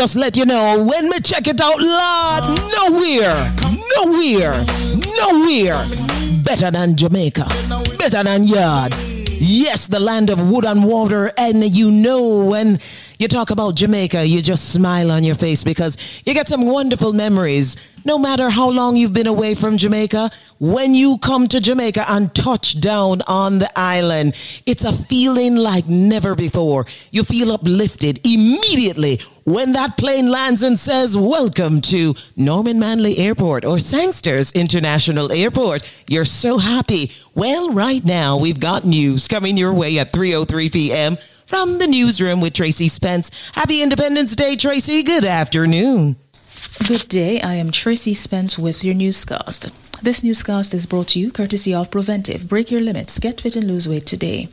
just let you know when we check it out, Lord, nowhere, nowhere, nowhere better than Jamaica, better than Yard. Yes, the land of wood and water, and you know when you talk about Jamaica, you just smile on your face because you get some wonderful memories. No matter how long you've been away from Jamaica, when you come to Jamaica and touch down on the island, it's a feeling like never before. You feel uplifted immediately when that plane lands and says, Welcome to Norman Manley Airport or Sangsters International Airport. You're so happy. Well, right now, we've got news coming your way at 3.03 p.m. from the newsroom with Tracy Spence. Happy Independence Day, Tracy. Good afternoon. Good day. I am Tracy Spence with your newscast. This newscast is brought to you courtesy of Preventive. Break your limits. Get fit and lose weight today.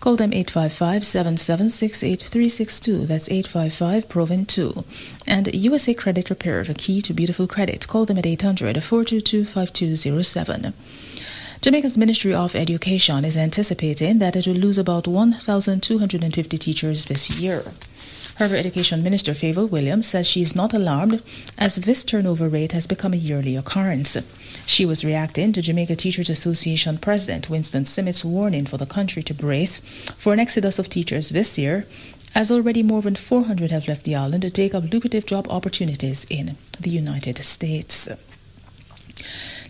Call them 855 776 8362. That's 855 Proven 2. And USA Credit Repair, the key to beautiful credit. Call them at 800 422 5207. Jamaica's Ministry of Education is anticipating that it will lose about 1,250 teachers this year. However, Education Minister Fayval Williams says she is not alarmed as this turnover rate has become a yearly occurrence. She was reacting to Jamaica Teachers Association President Winston Smith's warning for the country to brace for an exodus of teachers this year, as already more than 400 have left the island to take up lucrative job opportunities in the United States.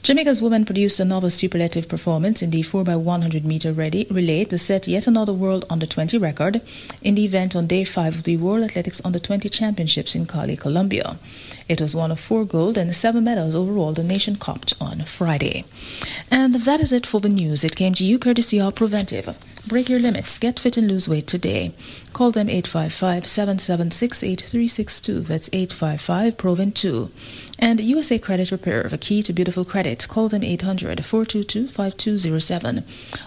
Jamaica's women produced a novel superlative performance in the 4x100 meter relay to set yet another World Under 20 record in the event on day 5 of the World Athletics Under 20 Championships in Cali, Colombia. It was one of four gold and seven medals overall the nation copped on Friday. And that is it for the news. It came to you courtesy of Preventive. Break your limits. Get fit and lose weight today. Call them 855 776 8362. That's 855 Proven 2. And USA Credit Repair, the key to beautiful credit. Call them 800 422 5207.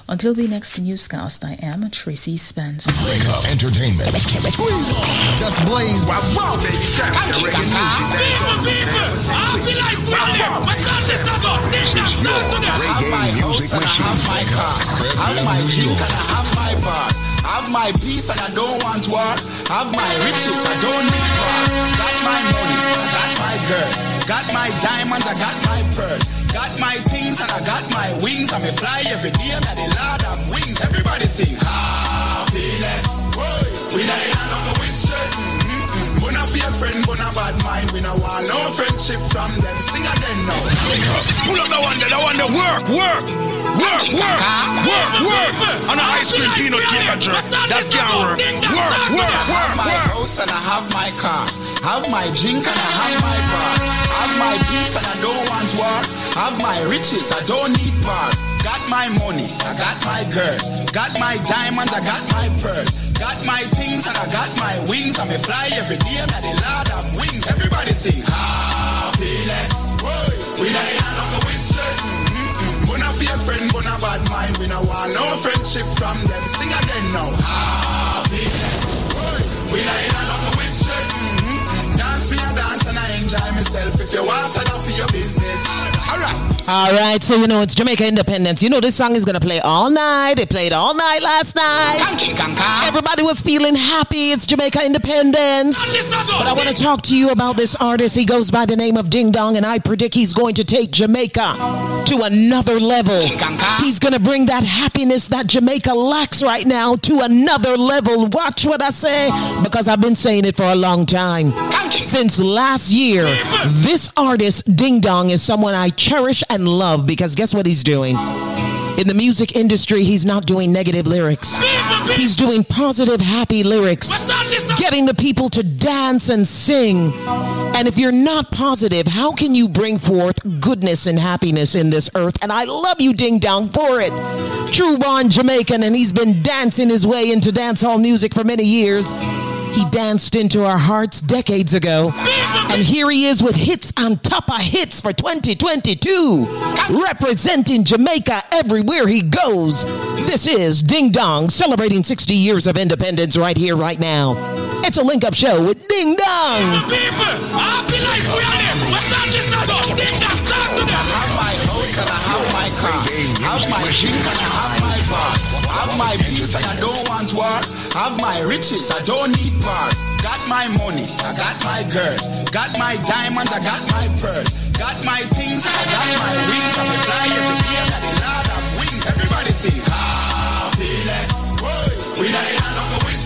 Until the next newscast, I am Tracy Spence. Break up entertainment. Just blaze. Wow, wow, baby, champs and reggae music. That's all. People, people, I'll be like William. My son This is your reggae music machine. have my car, I have my drink and I have my bar. Have my peace and I don't want war. Have my riches, I don't need war. Got my money, I got my girl. Got my diamonds, I got my pearl. Got my things and I got my wings. I may fly every day, I'm the Lord of wings. Everybody sing happiness. We not in a long with stress. We not fake friend, we not bad mind. We not want no friendship from them. Sing again now. Pull up that one that one there. Work, work, work, work, work, work. On a ice cream peanut cake and jerk. That can't work. Work, work, work. I have my house and I have my car. Have my drink and I have my bar. Have my peace and I don't want war. Have my riches, I don't need bar. Got my money, I got my girl. Got my diamonds, I got my pearl. Got my things and I got my wings. I may fly every day, I'm the Lord of wings. Everybody sing happiness. We not in a long with stress. We not fake friend, we not bad mind. We not want no friendship from them. Sing again now. Happiness. We not in a myself. If you want, set up for your business. All right, so you know it's Jamaica Independence. You know this song is gonna play all night. It played all night last night. Everybody was feeling happy. It's Jamaica Independence. But I want to talk to you about this artist. He goes by the name of Ding Dong, and I predict he's going to take Jamaica to another level. He's going to bring that happiness that Jamaica lacks right now to another level. Watch what I say, because I've been saying it for a long time. Since last year, this artist, Ding Dong, is someone I cherish and love because guess what he's doing? In the music industry, he's not doing negative lyrics. He's doing positive, happy lyrics, getting the people to dance and sing. And if you're not positive, how can you bring forth goodness and happiness in this earth? And I love you, Ding Dong, for it. True born Jamaican, and he's been dancing his way into dancehall music for many years. He danced into our hearts decades ago. And here he is with hits on top of hits for 2022, representing Jamaica everywhere he goes. This is Ding Dong celebrating 60 years of independence right here, right now. It's a link up show with Ding Dong. I have my house and I have my car. Have my drink and I have my bar. Have my peace and I don't want war. Have my riches, I don't need bar. Got my money, I got my girl. Got my diamonds, I got my pearl. Got my things I got my wings. I fly every day, got the Lord of wings. Everybody sing happiness. We not in long with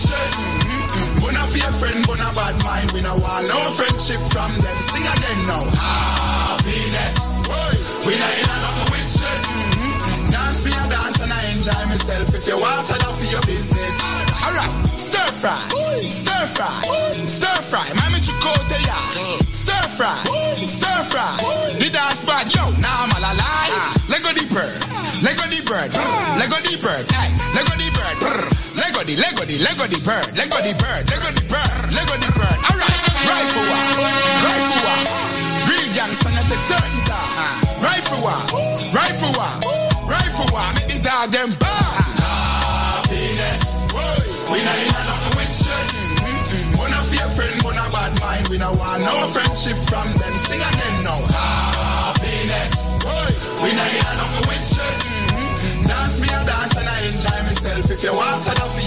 We not fake friend, we not bad mind. We not want no friendship from them. Sing again now. We not in a long with stress. Mm-mm. Dance me a dance and I enjoy myself. If you want, set up for your business. Alright, stir fry, stir fry, stir fry. Mami chikote ya. Stir fry, stir fry. The dance bad, yo. Now I'm all alive. Lego the bird, Lego the bird, Lego the bird, ay. Lego the bird, Lego the, Lego the, Lego the bird, Lego the bird, Lego the bird, Lego the bird. Alright, rifle war, rifle The them. We bad mind. We not want no friendship from them. Sing again now. Happiness. We not in a mm-hmm. mm-hmm. nothing. Mm-hmm. Dance me a dance and I enjoy myself. If you want, business.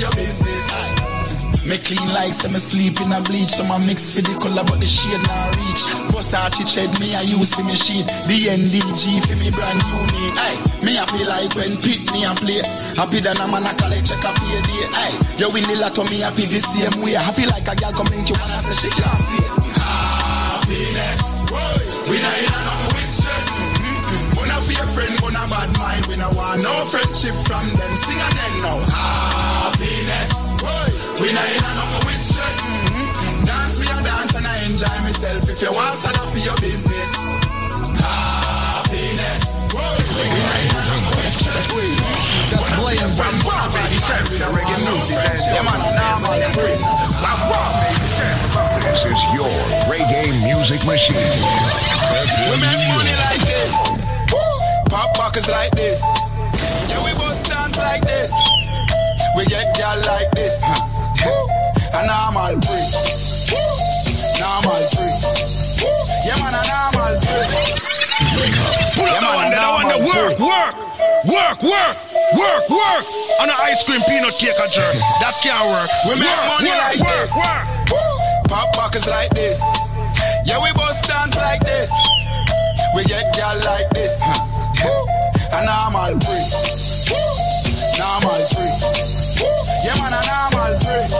Me clean like say me sleep in a bleach. So my mix for the color but the shade not reach. Versace tread me I use for me sheet. The NDG for me brand unique Ay, me happy like when pit me a play. Happy than a man a collect check a pay day. Ay, you win the lotto me happy the same way. Happy like a girl come in you and I say she can't stay. Happiness. We not in a nothing with stress. We not fake friend, we not bad mind. We not want no friendship from them. Sing again now. Happiness We not in a nothing with stress Mm-mm. Dance me a dance and I enjoy myself If you want, set up for your business Happiness We not in a nothing with stress That's playing from Raw, baby. Champion reggae music. Yeah man, I'm on the Raw, baby. This is your reggae music machine. We make money like this. Pop pockets like this. A normal breed. Normal breed. Yeah, man, a normal breed. work, work, work, work, work, work. On an ice cream peanut cake a jerk. That can't work. We make work, money work, like work, this. work. Pop pockets like this. Yeah, we bust dance like this. We get gal like this. And I'm a normal breed. Normal breed. Yeah, man, a normal breed.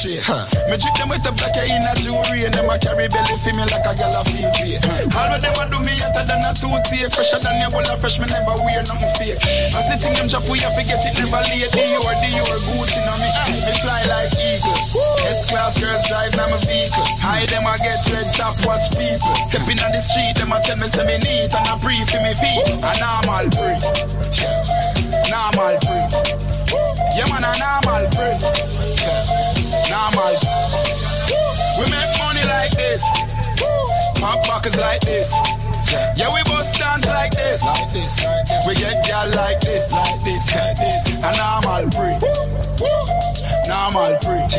Straight. Me drink them with a black in a jewelry, and them a carry belly for me like a gal a feel pay. All of them a do me hotter than a tooth take, fresher than your bull fresh. Me never wear nothing fake. As the thing them drop, we have to get it never late. The your, the good thing on me. Me fly like eagle. S class girls drive now my vehicle. High them a get red top, watch people. Stepping on the street, them a tell me say me neat and a brief for me feet. A normal breed. Normal breed. Yeah man, a normal breed. Normal. This. Yeah, we bust dance like this. Like this. We get gal like this. Like this. Like this. A normal breed. Normal breed.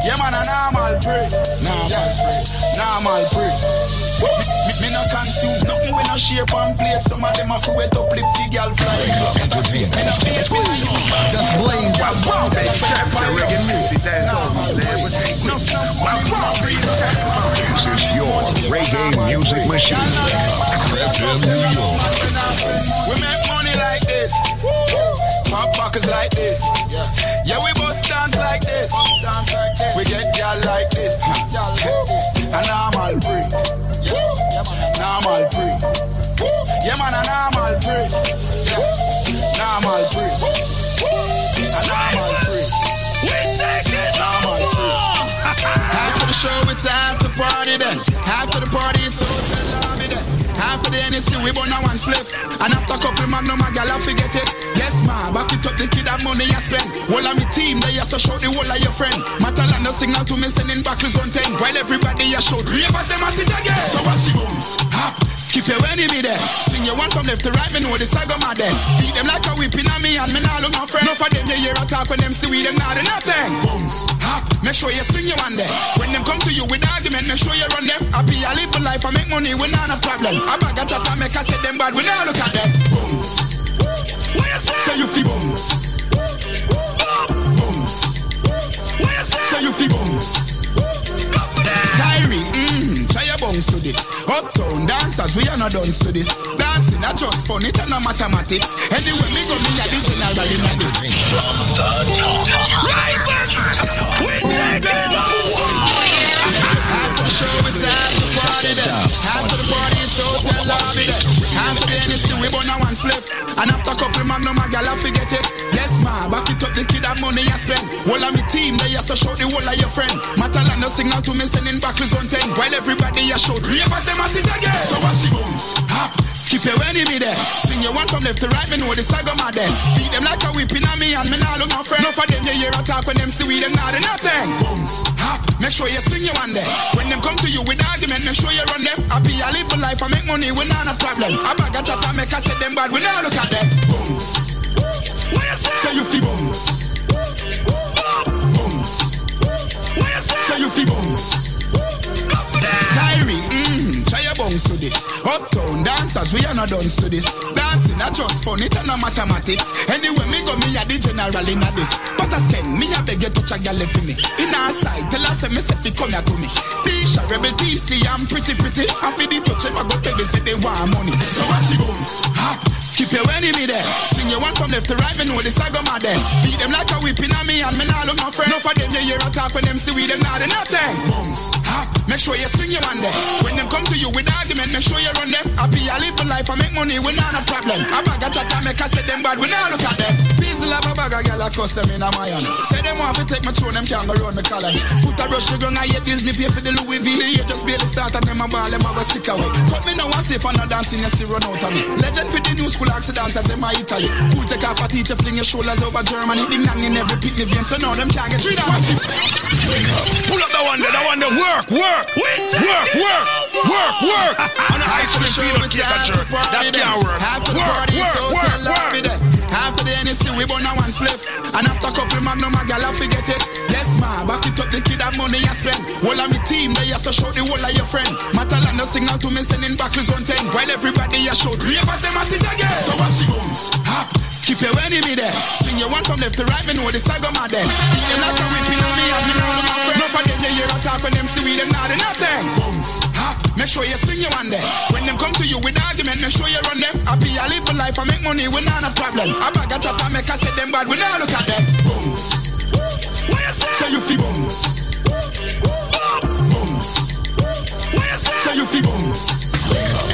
Yeah, man, a normal breed. Normal breed. Normal breed. Me, me, me no consume nothing we no shape and plate. Some of them a free wet up lip fi gal fly. Me no face me. Just blaze Wow, wow, they check my Reggae music, that's all. No, no, wow, reggae music machine. FM New York. We make money like this. Pop pockets like this. We burn a one spliff. And after a couple magnum, a gal, I forget it. Yes, ma, back it up, the kid have money I spend. All of me team, they also show the whole of your friend. Matalan no signal to me sending back on 10. While everybody a show, ravers them at it again. So watch the bones, hop, skip your enemy there. Swing your one from left to right, me know the saga mad then. Beat them like a whipping on me and me nah look my friend. No for them, they hear a talk when them see we them not do nothing. Bones, hop, make sure you swing your one there. When them come to you with argument, make sure you run them. I live for life, I make money, we not a problem. I bag a chat and make I say them bad, we not look at them. Bones. Say you fi bones. Bones. Say you fi bones. Tyree, mm, try your bones to this. Uptown dancers, we are not done to this. Dancing, not just fun, it and no mathematics. Anyway, me go me a the general in this. After we burn a one spliff. And after couple magnum, a gal, I forget it. Yes, ma, back it up, the kid have money I spend. All of me team, they so show the whole of your friend. Matalan no signal to me sending back on 10. While everybody a show, ravers them at it again. So watch the bones, hop, skip your enemy there. Swing your one from left to right, me know the saga mad then. Beat them like a whipping on me and me nah look my friend. No for them, you hear a talk when them see we them not do nothing. Bones, hop, make sure you swing your one there. When them come to you with argument, make sure you run them. Happy, I live for life, I make money, we not a problem. I bag a chat and make I say them bad, we not look at them. Bones. Say you fi bones. Bones. Say you fi bones. Tyree, mm, your to this. Uptown dancers, we are not done to this. Dancing not just fun, it and no mathematics. Anyway, me go me a the general in a this. But as Ken, me a beg you touch a gal for me. In our side, tell us me say fi come here to me. Tisha, rebel TC, I'm pretty pretty. I feel the touch them, I go tell me say they want money. So watch your bones, hop, skip your enemy there. Swing your one from left to right, me know the saga mad then. Beat them like a whipping on me and me nah look my friend. No for them, you hear a talk when them see we them not do nothing. Hop, make sure you swing your one there. When them come to you with argument, make sure you run them. I live for life, I make money, we not a problem. I bag a chat make I say them bad, we not look at them. Peasy love a bag a girl, I cuss them in a mayan. Say them want to take my throne, them can't go round me collar. Foot a rush, you gon' I hate Disney, pay for the Louis V. You just barely start and them a ball, them a go stick away. Cut me now and safe and not dancing, you see run out of me. Legend for the new school accidents, as them a Italy. Cool take off a teacher, fling your shoulders over Germany. Ding dang in every picnic vein, so now them can't get rid of me. Pull up that one there, that one there. Work, work, work, work, work, work. On the ice cream peanut cake a jerk. That can't work. Work, work, work, tell love me work. After the NSC, we burn a one spliff. And after a couple magnum, a gal, I forget it. Yes, ma, back it up, the kid have All of me team, they also show the whole of your friend. Matalan no signal to me sending backwards on 10. While everybody a show three of us them at it again. So watch the bones, hop, skip your enemy there. Swing your one from left to right, me know the saga mad then. You're not a whipping on me, and me now look my friend. No for them, you hear a talk when them see we them not do nothing. Bones, hop, make sure you swing your one there. When them come to you with argument, make sure you run them. Happy I live for life, I make money, we not a problem. I bag a chat, I make I say them bad, we not look at them. Bones. So you feel bones. Bones. So you feel bones. Kyrie,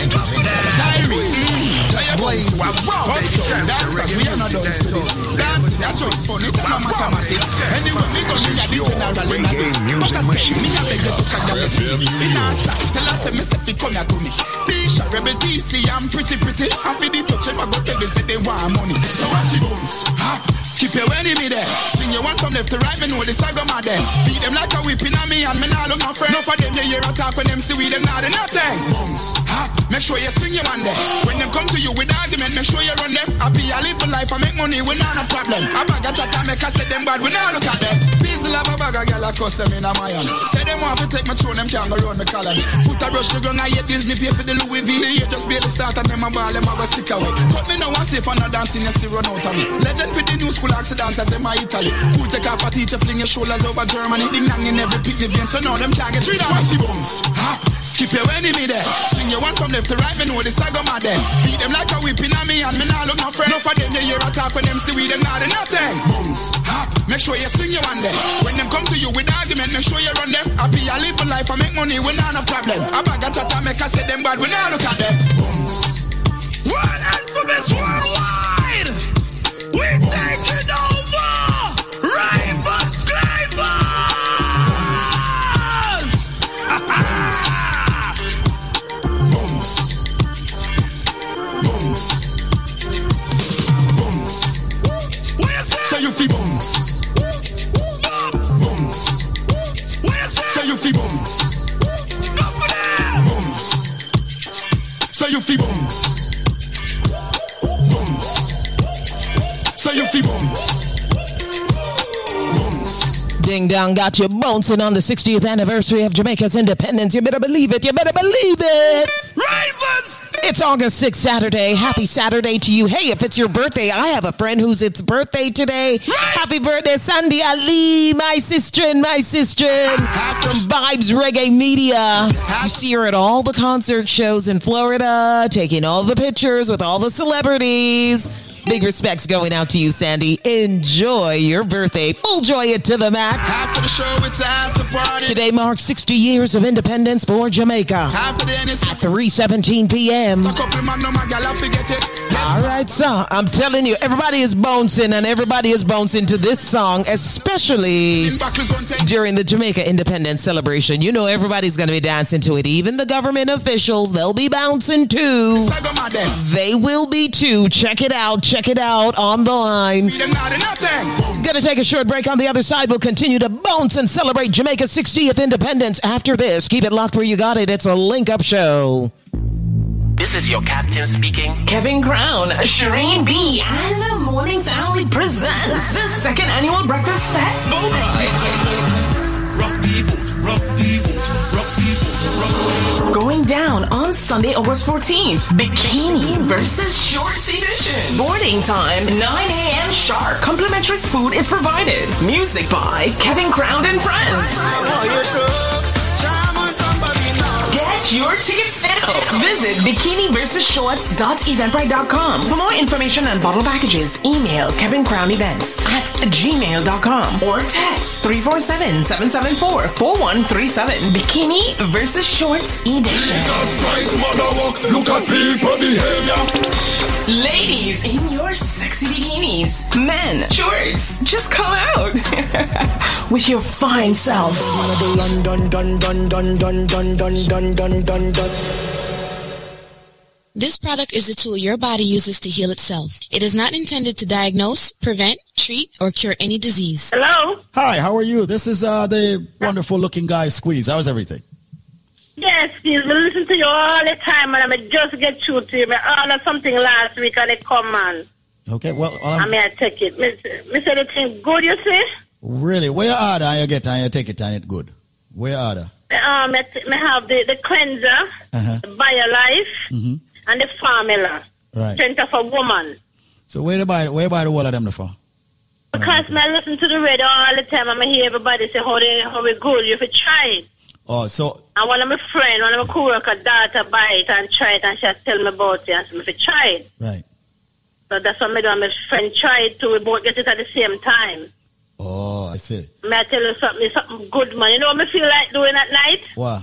try your bones to have Uptown dancers, we are not done to this. Dancing, that's just fun, it's not mathematics. Anyway, me go, me a the general in a this. But I me a beg you to check out the fee. In our side, tell us, me say, fi come here to me. Tisha, rebel DC, I'm pretty, pretty. I feel the touch, them, I go tell me, say they want money. So watch the bones, hop, skip your enemy there. Swing your one from left to right, me know the saga mad there. Beat them like a whipping on me, and me nah look my friend. No for them, you hear a talk when them see we them not do nothing. Bones, hop, make sure you swing your one there. When them come to you with argument, make sure you run them. I live for life, I make money, we not a problem. I bag a chat, I make I say them bad, we not look at them. Peace love a bag a girl, I cuss them in a my. Say them want to take my throne, them can't go round me collar. Foot a brush, gon' I hate Disney, pay for the Louis V. The year just be the start, and them a ball, them a go sick away. Cut me now and safe, and no dancing, you see run out of me. Legend for the new school accidents, as them a Italy. Cool take off a teacher, fling your shoulders over Germany. Ding dang in every picnic vein, so now them can't get rid of Watch the bones, hop, skip your enemy there. Swing your one from left to right, me know the saga mad there. Beat them like a whipping on me, and me nah look no friend. No for them, they hear a talk when them see we them not do nothing. Bones, hop, make sure you swing your one there. When them come to you with argument, make sure you run them. Happy I live for life, I make money, we not a problem. I bag a chat, I make I say them bad, we not look at them. Bones. World Alphabet's worldwide. Ding dong got you bouncing on the 60th anniversary of Jamaica's independence. You better believe it. You better believe it. Ravens. It's August 6th, Saturday. Happy Saturday to you. Hey, if it's your birthday, I have a friend who's its birthday today. Happy birthday, Sandy Ali, my sister and my sister from Vibes Reggae Media. You see her at all the concert shows in Florida, taking all the pictures with all the celebrities. Big respects going out to you, Sandy. Enjoy your birthday. Full joy it to the max. After the show, it's after party. Today marks 60 years of independence for Jamaica. After the NSC, 3:17 p.m. a couple magnum, I gal, I forget it. Yes, All right, so I'm telling you, everybody is bouncing and everybody is bouncing to this song, especially in Buckles on 10. during the Jamaica Independence celebration. You know, everybody's going to be dancing to it. Even the government officials, they'll be bouncing too. Saga mad them. They will be too. Check it out. Check it out on the line. We them not do nothing. Boom. Gonna take a short break. On the other side, we'll continue to bounce and celebrate Jamaica's 60th independence. After this, keep it locked where you got it. It's a link up show. This is your captain speaking. Kevin Crown, Shireen B, and the Morning Family presents the second annual Breakfast Fest. Down on Sunday, August 14th. Bikini versus Shorts Edition. Boarding time, 9 a.m. sharp. Complimentary food is provided. Music by Kevin Crown and Friends. Oh, Get your tickets now. Visit bikiniversusshorts.eventbrite.com. For more information on bottle packages, email Kevin Crown Events at gmail.com or text 347-774-4137. Bikini versus Shorts Edition. Jesus Christ, mother walk, look at people behavior. Ladies in your sexy bikinis. Men, shorts, just come out with your fine self. This product is a tool your body uses to heal itself. It is not intended to diagnose, prevent, treat, or cure any disease. Hello? Hi, how are you? This is uh, the wonderful looking guy, Squeeze. How's everything? Yes, please. I listen to you all the time and I just get through to you. I ordered something last week and it come on. Okay, well, I um, may I take it. Miss, miss anything good, you see? really, where you order and you get and you take it and it good. Where are they? Um, I, t- I have the, the cleanser, Uh-huh. the BioLife, hmm and the formula. Right. Strength of a woman. So where buy where buy the wall of them for? Because me I listen to the radio all the time and I hear everybody say how they how we good, you should try it. Oh, so And one of my friend, one of my co-worker daughter buy it and try it and she tell me about it and say me should try it. right. So that's what me do and my friend try it too. We both get it at the same time. Oh, I see. May I tell you something, something good man. You know what me feel like doing at night? What?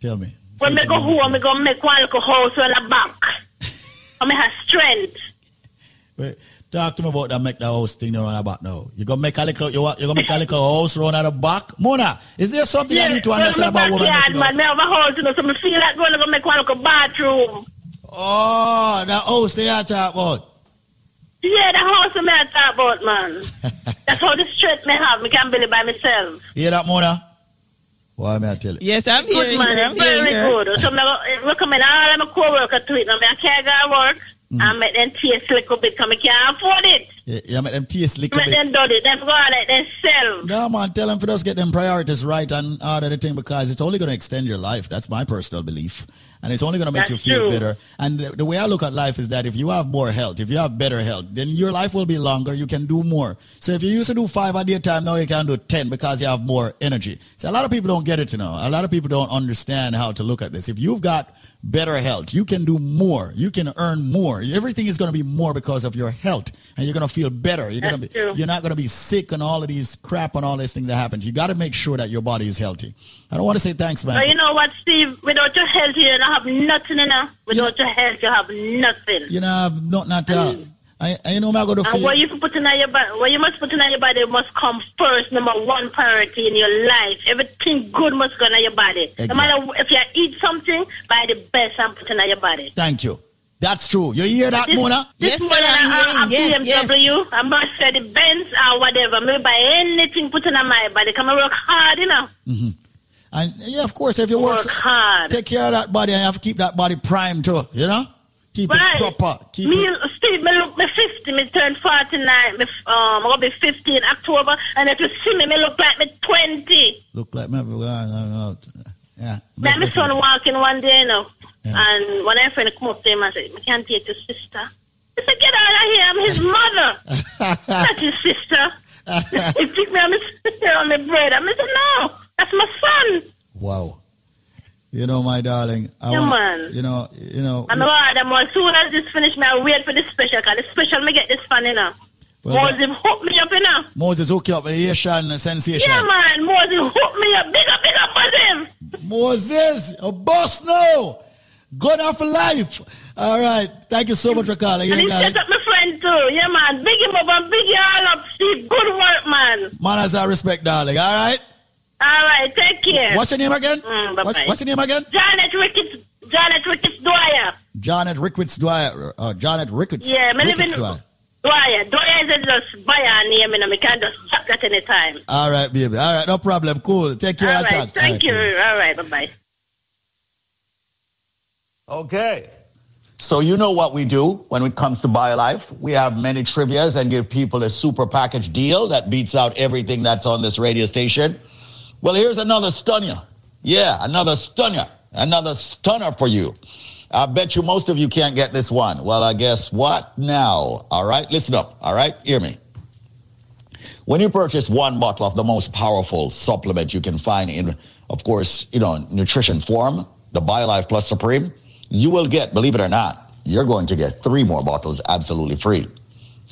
Tell me. When me go home, me go make one little house on the back. and me have strength. Wait, talk to me about that make the house thing around the back now. You gonna make a little you want you gonna make a little house around the back? Mona, is there something I need to understand about woman making man. Me have a house, you know, so me feel like going to go make one little bathroom. Oh, that house they are talk about. Yeah, the house me I talk about, man. That's how the strength me have. Me can't build it by myself. Hear that, Mona? Why may I tell you? Yes, I'm Good hearing man, her. I'm it's very hearing her. good. So me go- eh, recommend all of my co-worker to it. Now me I can't go work and make them taste a little bit because me can't afford it. Yeah, you make them taste little Make bit. them do it. Them go out like them sell. No man, tell them for us get them priorities right and all of the thing because it's only going to extend your life. That's my personal belief, and it's only going to make That's you feel true. better. And the, the way I look at life is that if you have more health, if you have better health, then your life will be longer. You can do more. So if you used to do five a day time, now you can do ten because you have more energy. So a lot of people don't get it, you know. A lot of people don't understand how to look at this. If you've got better health, you can do more. You can earn more. Everything is going to be more because of your health, and you're going to feel better. You're going to be. True. You're not going to be sick and all of these crap and all these things that happens. You got to make sure that your body is healthy. I don't want to say thanks, man. But you know what, Steve? Without your health, you don't have nothing, you know. Without your health, you have nothing. You know, not not all. I, I you know, I'm going to And feel. what you put in your body, what you must put in your body must come first, number one priority in your life. Everything good must go in your body. No Exactly. matter if you eat something, buy the best and put in your body. Thank you. That's true. You hear that, This- Mona? This Yes, sir, morning, I'm I- I- hearing. a Yes, BMW, a Mercedes Benz or whatever. Me buy anything put in my body. Come and work hard, you know. Mm-hmm. And yeah, of course, if you work, Work hard. take care of that body, and you have to keep that body primed too. You know, keep Right. it proper. Keep me, it. Steve, me look me 50, me turn 49, me, um, to be 50 in October, and if you see me, me look like me 20. Look like me. uh, Yeah. Like my son walking one day, you know, Yeah. and one of my friend come up to him and say, I can't take your sister. He said, get out of here, I'm his mother, not his sister. he picked me on my, on my bread, I said, no, that's my son. Wow. You know, my darling. I Yeah, wanna- man. You know. You know. And I them as soon as this finish, I wait for the special, because the special, me get this fan, you know. Well, Moses hook me up, you know. Moses hook you up with the Asian sensation. Yeah, man, Moses hook me up. Big up, big up, Moses. Moses, a boss now. Good for life. All right. Thank you so much for calling. And Yeah, he darling. set up my friend too. Yeah, man. Big him up and big you all up. Steve, good work, man. Manners and respect, darling. All right. All right, take care. What's your name again? Mm, what's, what's your name again? Janet Ricketts, Janet Ricketts Dwyer. Janet Ricketts Dwyer. Uh, Janet Ricketts. Yeah, me live Ricketts in Dwyer. Dwyer. Dwyer is just buy a name and I can just chop that anytime. All right, baby. All right, no problem. Cool. Take care. All talk. thank All you. right, All right, bye-bye. Okay. So you know what we do when it comes to BioLife. We have many trivias and give people a super package deal that beats out everything that's on this radio station. Well, here's another stunner. Yeah, another stunner. Another stunner for you. I bet you most of you can't get this one. Well, I guess what now? All right, listen up. All right, hear me. When you purchase one bottle of the most powerful supplement you can find in, of course, you know, nutrition form, the BioLife Plus Supreme, you will get, believe it or not, you're going to get three more bottles absolutely free.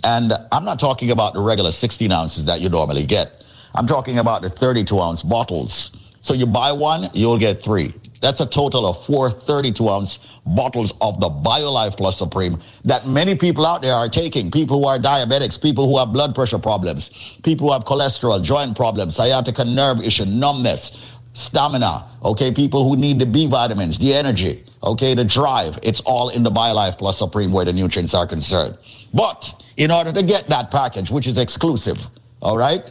And I'm not talking about the regular 16 ounces that you normally get. I'm talking about the 32 ounce bottles. So you buy one, you'll get three. That's a total of four 32 ounce bottles of the BioLife Plus Supreme that many people out there are taking. People who are diabetics, people who have blood pressure problems, people who have cholesterol, joint problems, sciatica nerve issue, numbness, stamina, okay, people who need the B vitamins, the energy, okay, the drive. It's all in the BioLife Plus Supreme where the nutrients are concerned. But in order to get that package, which is exclusive, all right,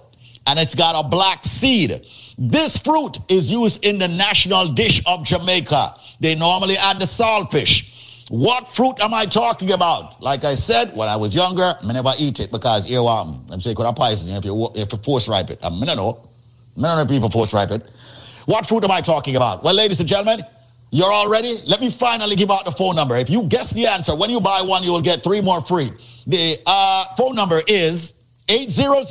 and it's got a black seed. This fruit is used in the national dish of Jamaica. They normally add the saltfish. What fruit am I talking about? Like I said, when I was younger, I never eat it because earworm. I'm saying could have poison if you if you force ripe it. I mean, I know. Of people force ripe it. What fruit am I talking about? Well, ladies and gentlemen, you're all ready? Let me finally give out the phone number. If you guess the answer, when you buy one, you will get three more free. The uh, phone number is 800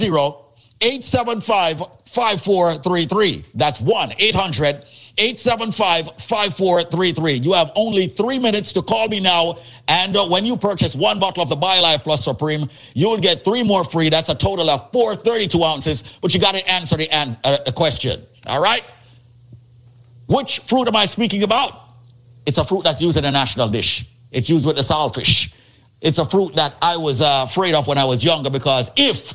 875 5433. That's 1 800 875 5433. You have only three minutes to call me now. And uh, when you purchase one bottle of the BioLife Plus Supreme, you will get three more free. That's a total of 432 ounces, but you got to answer the, an- uh, the question. All right? Which fruit am I speaking about? It's a fruit that's used in a national dish. It's used with the saltfish. It's a fruit that I was uh, afraid of when I was younger because if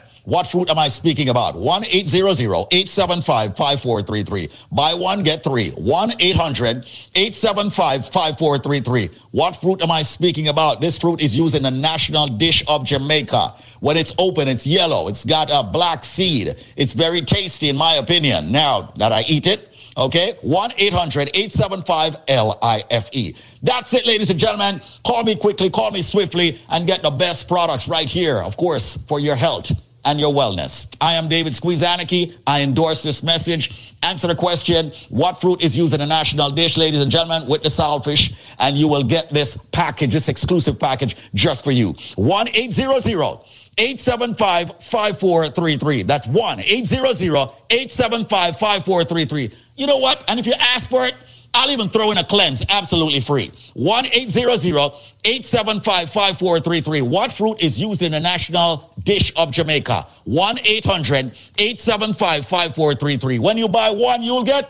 what fruit am I speaking about? 1-800-875-5433. Buy one, get three. 1-800-875-5433. What fruit am I speaking about? This fruit is used in the national dish of Jamaica. When it's open, it's yellow. It's got a black seed. It's very tasty, in my opinion. Now that I eat it, okay? 1-800-875-L-I-F-E. That's it, ladies and gentlemen. Call me quickly, call me swiftly, and get the best products right here, of course, for your health and your wellness. I am David Squeezaniki. I endorse this message. Answer the question, what fruit is used in a national dish, ladies and gentlemen, with the saltfish, and you will get this package, this exclusive package just for you. 1-800-875-5433. That's 1-800-875-5433. You know what? And if you ask for it, I'll even throw in a cleanse absolutely free. 1 875 5433. What fruit is used in the national dish of Jamaica? 1 800 875 5433. When you buy one, you'll get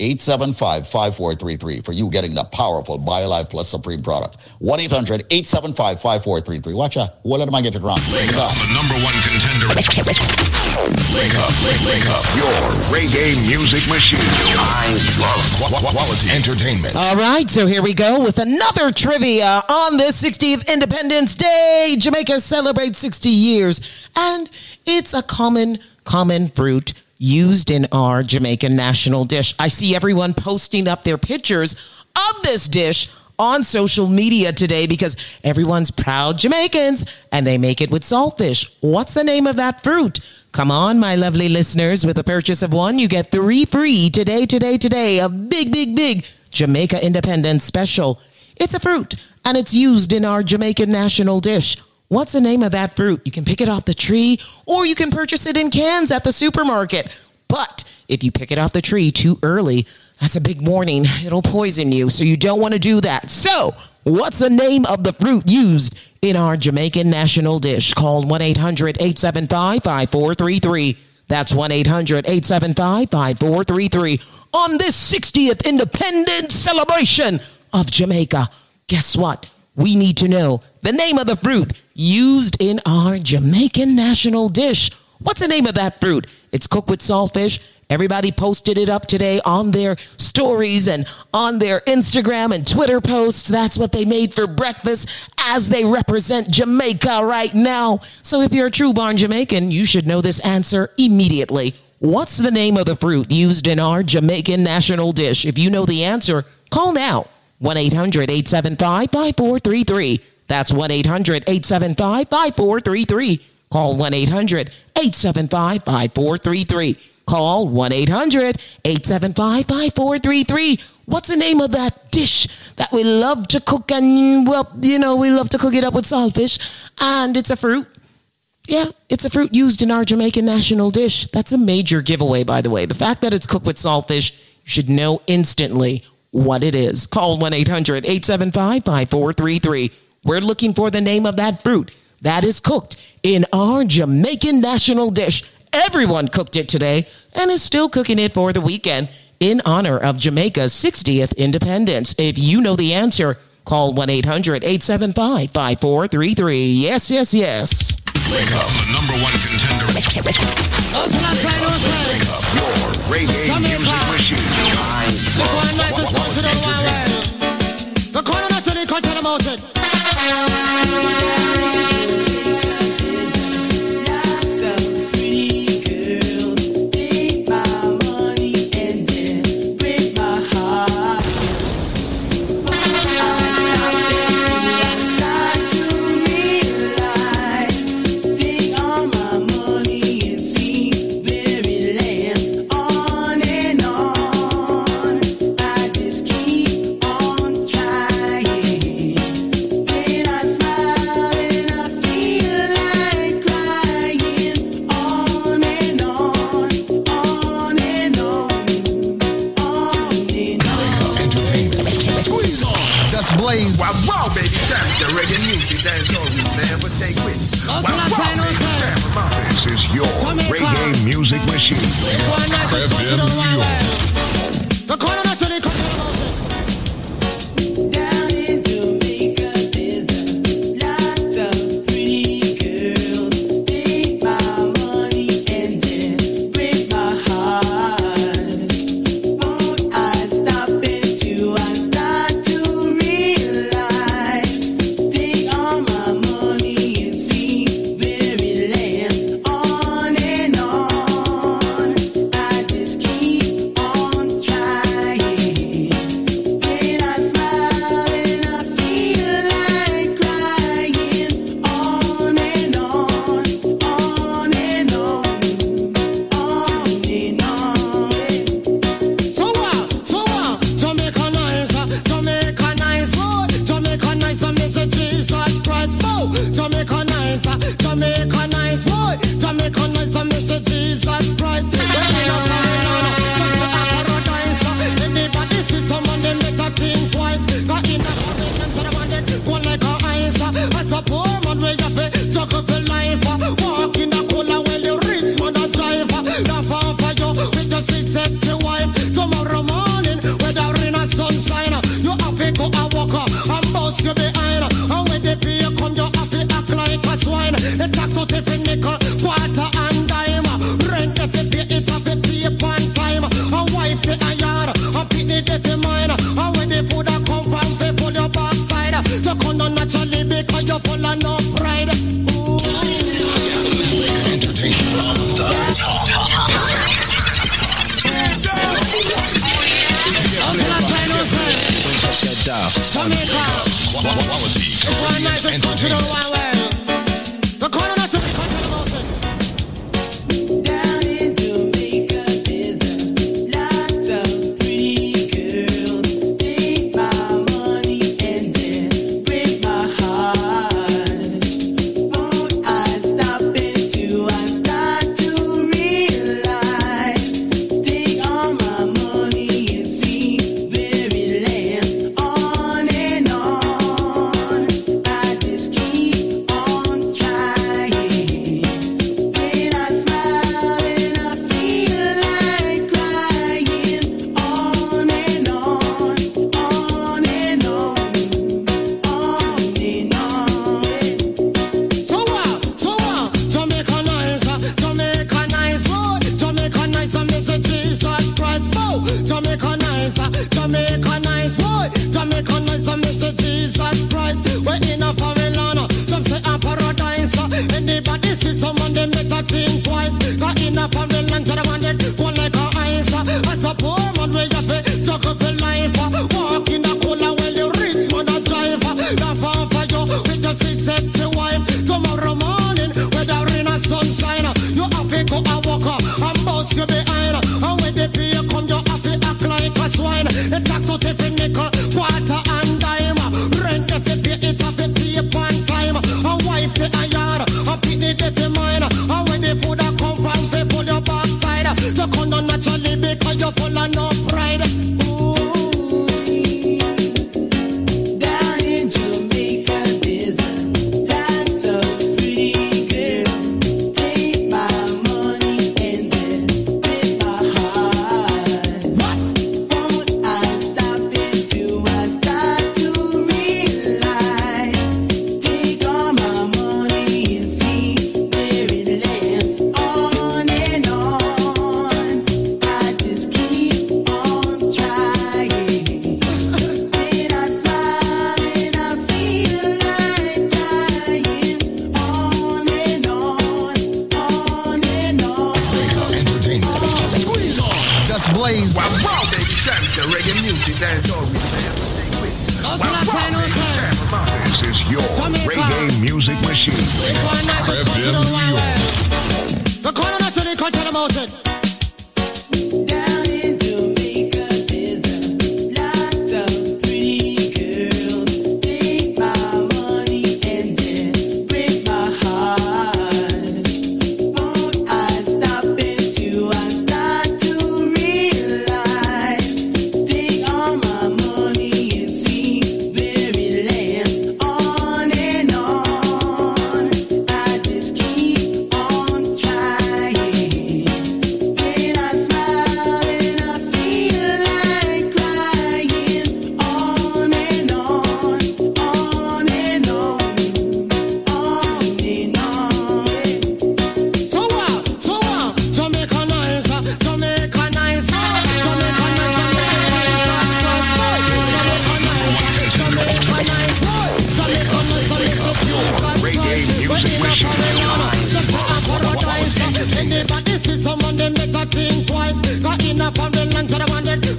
875-5433 for you getting the powerful BioLife Plus Supreme product. 1-800-875-5433. Watch out. What am I get it wrong? Wake up, the number one contender. Wake up, wake, wake up. Your reggae music machine. I love quality entertainment. All right, so here we go with another trivia on this 60th Independence Day. Jamaica celebrates 60 years, and it's a common, common fruit used in our Jamaican national dish. I see everyone posting up their pictures of this dish on social media today because everyone's proud Jamaicans and they make it with saltfish. What's the name of that fruit? Come on, my lovely listeners. With a purchase of one, you get three free today, today, today. A big, big, big Jamaica Independence special. It's a fruit and it's used in our Jamaican national dish. What's the name of that fruit? You can pick it off the tree or you can purchase it in cans at the supermarket. But if you pick it off the tree too early, that's a big warning. It'll poison you, so you don't want to do that. So, what's the name of the fruit used in our Jamaican national dish? Call 1 800 875 5433. That's 1 800 875 5433. On this 60th Independence celebration of Jamaica, guess what? We need to know the name of the fruit used in our Jamaican national dish. What's the name of that fruit? It's cooked with saltfish. Everybody posted it up today on their stories and on their Instagram and Twitter posts. That's what they made for breakfast as they represent Jamaica right now. So if you're a true born Jamaican, you should know this answer immediately. What's the name of the fruit used in our Jamaican national dish? If you know the answer, call now 1 800 875 5433. That's 1 800 875 5433. Call 1 800 875 5433. Call 1 800 875 5433. What's the name of that dish that we love to cook? And, well, you know, we love to cook it up with saltfish, and it's a fruit. Yeah, it's a fruit used in our Jamaican national dish. That's a major giveaway, by the way. The fact that it's cooked with saltfish, you should know instantly what it is. Call 1 800 875 5433. We're looking for the name of that fruit that is cooked in our Jamaican national dish. Everyone cooked it today and is still cooking it for the weekend in honor of Jamaica's 60th independence. If you know the answer, call 1 800 875 5433. Yes, yes, yes. Wake up, the number one contender. Wake up, your reggae music machine. I love quality entertainment. The corner naturally content about it. On. That's Blaze. Wow, wow, baby. Chance your reggae music. That's all we never say quits. Wow, wow, baby. Chance, remember. This is your reggae music machine. FM New York. The corner Anybody see someone, they make a think twice. Got enough of them, none of them, they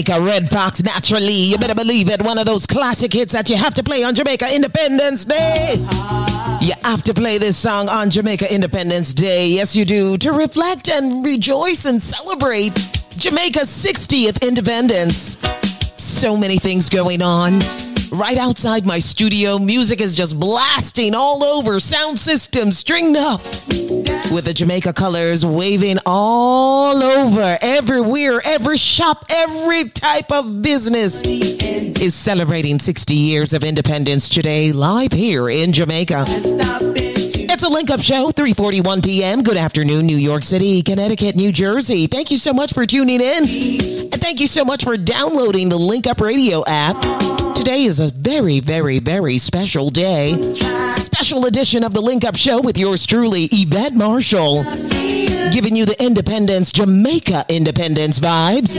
Jamaica, Red Fox naturally. You better believe it. One of those classic hits that you have to play on Jamaica Independence Day. You have to play this song on Jamaica Independence Day. Yes, you do. To reflect and rejoice and celebrate Jamaica's 60th independence. So many things going on. Right outside my studio, music is just blasting all over, sound system stringed up with the Jamaica colors waving all over, everywhere, every shop, every type of business is celebrating 60 years of independence today, live here in Jamaica. It's a link up show, 3:41 p.m. Good afternoon, New York City, Connecticut, New Jersey. Thank you so much for tuning in. And thank you so much for downloading the Link Up Radio app. Today is a very, very, very special day. Special edition of the Link Up Show with yours truly, Yvette Marshall. Giving you the Independence, Jamaica Independence vibes.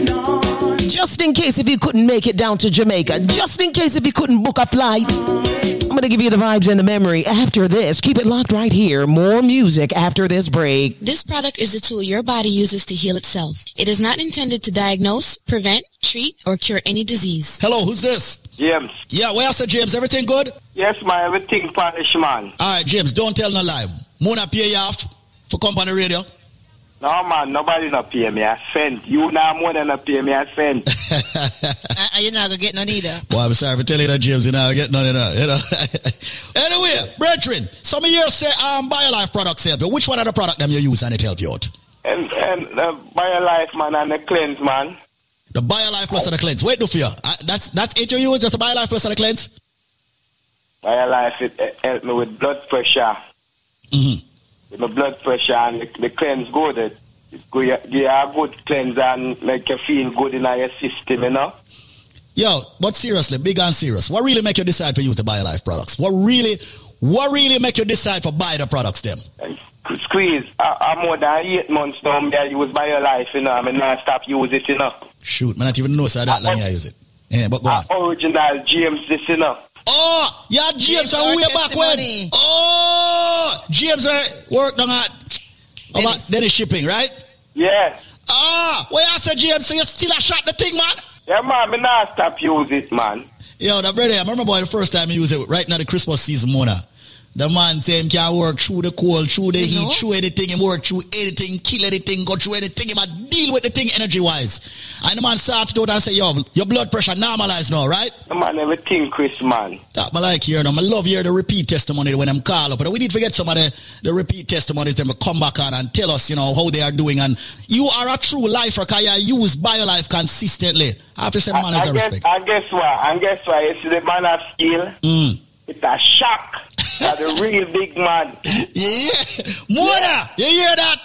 Just in case if you couldn't make it down to Jamaica, just in case if you couldn't book a flight, I'm going to give you the vibes and the memory after this. Keep it locked right here. More music after this break. This product is the tool your body uses to heal itself. It is not intended to diagnose, prevent, treat, or cure any disease. Hello, who's this? James. Yeah, where else, James? Everything good? Yes, man, everything punish, man. All right, James, don't tell no lie. Mona pay you off for company radio. No, man, nobody not pay me. I sent. You now more than not pay me. I sent. Uh, you're not gonna get none either. Boy, I'm sorry for telling you that, James. You know, I get none of that. You know. anyway, brethren, some of you say um, BioLife products help you. Which one of the product them you use and it help you out? and and the BioLife, man, and the cleanse, man. The BioLife plus and the cleanse. Wait, no fear. Uh, that's that's it you use, just the BioLife plus and the cleanse? BioLife, it, it help me with blood pressure. Mm-hmm. With my blood pressure and the, the cleanse good. It, it give you give a good cleanse and make you feel good in your system, you know. Yo, but seriously, big and serious. What really make you decide for you to buy BioLife products? What really, what really make you decide for buy the products them? Squeeze, I, I'm more than eight months now. Me I use BioLife, you know. I mean, not stop use it, you know. Shoot, man, I not even know so that long I use it. Yeah, but go on. Original James, this, you know. Oh, yeah, James, and way back when. Oh, James uh, worked on at about Dennis Shipping, right? Yeah. Ah, where I said James, so you still a shot the thing, man? Yeah, man, me not stop use it, man. Yo, that brother, I remember boy the first time he used it right now the Christmas season, Mona. The man say him can work through the cold, through the heat, through anything, him work through anything, kill anything, go through anything, him a deal with the thing energy wise. And the man started out and say, yo, your blood pressure normalized now, right? The man, everything, Chris, man. That I like hearing them. I love hearing the repeat testimony when them call up. But we need to forget some of the, the repeat testimonies them to come back on and tell us, you know, how they are doing. And you are a true lifer because you use BioLife consistently. I have to say, man, is a I guess, respect. I guess what? I guess what? You see the man of skill? Mm. It's a shock. That's a real big man. Yeah. Mona, you hear that?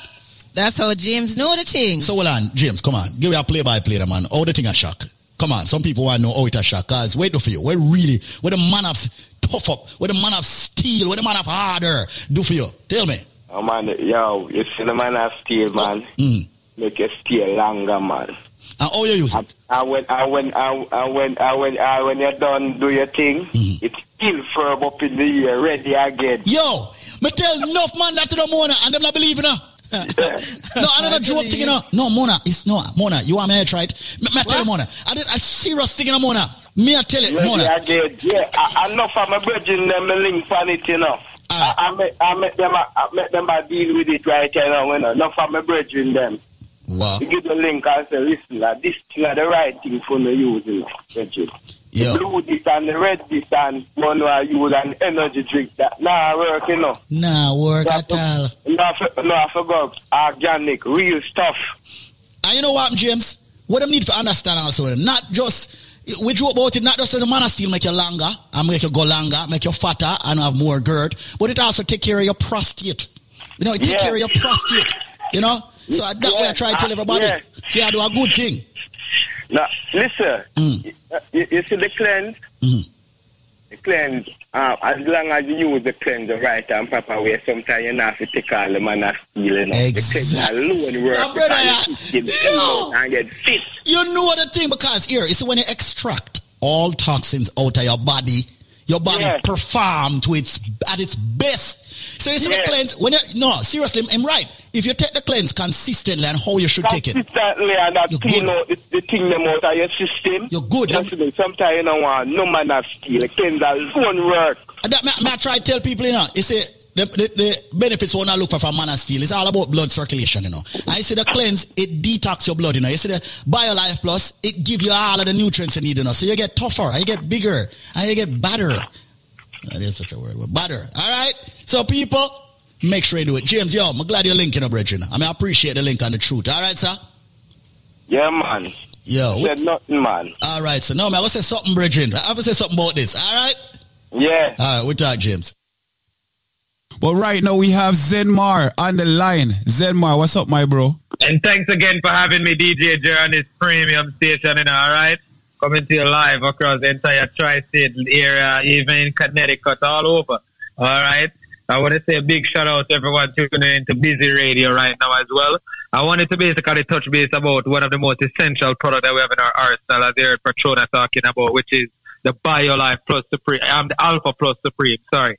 That's how James know the thing. So hold on, James, come on. Give me a play by play, the man. How the thing a shock. Come on, some people want to know how it a shock. Guys, wait for you. Where really, where the man of tough up, where the man of steel, where the man of harder do for you. Tell me. Oh, man, yo, you see the man of steel, man. Mm. Make you stay longer, man. And how you use it? And when, and when, and and when, and when, and when you're done do your thing, Mm-hmm. it's still firm up in the air, ready again. Yo, me tell enough man that to the Mona and them not believe in her. no, another joke thing, you know. No, Mona, it's no, Mona, you want me to try it? Me, me tell you, Mona, I did a serious thing, you know, Mona. Me, I tell you, Ready Mona. again. Yeah, I, I know from my brethren, them link on it, you know. Ah. I, I, make, I make them, I make them I deal with it right here now, you know. Not from my brethren, them. Wow. You give the link and say, listen, like, this is the right thing for me use, you. Yeah. The blue this and the red this and one I use an energy drink that nah work, you know. Nah, work at all. No, I for- no, I forgot organic, real stuff. And you know what, James? What I need to understand also, not just we joke about it, not just so the man steel make you longer and make you go longer, make you fatter and have more girth, but it also take care of your prostate. You know, it take Yeah. care of your prostate. You know? So that way I try to tell everybody. Yeah. See, I do a good thing. Now, listen, Mm. you, you see the cleanse? Mhm. cleanse, uh, as long as you use the cleanser right and proper way, sometimes you not have to take all the man you know. Exactly. The cleanser alone work. Now, brother, you yo. and get fit. You know what the thing because here, you see when you extract all toxins out of your body, your body Yes. perform to its at its best. So you see the cleanse when you no seriously, I'm right. If you take the cleanse consistently and how you should take it, Consistently and that clean out the, the thing them out of your system. You're good. Just sometimes you don't want no man of steel. The cleanser alone work. And that, may, may I try to tell people, you know, you see, the, the, the benefits one I look for from man and steel, it's all about blood circulation, you know. I see the cleanse, it detox your blood, you know. You see the BioLife Plus, it give you all of the nutrients you need, you know. So you get tougher, you get bigger, and you get better. That is such a word, but better. All right? So people, make sure you do it. James, yo, I'm glad you're linking up, Bridget. I mean, I appreciate the link on the truth. All right, sir? Yeah, man. Yo. Said nothing, man. All right, so no, man, I will say something, Bridget. I to say something about this. All right? Yeah. All right, we talk, James. But right now we have Zenmar on the line. Zenmar, what's up, my bro? And thanks again for having me, DJ Jer, on this premium station, know, all right? Coming to you live across the entire tri-state area, even in Connecticut, all over, all right? I want to say a big shout out to everyone tuning into Busy Radio right now as well. I wanted to basically touch base about one of the most essential products that we have in our arsenal, as heard Patrona talking about, which is the BioLife Plus Supreme, um, the Alpha Plus Supreme, sorry,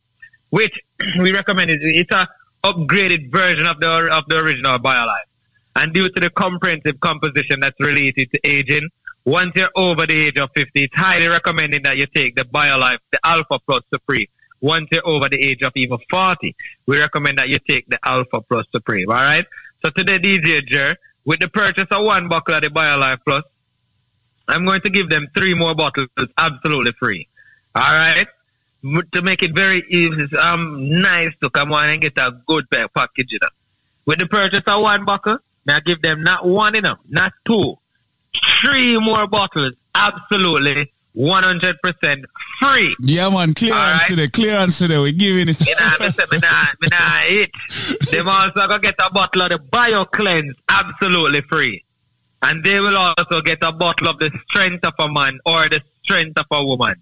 which we recommend is it's a upgraded version of the of the original BioLife. And due to the comprehensive composition that's related to aging, once you're over the age of 50, it's highly recommended that you take the BioLife, the Alpha Plus Supreme. Once you're over the age of even 40, we recommend that you take the Alpha Plus Supreme, all right? So today, DJ Jer, with the purchase of one bottle of the BioLife Plus, I'm going to give them three more bottles absolutely free. All right? To make it very easy, um, nice to come on and get a good package. You know. With the purchase of one bottle, now give them not one enough, not two, three more bottles absolutely 100% free. Yeah, man, clearance today, clearance today. We're giving it. You know, me say me nah, me nah. Them also gonna get a bottle of the Bio Cleanse absolutely free. And they will also get a bottle of the strength of a man or the strength of a woman.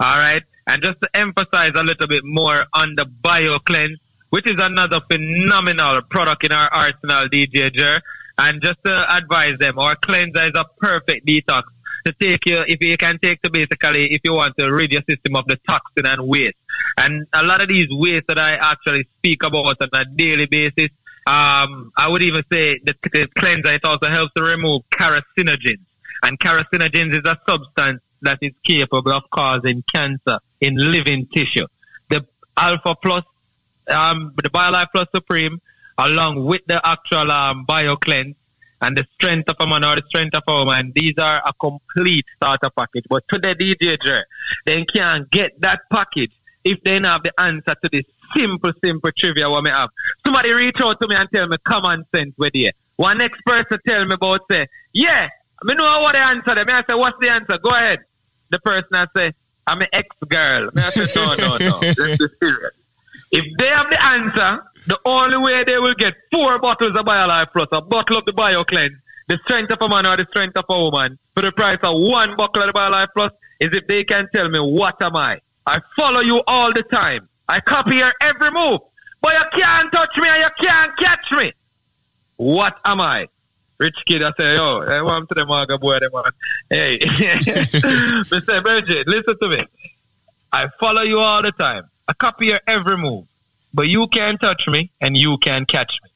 All right. And just to emphasize a little bit more on the Bio Cleanse, which is another phenomenal product in our arsenal, DJ Jer. And just to advise them, our cleanser is a perfect detox to take you, if you can take to basically, if you want to rid your system of the toxin and waste. And a lot of these waste that I actually speak about on a daily basis, um, I would even say the, the cleanser, it also helps to remove carcinogens. And carcinogens is a substance that is capable of causing cancer in living tissue. The Alpha Plus, um, the BioLife Plus Supreme, along with the actual um, BioCleanse and the strength of a man or the strength of a woman, these are a complete starter package. But to the DJ, they can't get that package if they don't have the answer to this simple, simple trivia what me have. Somebody reach out to me and tell me common sense with you. One next person tell me about say, yeah, me know what the answer. Them. I say, what's the answer? Go ahead. The person I say, I'm an ex-girl. I say, no, no, no. Let's be serious. If they have the answer, the only way they will get four bottles of BioLife Plus, a bottle of the BioCleanse, the strength of a man or the strength of a woman, for the price of one bottle of the BioLife Plus, is if they can tell me what am I. I follow you all the time. I copy your every move. But you can't touch me and you can't catch me. What am I? Rich kid, I say, yo, I want to the maga boy, them man. Hey, Mr. Bridget, listen to me. I follow you all the time. I copy your every move. But you can't touch me and you can't catch me.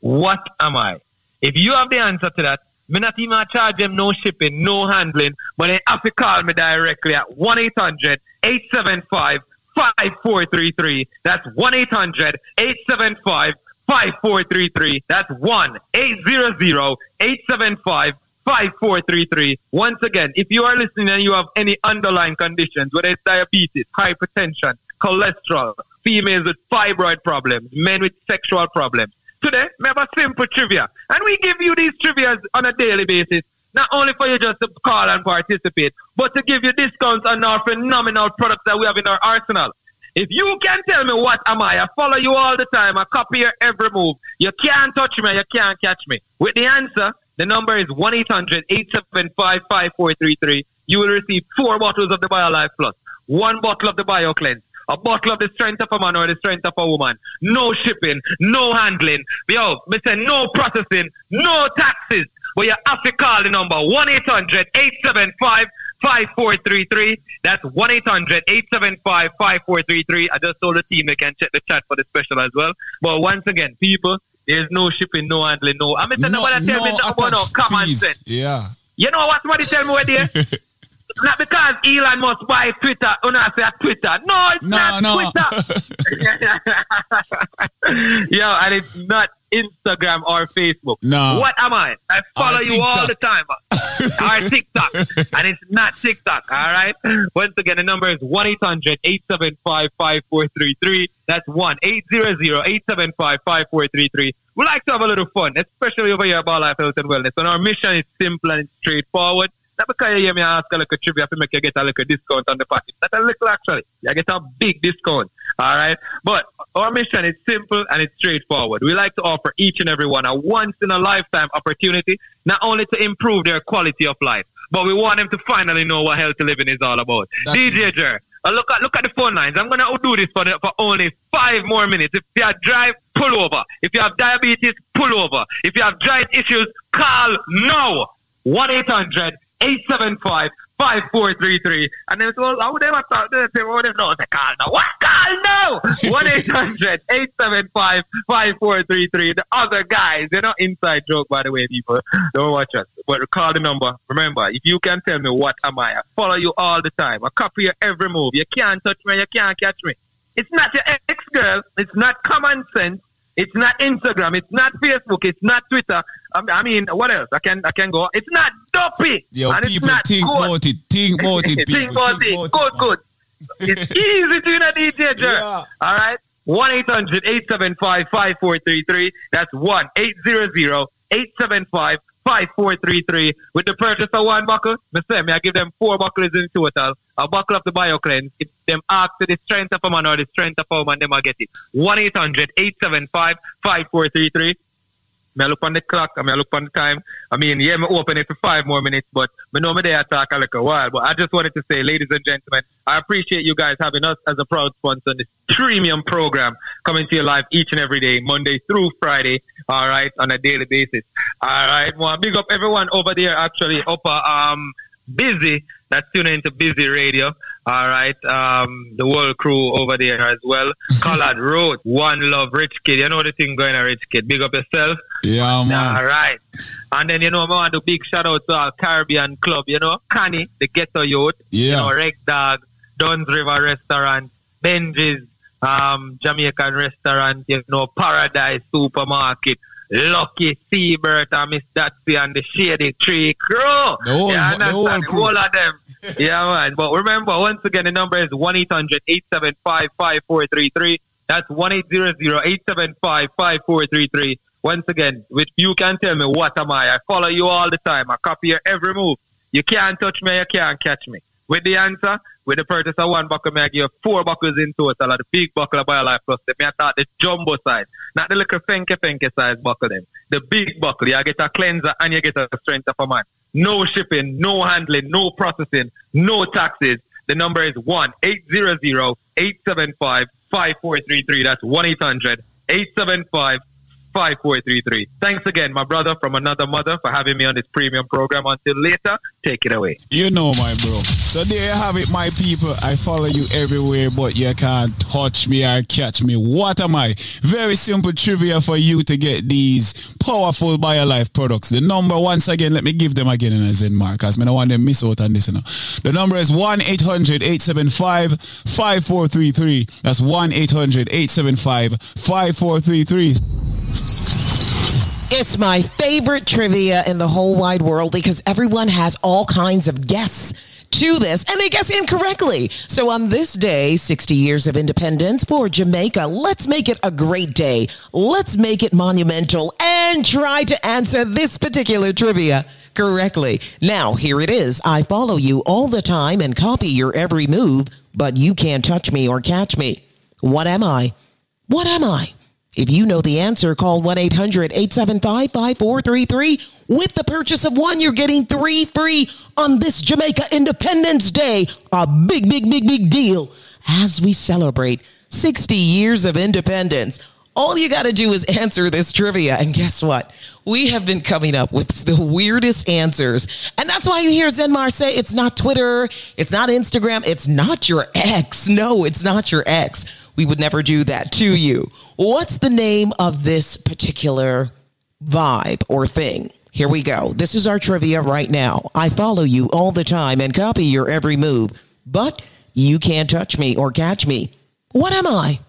What am I? If you have the answer to that, me not even charge them no shipping, no handling, but they have to call me directly at 1 800 875 5433. That's 1 800 875 5433. That's 1 800 875 5433. Once again, if you are listening and you have any underlying conditions, whether it's diabetes, hypertension, cholesterol, females with fibroid problems, men with sexual problems, today we have a simple trivia. And we give you these trivias on a daily basis, not only for you just to call and participate, but to give you discounts on our phenomenal products that we have in our arsenal. If you can tell me what am I, I follow you all the time, I copy your every move. You can't touch me, you can't catch me. With the answer, the number is 1-800-875-5433. You will receive four bottles of the BioLife Plus. one bottle of the BioCleanse. A bottle of the strength of a man or the strength of a woman. No shipping, no handling. Yo, say no processing, no taxes. But you have to call the number 1-800-875-5433. That's 1-800-875-5433. I just told the team they can check the chat for the special as well. But once again, people, there's no shipping, no handling, no. I'm mean, No- nobody tell me no nothing about no common sense. Yeah. You know what somebody tell me where there? It's not because Elon Musk buy Twitter. Oh, no, I say Twitter. No, it's No, not no. Twitter. Yo, and it's not Instagram or Facebook. No. What am I? I follow you all the time. or TikTok. and it's not TikTok, all right? Once again, the number is 1 800 875 5433. That's 1 800 875 5433. We like to have a little fun, especially over here at Life Health and Wellness. And our mission is simple and straightforward. Not because you hear me ask a little trivia to make you get a little discount on the package. Not a little actually. You get a big discount. All right. But our mission is simple and it's straightforward. We like to offer each and every one a once in a lifetime opportunity, not only to improve their quality of life, but we want them to finally know what healthy living is all about. DJ Jer, uh, look at look at the phone lines. I'm gonna do this for the, for only five more minutes. If you have drive, pull over. If you have diabetes, pull over. If you have joint issues, call now. One eight hundred eight seven five four three three. And then so how would they have thought they say, well, they know they call now. What call now? One eight hundred eight seven five five four three three. The other guys, they're not inside joke by the way, people. Don't watch us. But call the number. Remember, if you can tell me what am I, I follow you all the time. I copy your every move. You can't touch me, you can't catch me. It's not your ex girl. It's not common sense. It's not Instagram. It's not Facebook. It's not Twitter. Um, I mean, what else? I can I can go. It's not dopey. Yo, and it's people not think good. about it. Think about it, people. Think about it. Good, good. It's easy to do a DJ Jer. All right. 1 800 875 5433. That's 1 800 875 5433. With the purchase of one buckle, me say, me I give them four buckles in total. A buckle of the bio cleanse. If them ask for the strength of a man or the strength of a woman, them I get it. 1 800 875 5433. I look on the clock, I I look on the time. I mean, yeah, me open it for five more minutes, but me know me there talk a little while. But I just wanted to say, ladies and gentlemen, I appreciate you guys having us as a proud sponsor in this premium program coming to you live each and every day, Monday through Friday, all right, on a daily basis. All right, well, big up everyone over there actually up uh, um busy that's tuning into busy radio. All right, um, the world crew over there as well. Collard Road, One Love, Rich Kid. You know the thing going on, Rich Kid. Big up yourself. Yeah, man. All right. And then, you know, I want to big shout out to our Caribbean Club, you know, Connie, the Ghetto Youth, you Yeah. know, Reg Dog, Duns River Restaurant, Benji's, um, Jamaican Restaurant, you know, Paradise Supermarket, Lucky Seabird and Miss Datsy and the Shady Tree Crew. The whole- yeah, the whole crew. All of them. yeah, man. But remember, once again, the number is 1 800 875 5433. That's 1 800 875 5433. Once again, which you can tell me what am I? I follow you all the time. I copy your every move. You can't touch me, you can't catch me. With the answer, with the purchase of one buckle, may I give you four buckles in total. of The big buckle of BioLife Plus. They may I thought the jumbo size, not the little fenke fenke size buckle. Them. The big buckle, you get a cleanser and you get a strength of a man. No shipping, no handling, no processing, no taxes. The number is 1 800 875 5433. That's 1 800 875 5433. Thanks again, my brother from another mother, for having me on this premium program. Until later, take it away. You know, my bro. So there you have it, my people. I follow you everywhere, but you can't touch me or catch me. What am I? Very simple trivia for you to get these powerful BioLife products. The number, once again, let me give them again in a Zen mark, because I don't want them miss out on this. You know. The number is 1-800-875-5433. That's 1-800-875-5433. It's my favorite trivia in the whole wide world because everyone has all kinds of guess to this and they guess incorrectly. So on this day, 60 years of independence for Jamaica, let's make it a great day. Let's make it monumental and try to answer this particular trivia correctly. Now, here it is. I follow you all the time and copy your every move, but you can't touch me or catch me. What am I? What am I? If you know the answer, call 1 800 875 5433. With the purchase of one, you're getting three free on this Jamaica Independence Day. A big, big, big, big deal as we celebrate 60 years of independence. All you got to do is answer this trivia. And guess what? We have been coming up with the weirdest answers. And that's why you hear Zenmar say it's not Twitter, it's not Instagram, it's not your ex. No, it's not your ex. We would never do that to you. What's the name of this particular vibe or thing? Here we go. This is our trivia right now. I follow you all the time and copy your every move, but you can't touch me or catch me. What am I?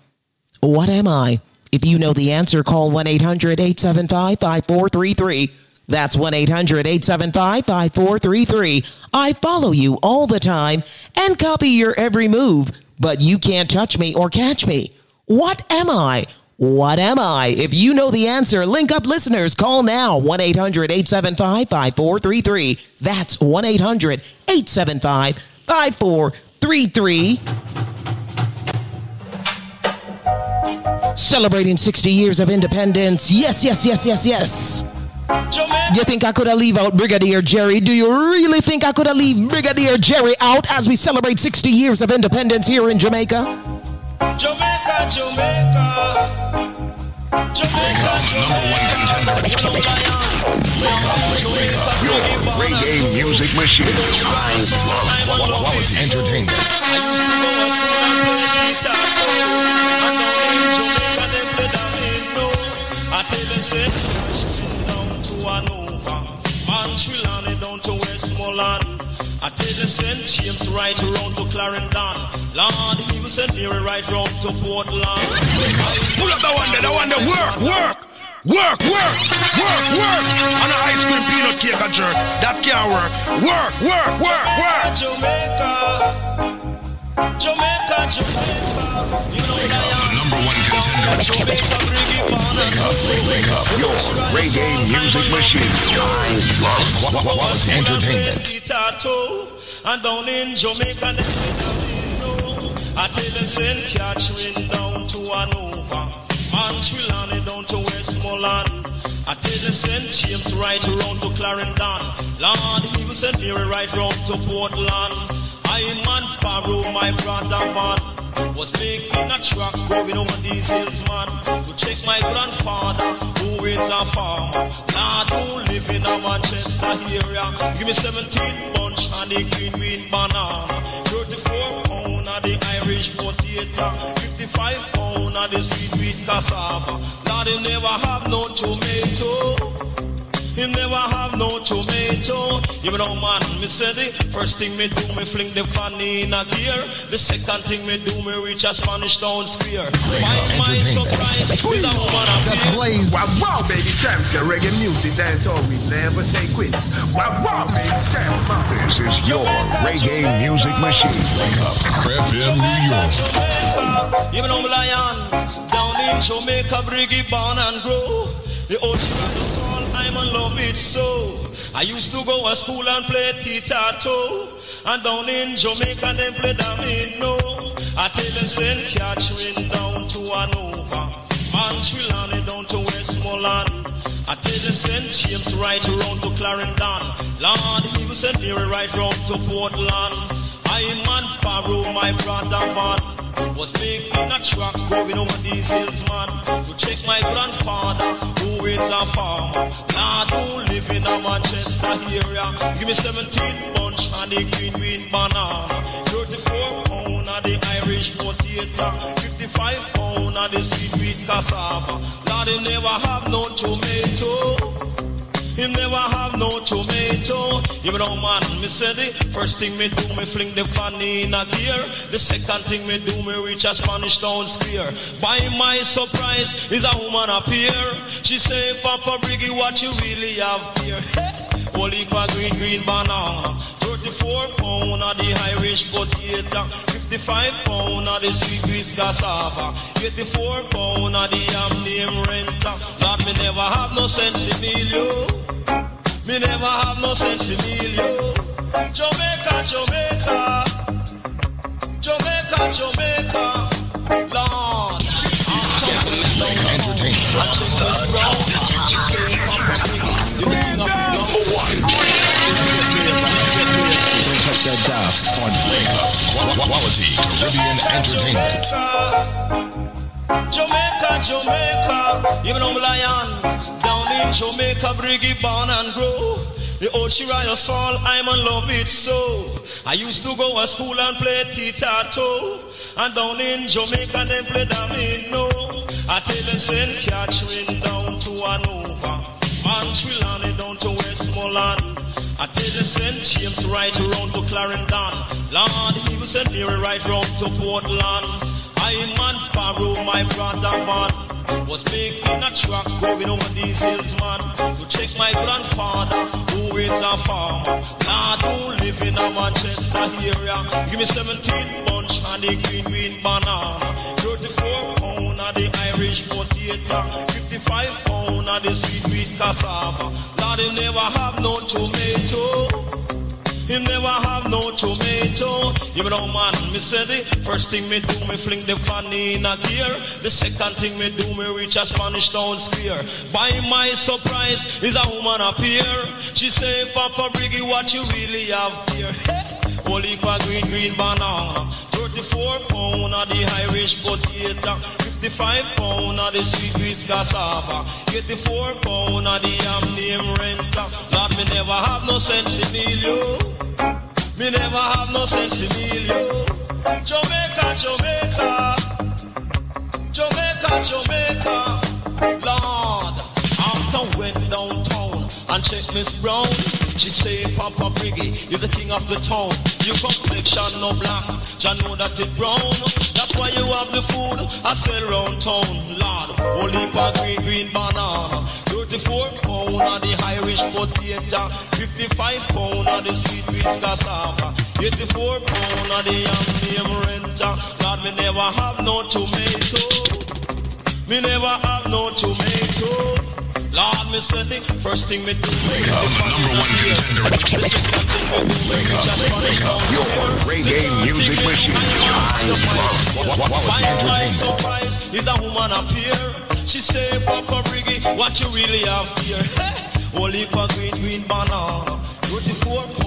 What am I? If you know the answer, call 1 800 875 5433. That's 1 800 875 5433. I follow you all the time and copy your every move, but you can't touch me or catch me. What am I? What am I? If you know the answer, link up listeners. Call now 1 800 875 5433. That's 1 800 875 5433. Celebrating 60 years of independence. Yes, yes, yes, yes, yes. You think I could have leave out Brigadier Jerry? Do you really think I could have leave Brigadier Jerry out as we celebrate 60 years of independence here in Jamaica? Jamaica, Jamaica. Jamaica, Jamaica. Your reggae music machine. Quality entertainment. Montreal and down to Westmoreland. I tell you, St. James right round to Clarendon. Lord, he was send me right round to Portland. Pull up that one there, that one there. Work, work. Work, work, work, work. On an ice cream peanut cake a jerk. That can't work. Work, work, work, work. Jamaica. Jamaica, Jamaica. You know that Wake up, wake up. Your reggae music machine. Entertainment. And down in Jamaica. I tell you, St. Catherine down to Hanover. Down to. I tell you, St. James right round to Clarendon. Lord, he will send me right round to Portland. I man borrow my brother man. Was making a truck going over these hills, man. To check my grandfather, who is a farmer. Lord, who live in a Manchester area. Give me 17 bunch and the green bean banana. 34 pound of the Irish potato. 55 pound of the sweet wheat cassava. He never have no tomato. He never have no tomato. You know, man, me say the first thing me do, me fling the fanny in a gear. The second thing me do, me reach a Spanish town square. Find my surprise with a woman up That's Blaze. Wow, wow, baby, Shams, your reggae music, that's all we never say quits. Wow, wow, baby, Shams. This is your reggae music machine. Wake up. FM New York. You know, lion down in Jamaica, Briggy born and grow. The ocean and the I'm in love it so. I used to go to school and play tito And down in Jamaica, they play domino. I tell you, St. Catherine down to Hanover. Montreal down to Westmoreland. I tell you, St. James right round to Clarendon. Lord, he will send me right round to Portland. I man borrow my brother man. Was making a truck going over these hills, man. To check my grandfather, who is a farmer. Lord, who live in a Manchester area. Give me 17 bunch and the green bean banana. 34 pound of the Irish potato. 55 pound of the sweet wheat cassava. Lord, he never have no tomato. He never have no tomato. You know, man, me say the first thing me do, me fling the fanny in a gear. The second thing me do, me reach a Spanish town square. By my surprise, is a woman appear. She say, Papa Briggy, what you really have here? Holy green, green banana. 34 pound of the Irish potato. The five pound of the sweet wheat cassava, Get the four pound of the yam name Renta. Lord, me never have no sense in you. Me never have no sense in you. Jamaica, Jamaica, Jamaica, Jamaica, Lord. Number one. Protect your jobs on Wake Up. Quality Caribbean entertainment. Jamaica, Jamaica, even on Lion, down in Jamaica, Briggy, born and grow. The old riots fall, I'm in love with so. I used to go to school and play tic-tac-toe. And down in Jamaica, they play domino. I tell the send catch wind down to a new. Montreal and down to Westmoreland. I tell the St. James right around to Clarendon. Lord, he was send me right round to Portland. I man borrow my brother man. Was making a truck going over these hills, man. To check my grandfather, who is a farmer. Lord, who live in a Manchester area. Give me 17 bunch and the green green banana. 34 pound of the Irish potato. 55 pound of the sweet sweet cassava. Lord, he never have no tomato. He never have no tomato. You know, man, me say the first thing me do, me fling the funny in a gear. The second thing me do, me reach a Spanish town square. By my surprise, is a woman appear. She say, Papa Briggy, what you really have here? Holy green, green banana. 34 pound of the Irish potato. 55 pound of the sweet sweet cassava. 84 pound of the yam name renter. Lord, me never have no sense you. Me never have no you. Jamaica, Jamaica. Jamaica, Jamaica. Checked Miss Brown. She say Papa Briggy is the king of the town. Your complexion no black, Jah know that it brown. That's why you have the food I sell round town. Lord, only for green green banana. 34 pound of the Irish potato, 55 pound of the sweet sweet cassava, 84 pound of the yam name. Lord, me never have no tomato. Me never have no tomato. Lord, me say the first thing me do. Wake up, the number one contender. Wake up, wake up, your reggae music machine. I love quality By my entertainment. surprise is a woman appear. She say, Papa Briggy, what you really have here? Only for green, green banana.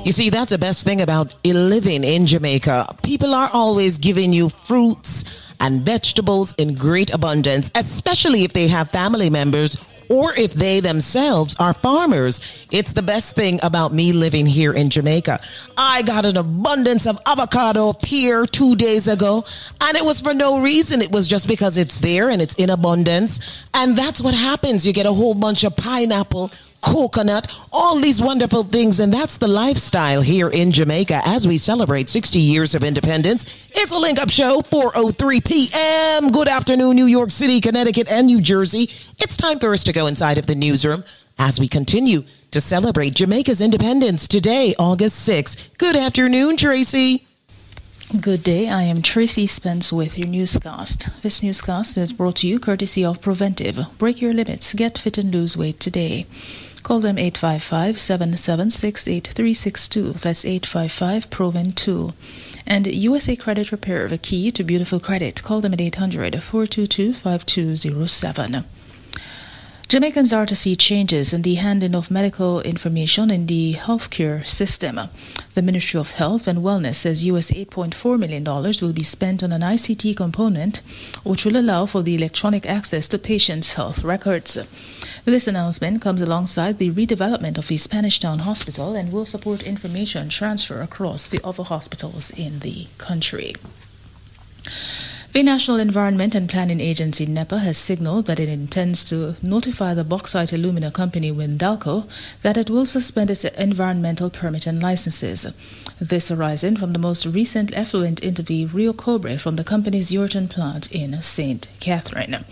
You see, that's the best thing about living in Jamaica. People are always giving you fruits and vegetables in great abundance, especially if they have family members or if they themselves are farmers. It's the best thing about me living here in Jamaica. I got an abundance of avocado pear two days ago, and it was for no reason. It was just because it's there and it's in abundance. And that's what happens. You get a whole bunch of pineapple coconut, all these wonderful things. And that's the lifestyle here in Jamaica as we celebrate 60 years of independence. It's a link up show, 4.03 p.m. Good afternoon, New York City, Connecticut, and New Jersey. It's time for us to go inside of the newsroom as we continue to celebrate Jamaica's independence today, August 6th. Good afternoon, Tracy. Good day. I am Tracy Spence with your newscast. This newscast is brought to you courtesy of Preventive. Break your limits. Get fit and lose weight today. Call them 855 776 8362. That's 855 Proven 2. And USA Credit Repair, the key to beautiful credit. Call them at 800 422 5207. Jamaicans are to see changes in the handling of medical information in the healthcare system. The Ministry of Health and Wellness says US $8.4 million will be spent on an ICT component which will allow for the electronic access to patients' health records. This announcement comes alongside the redevelopment of the Spanish Town Hospital and will support information transfer across the other hospitals in the country. The National Environment and Planning Agency, NEPA, has signaled that it intends to notify the bauxite alumina company Windalco that it will suspend its environmental permit and licenses. This arising from the most recent effluent the Rio Cobre from the company's Ewarton plant in St. Catherine.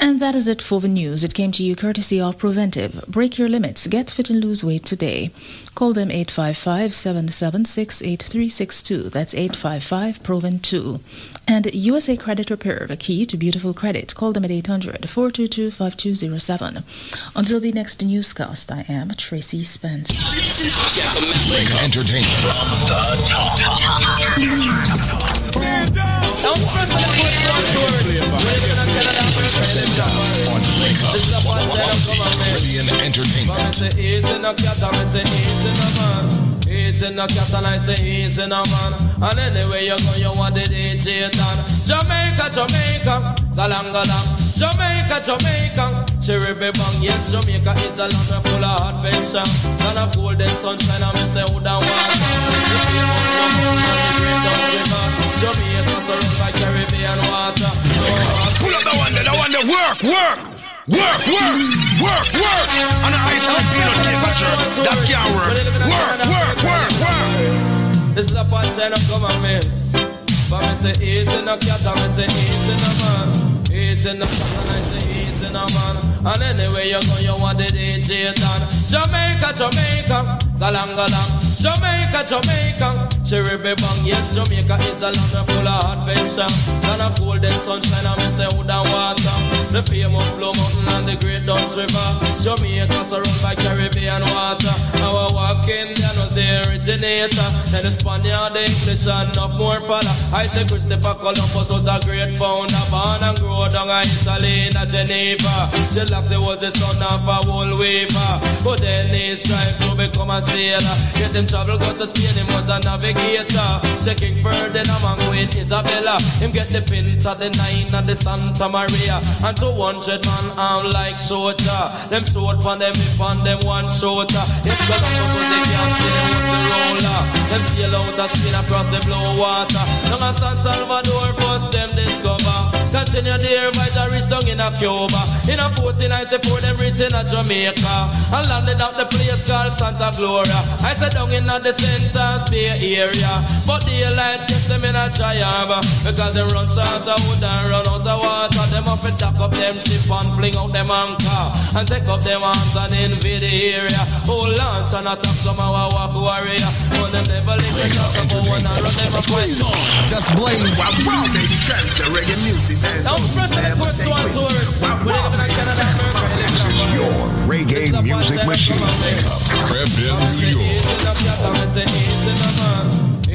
And that is it for the news. It came to you courtesy of Preventive. Break your limits. Get fit and lose weight today. Call them 855 776 8362. That's 855 Proven 2. And USA Credit Repair, the key to beautiful credit. Call them at 800 422 5207. Until the next newscast, I am Tracy Spence. Wake up, entertainment from the top. Caribbean entertainment. Easy no cat, I say easy no man. Easy no cat, and I say easy no man. And anyway you go, you want the DJ done. Jamaica, Jamaica, galang galang. Jamaica, Jamaica, cherry bang, yes, Jamaica is a land full of adventure. Land of golden sunshine, I me say, who don't want The famous woman and the great Dunn's river. Jamaica surrounded by Caribbean water. Pull up the one, the one, there, work, work. Work, work, work, work. On the ice cream peanut cake and jerk. That can't work. Work, work, work, work. This is a part of governments. But me say easy no cat and me say easy no man. Easy no cat and I say easy no man. And anyway you go you want the DJ done. Jamaica, Jamaica, galang galang. Jamaica, Jamaica, cherry bang. Yes, Jamaica is a land full of adventure. Land of golden sunshine and me say wood and water. The famous Blue Mountain and the Great Dunn's River. Jamaica surrounded by Caribbean water. Arawak Indian was the originator. Then the Spaniard, the English, and enough more fella. I say Christopher Columbus was a great founder. Born and grew down in Italy in Geneva. Gelaxy was the son of a wool weaver. But then he strived to become a sailor. Get him travel, go to Spain, him was a navigator. Checking Ferdinand and Queen Isabella. Him get the Pinta, the Nine, and the Santa Maria. And 200 man arm like soldier. Them sword from them, if on them one shooter. Yes, Columbus was the captain, him was the roller. Them sail out a spin across the blue water. Now a San Salvador first them discover. Continue a reach down in a Cuba. In a 1494 them reach in a Jamaica. And landed up the place called Santa Gloria. I said down in a the St. Ann's Bay area. But daylight kept them in a triumph. Because them run short of wood and run out of water. Them up and dock up them ship and fling out them anchor. And take up them arms and invade the area. Oh launch and attack some of Arawak warrior. But them never leave the shop about one and run them fight. Just blaze. Wow, wow, baby, trance, the reggae music dance. Now fresh and first one tourist. We live in Canada, America. This is your reggae music machine. Crept in New York.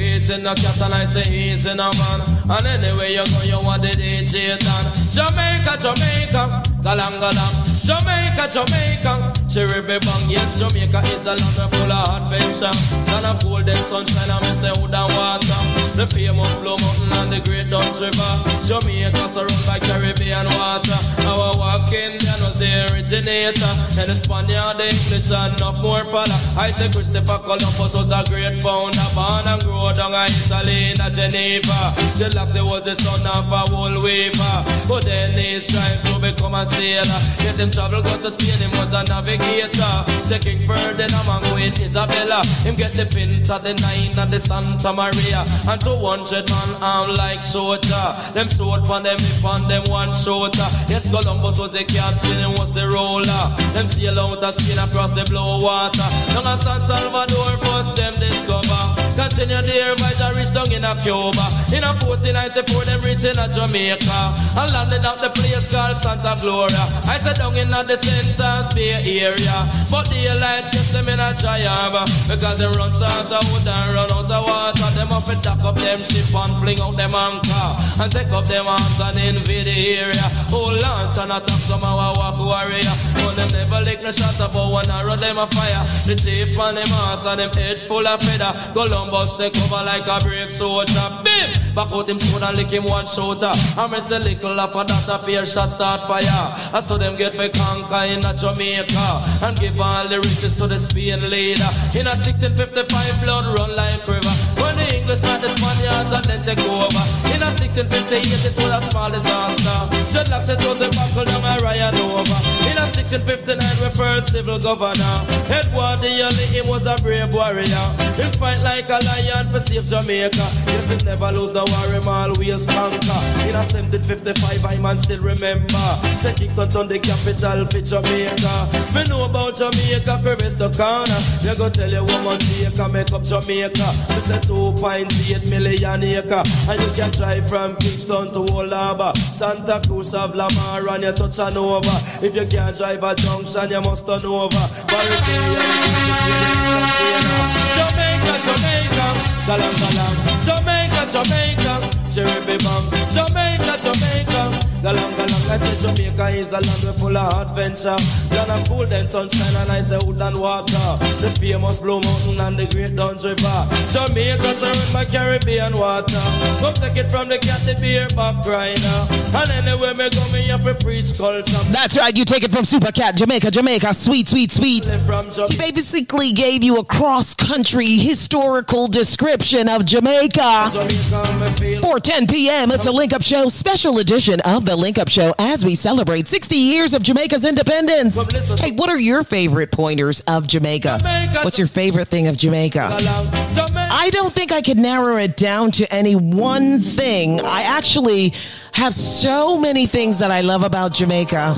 Easy no cat and I say easy no man And anyway you go you want the DJ done Jamaica, Jamaica, galang galang Jamaica, Jamaica, cherry bang Yes, Jamaica is a land full of adventure Land of golden sunshine and me say wood and water The famous Blue Mountain and the Great Dunn's River. Jamaica surrounded by Caribbean water. Arawak Indian was the originator. And the Spaniard, the English and enough more fella I say Christopher Columbus was a great founder Born and grew down in Italy in Geneva. Gelaxy was the son of a wool weaver. But then he strived to become a sailor. Get him travel, go to Spain, him was a navigator. Checking Ferdinand and Queen Isabella. Him get the Pinta, the Nine and the Santa Maria. And 200 man arm like soldier. Them sword from them, if on them one shooter Yes, Columbus was the captain, him was the roller. Them sail out a spin across the blue water. Down a San Salvador, first them discover Continue their voice, I reach down in a Cuba. In a 1494, them reach in a Jamaica. And landed up the place called Santa Gloria. I said down in a the St. Ann's Bay area. But daylight kept them in a triumph Because them run short of wood and run out of water. Them up and dock up them ship and fling out them anchor. And take up them arms and invade the area. Oh launch and attack some of Arawak warrior. But them never lick no shot about one arrow them a fire. The chief and them ass and them head full of feather Columbus they cover like a brave soldier. Bim! Back out him sword and lick him one And me say little of a that a pair shot start fire. I saw them get for conquer in a Jamaica And give all the riches to the Spain leader. In a 1655 blood run like river. When the English got the Spaniards and then take over In a 1658 it was a small disaster. Dreadlocks it was a buckle down a Rio Nuevo. In a 1659 we first civil governor. Edward D'Oyley he was a brave warrior. He fight like a lion for save Jamaica. Yes he never lose the war him always conquer. In a 1755 I man still remember. Say Kingston turn the capital for Jamaica. Me know about Jamaica caress the corner. Me go tell you what Jamaica make up Jamaica. Me say 2.8 million acre. And you can drive from Kingston to Harbor. Santa Cruz of Lamar and you touch an over. If you can't drive a junction you must turn over. Jamaica, Jamaica, galang galang. Jamaica, Jamaica, cherry bang Jamaica, Jamaica, galang galang I say Jamaica is a land full of adventure Then I'm cool, then sunshine and I say wood and water. The famous Blue Mountain and the Great Dunn's River. Jamaica surround my Caribbean water. Come take it from the cat, the beer back grinder. And anywhere me go, me have to preach culture. That's right, you take it from Super Cat, Jamaica, Jamaica, sweet, sweet, sweet. He basically gave you a cross country historical description of Jamaica. 4:10 p.m. It's a Link Up Show, special edition of the Link Up Show as we celebrate 60 years of Jamaica's independence. Hey, what are your favorite pointers of Jamaica? What's your favorite thing of Jamaica? I don't think I could narrow it down to any one thing. I actually have so many things that I love about Jamaica.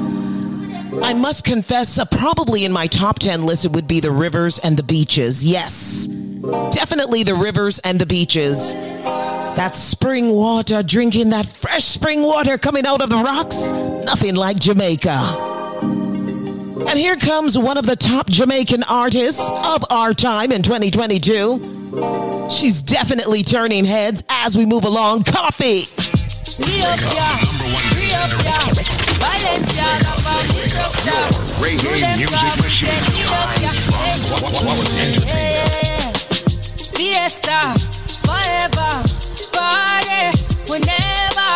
I must confess, uh, probably in my top 10 list, it would be the rivers and the beaches. Yes, definitely the rivers and the beaches. That spring water, drinking that fresh spring water coming out of the rocks, nothing like Jamaica. And here comes one of the top Jamaican artists of our time in 2022. She's definitely turning heads as we move along. Koffee. We up ya, we up ya. Balenciaga for the structure. Reggae music machine. Fiesta, forever, whenever,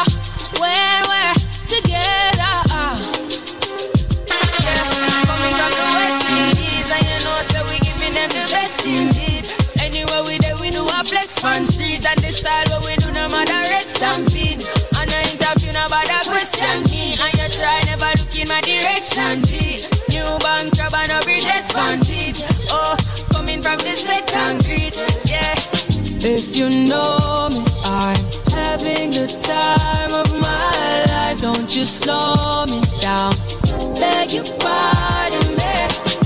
when we're together. Coming from the West Indies, and you know, so we giving them the best. Anywhere we there, we do a flex on street, and the style what we do, no matter interview question me, and you try never look in my direction. G. New bank feet. Oh, coming from the concrete, yeah. If you know the time of my life. Don't you slow me down. Beg you pardon me.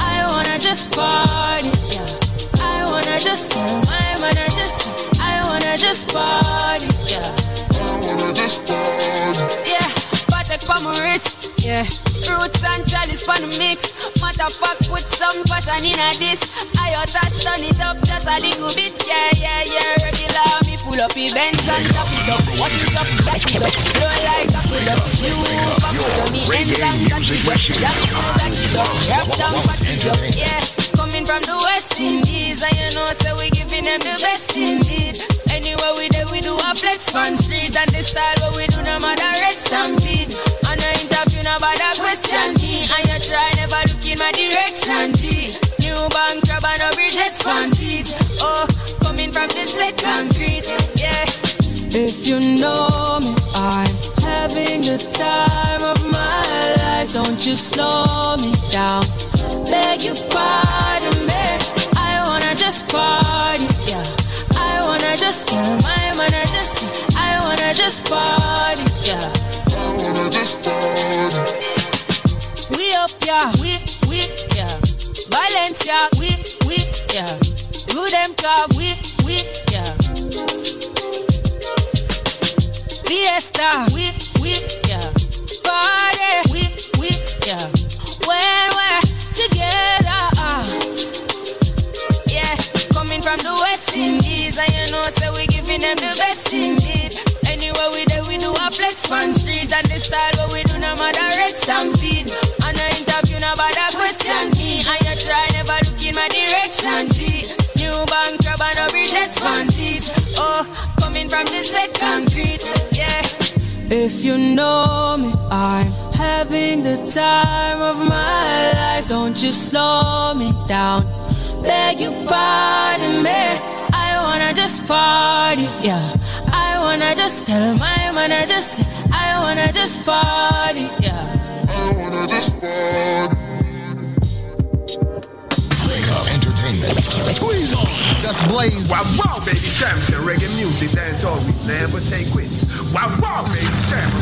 I wanna just party, yeah. I wanna just, I wanna just, I wanna just party, yeah. I wanna just party. Yeah, Patek pa my wrist, yeah. Roots and chalice pan the mix. Matter fuck with some passion in a this. I touch turn it up just a little bit, yeah, yeah, yeah. Regular me full up events and top it up. What Coming from the West Indies, and you know, so we giving them the best indeed. Anywhere we there, we do a flex on street, and the style what we do, no matter red stampede. And I interview, nobody question me, and you try never look in my direction, G. New bank crab and a bridges fan feet. Oh, coming from the set concrete, yeah. If you know having the time of my life. Don't you slow me down. Beg you pardon me. I wanna just party, yeah. I wanna just kill my wanna just I wanna just party, yeah. I wanna just party. We up, yeah. We we yeah. Valencia, we we yeah. Good them car, we we yeah. Fiesta, we Oh, coming from the concrete, yeah. If you know me, I'm having the time of my life. Don't you slow me down. Beg you pardon me. I wanna just party, yeah. I wanna just tell my man, I just, I wanna just party, yeah. I wanna just party. Entertainment. Squeeze on. Just blaze. Wow, wow, baby, Shams and reggae music, that's all we never say quits. Wow, wow, baby, Shams.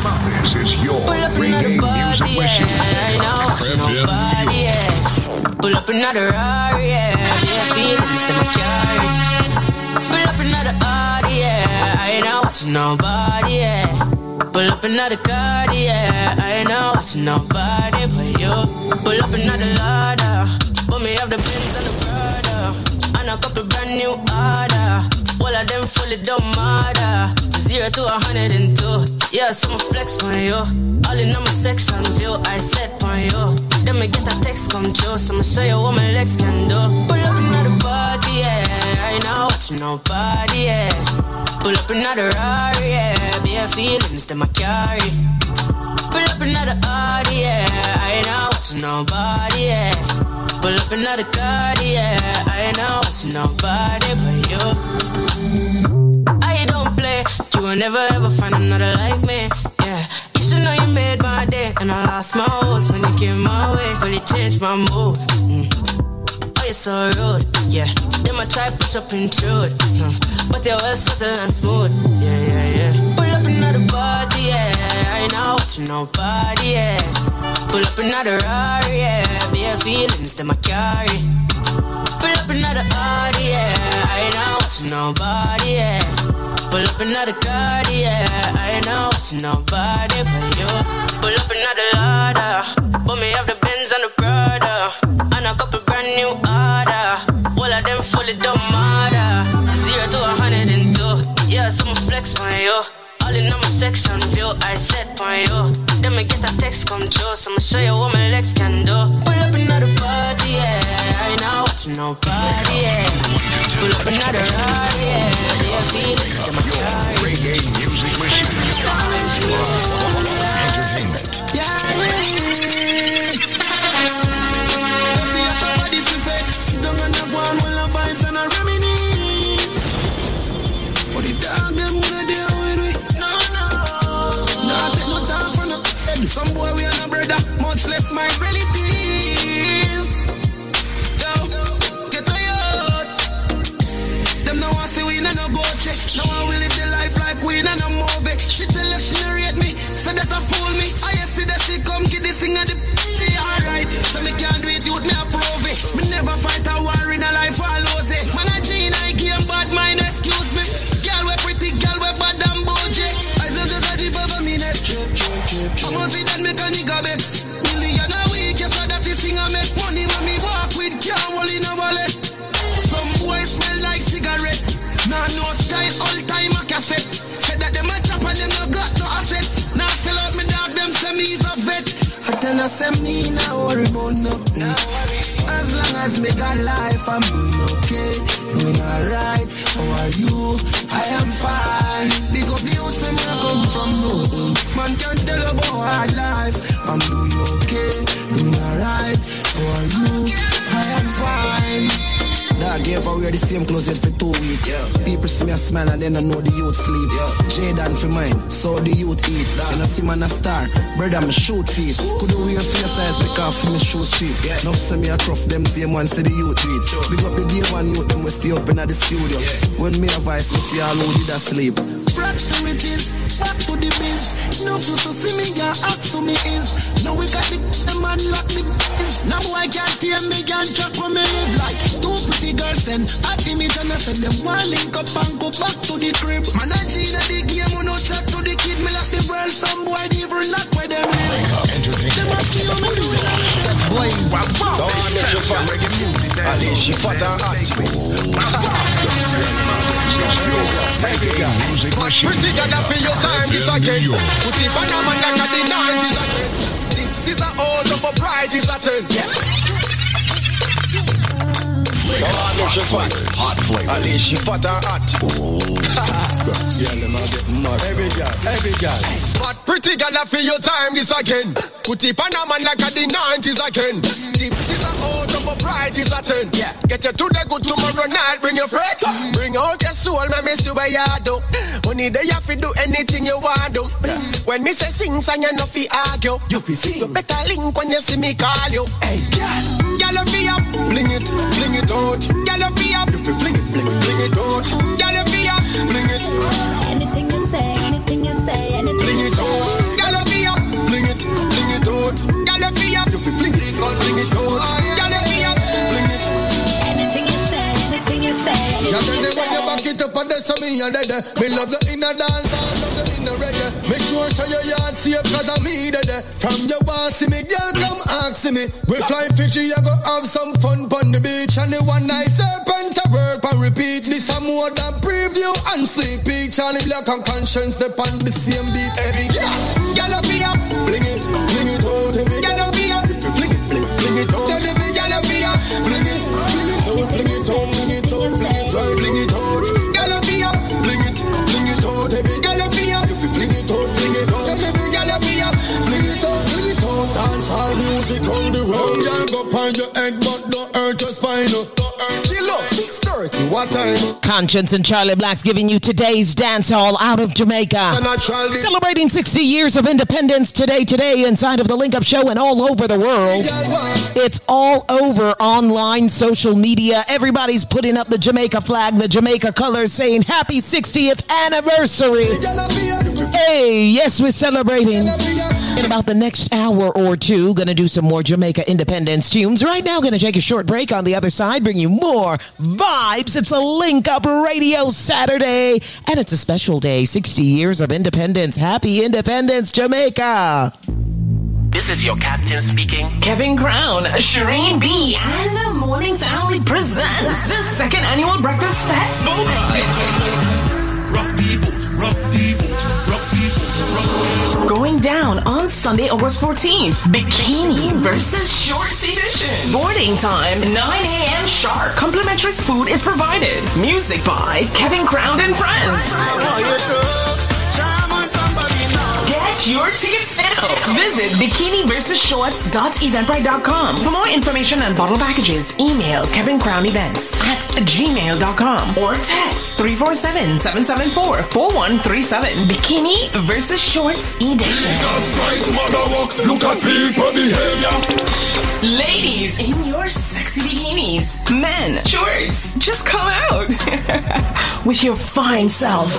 This is your Pull up reggae music party, machine. I know nobody, yeah. Pull up another Rari, yeah. Yeah, feelings to my carry. Pull up another Audi, yeah. I ain't not watching nobody, yeah. Pull up another card, yeah. I ain't not watching nobody but you. Pull up another ladder. Put me off the pins and the Prada. And a couple brand new order. All of them fully don't matter. Zero to a hundred and two. Yeah, so I'ma flex on you. All in on my section view. I set on you. Then me get a text come true, so I'ma show you what my legs can do. Pull up another party, yeah. I ain't not watching nobody, yeah. Pull up another Rari, yeah. Bare feelings that my carry. Pull up another Audi, yeah. I ain't not watching nobody, yeah. Pull up another car, yeah. I ain't not watching nobody but you. I don't play. You will never ever find another like me, yeah. You should know you made my day, and I lost my hopes when you came my way, but it changed my mood. Mm. Oh, you're so rude, yeah. Then I try push up intrude, huh. but you're well settled and smooth, yeah, yeah, yeah. Pull up another party, yeah. I ain't not watching nobody, yeah. Pull up another Rari, yeah. Bare feelings that I carry. Pull up another Audi, yeah. I ain't not watching nobody, yeah. Pull up another car, yeah. I ain't not watching nobody but you. Pull up another Lada. But me up the Benz and the Prada. And a couple brand new order. All of them fully don't matter. Zero to a hundred and two. Yeah, some flex on you. All in on my section view, I set on you. Then me get a text come true, so I'ma show you what my legs can do. Pull up another party, yeah. I ain't not watching nobody, yeah. Pull up another ride, yeah. Yeah, feelings to my car. Reggae music machine. Head. Some boy we are no brother, much less my relative. Me got life, I'm doing okay, doing alright. How are you? I am fine. Big up the say I come from no. Man can't tell about hard life. I'm doing okay, Dog gave away the same clothes yet for two weeks. Yeah. People see me a smile and then I know the youth sleep. Yeah. Jaden for mine, so the youth eat. And I see man a star, brother me shoot feet. Could you wear your size because for me shoes cheap. Enough say me a tough, them same one say the youth read. Big up the day one youth, them we stay up in the studio. When me a voice, we see all who did a sleep. Back to riches, back to the biz. Enough to so see me, yeah, ask to me is. Now we got the, the man lock the biz. Now boy can't hear me, can't track where me live like. Two pretty girls then, at image and I said them one link up and go back to the crib. Man, I Gina the game, we no chat to the kid. Me lost the world, some boy even lock where them live. Them a see how me do it. Boy, wow, wow. Alicia fat and hot. Pretty girl, that feel your time this again. Put it on a man like the 90s again. Tips is a old number, price is a 10. Go on, Alicia fat. Hot flavor. Alicia fat and hot. Yeah, them a get mad. Every girl, every girl. But pretty girl, I feel your time this again. Put it on a man like the 90s again. Tips is a old oh, number, price is a 10. Yeah. Get you to the good tomorrow night, bring your friend. Bring out your soul, man, me you where you do. Money there, you fi do anything you want do. When me say sing, song, you no fi argue. You fi sing. You better link when you see me call you. Hey, girl. Girl, you fi up, bling it, bling it out. Girl, you fi up, you fi fling it, fling it, fling it out. Girl, you fi up, bling it. And there's me. Me love the inner dance, I love the inner reggae. Make sure show your yard safe cause I'm me there. From your want see me, girl come ask me. We fly Fiji, I go have some fun on the beach. And the one night serpent to work and repeat. This a more than preview and sneak peek. Charly Black and Konshens, on the same beat. Every girl, girl on your head, but don't hurt your spine. Don't hurt. Six thirty. What time? Konshens and Charly Blacks giving you today's dance hall out of Jamaica. Celebrating 60 years of independence today, today, inside of the Link Up Show and all over the world. It's all over online social media. Everybody's putting up the Jamaica flag, the Jamaica colors, saying happy 60th anniversary. Hey, yes, we're celebrating. In about the next hour or two, gonna do some more Jamaica independence tunes. Right now, gonna take a short break on the other side, bring you more vibes. It's a Link Up Radio Saturday, and it's a special day 60 years of independence. Happy Independence, Jamaica. This is your captain speaking. Kevin Crown, Shireen B, and the Morning Family presents the second annual Breakfast Fest. Going down on Sunday, August 14th. Bikini versus Shorts Edition. Boarding time, 9 a.m. sharp. Complimentary food is provided. Music by Kevin Crown and Friends. Oh, Get your tickets now. Visit bikiniversusshorts.eventbrite.com. For more information on bottle packages, email Kevin Crown Events at gmail.com or text 347-774-4137. Bikini versus Shorts Edition. Jesus Christ, mother walk. Look at people behavior. Ladies in your sexy bikinis. Men, shorts, just come out with your fine self.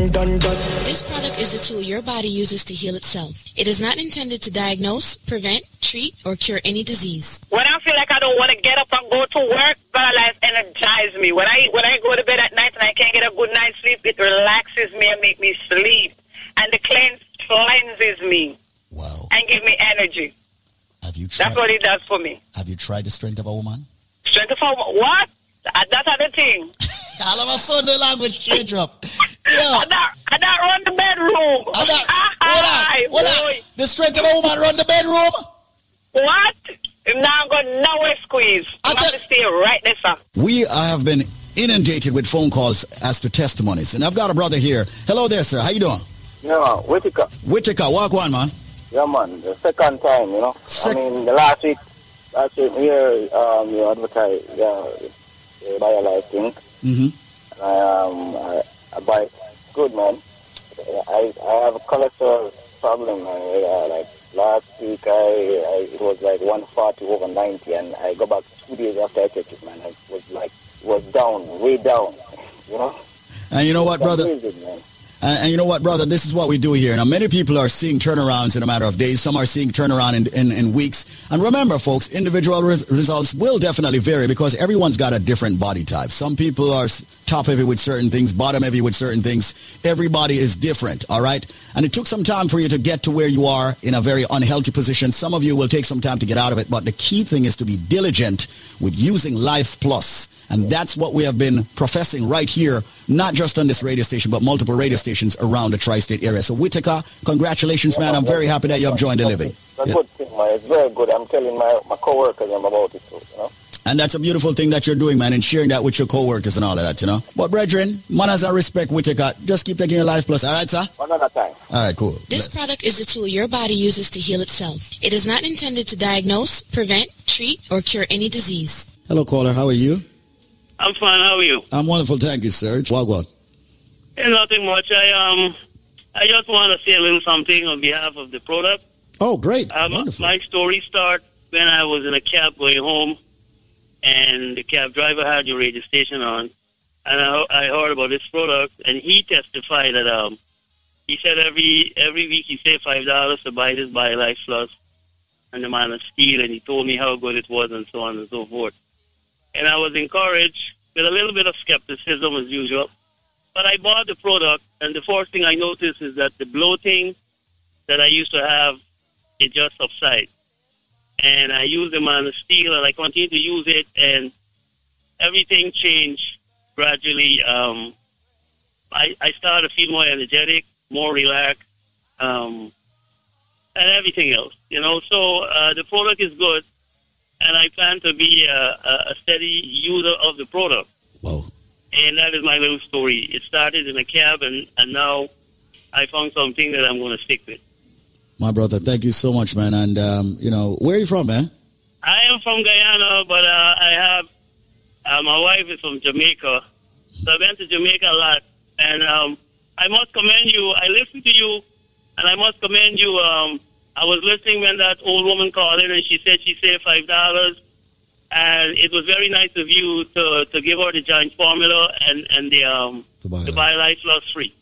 This product is the tool your body uses to heal itself. It is not intended to diagnose, prevent, treat, or cure any disease. When I feel like I don't want to get up and go to work, God Life energizes me. When I when I go to bed at night and I can't get a good night's sleep, it relaxes me and make me sleep. And the cleanse cleanses me. Wow. And give me energy. Have you tried, That's what it does for me. Have you tried the strength of a woman? Strength of a what? Uh, That's other thing. All of a sudden, the language change up. I not, I not run the bedroom. I not, hold on, hold on. The strength of a woman run the bedroom? What? Now I'm not going nowhere squeeze. I'm going to stay right there, sir. We have been inundated with phone calls as to testimonies, and I've got a brother here. Hello there, sir. How you doing? Yeah, man. Whitaker. Whitaker, walk one, man. Yeah, man. The second time, you know. I mean, the last week, last week here, um, you advertise, yeah, the BioLife thing. Mm-hmm. I, um, I, I buy good, man. I, I have a cholesterol problem. Yeah, like last week, I, I it was like 140 over 90, and I go back two days after I took it, man. I was like, was down, way down, you know. And you know what, brother? Amazing. And, and you know what, brother? This is what we do here. Now, many people are seeing turnarounds in a matter of days. Some are seeing turnaround in, in, in weeks. And remember, folks, individual res- results will definitely vary because everyone's got a different body type. Some people are top heavy with certain things, bottom heavy with certain things. Everybody is different, all right? And it took some time for you to get to where you are in a very unhealthy position. Some of you will take some time to get out of it, but the key thing is to be diligent with using Life Plus. And that's what we have been professing right here, not just on this radio station, but multiple radio stations around the tri-state area. So Whitaker, congratulations, man. I'm very happy that you have joined the living. It's a good thing, man. It's very good. I'm telling my, my co-workers about it, too, you know. And that's a beautiful thing that you're doing, man, and sharing that with your co-workers and all of that, you know. But brethren, manners and respect, Whitaker. Just keep taking your life plus, all right, sir? One another time. All right, cool. This product is the tool your body uses to heal itself. It is not intended to diagnose, prevent, treat, or cure any disease. Hello, caller. How are you? I'm fine. How are you? I'm wonderful. Thank you, sir. Wagwan. Eh, nothing much. I um, I just want to say a little something on behalf of the product. Oh, great. Um, Wonderful. my story start when I was in a cab going home, and the cab driver had your radio station on, and I, I heard about this product, and he testified that um, he said every every week he saved five dollars to buy this BioLife Plus, and the man of steel, and he told me how good it was, and so on and so forth. And I was encouraged with a little bit of skepticism as usual. But I bought the product, and the first thing I noticed is that the bloating that I used to have, it just subsided. And I used the steel, and I continued to use it, and everything changed gradually. Um, I, I started to feel more energetic, more relaxed, um, and everything else. You know, so uh, the product is good, and I plan to be a, a, steady user of the product. Wow. And that is my little story. It started in a cabin, and, now I found something that I'm going to stick with. My brother, thank you so much, man. And, um, you know, where are you from, man? I am from Guyana, but uh, I have uh, my wife is from Jamaica, so I've been to Jamaica a lot, and um, I must commend you. I listened to you, and I must commend you. Um, I was listening when that old woman called in, and she said she saved five dollars, and it was very nice of you to to give her the giant formula and and the um the BioLife Plus free.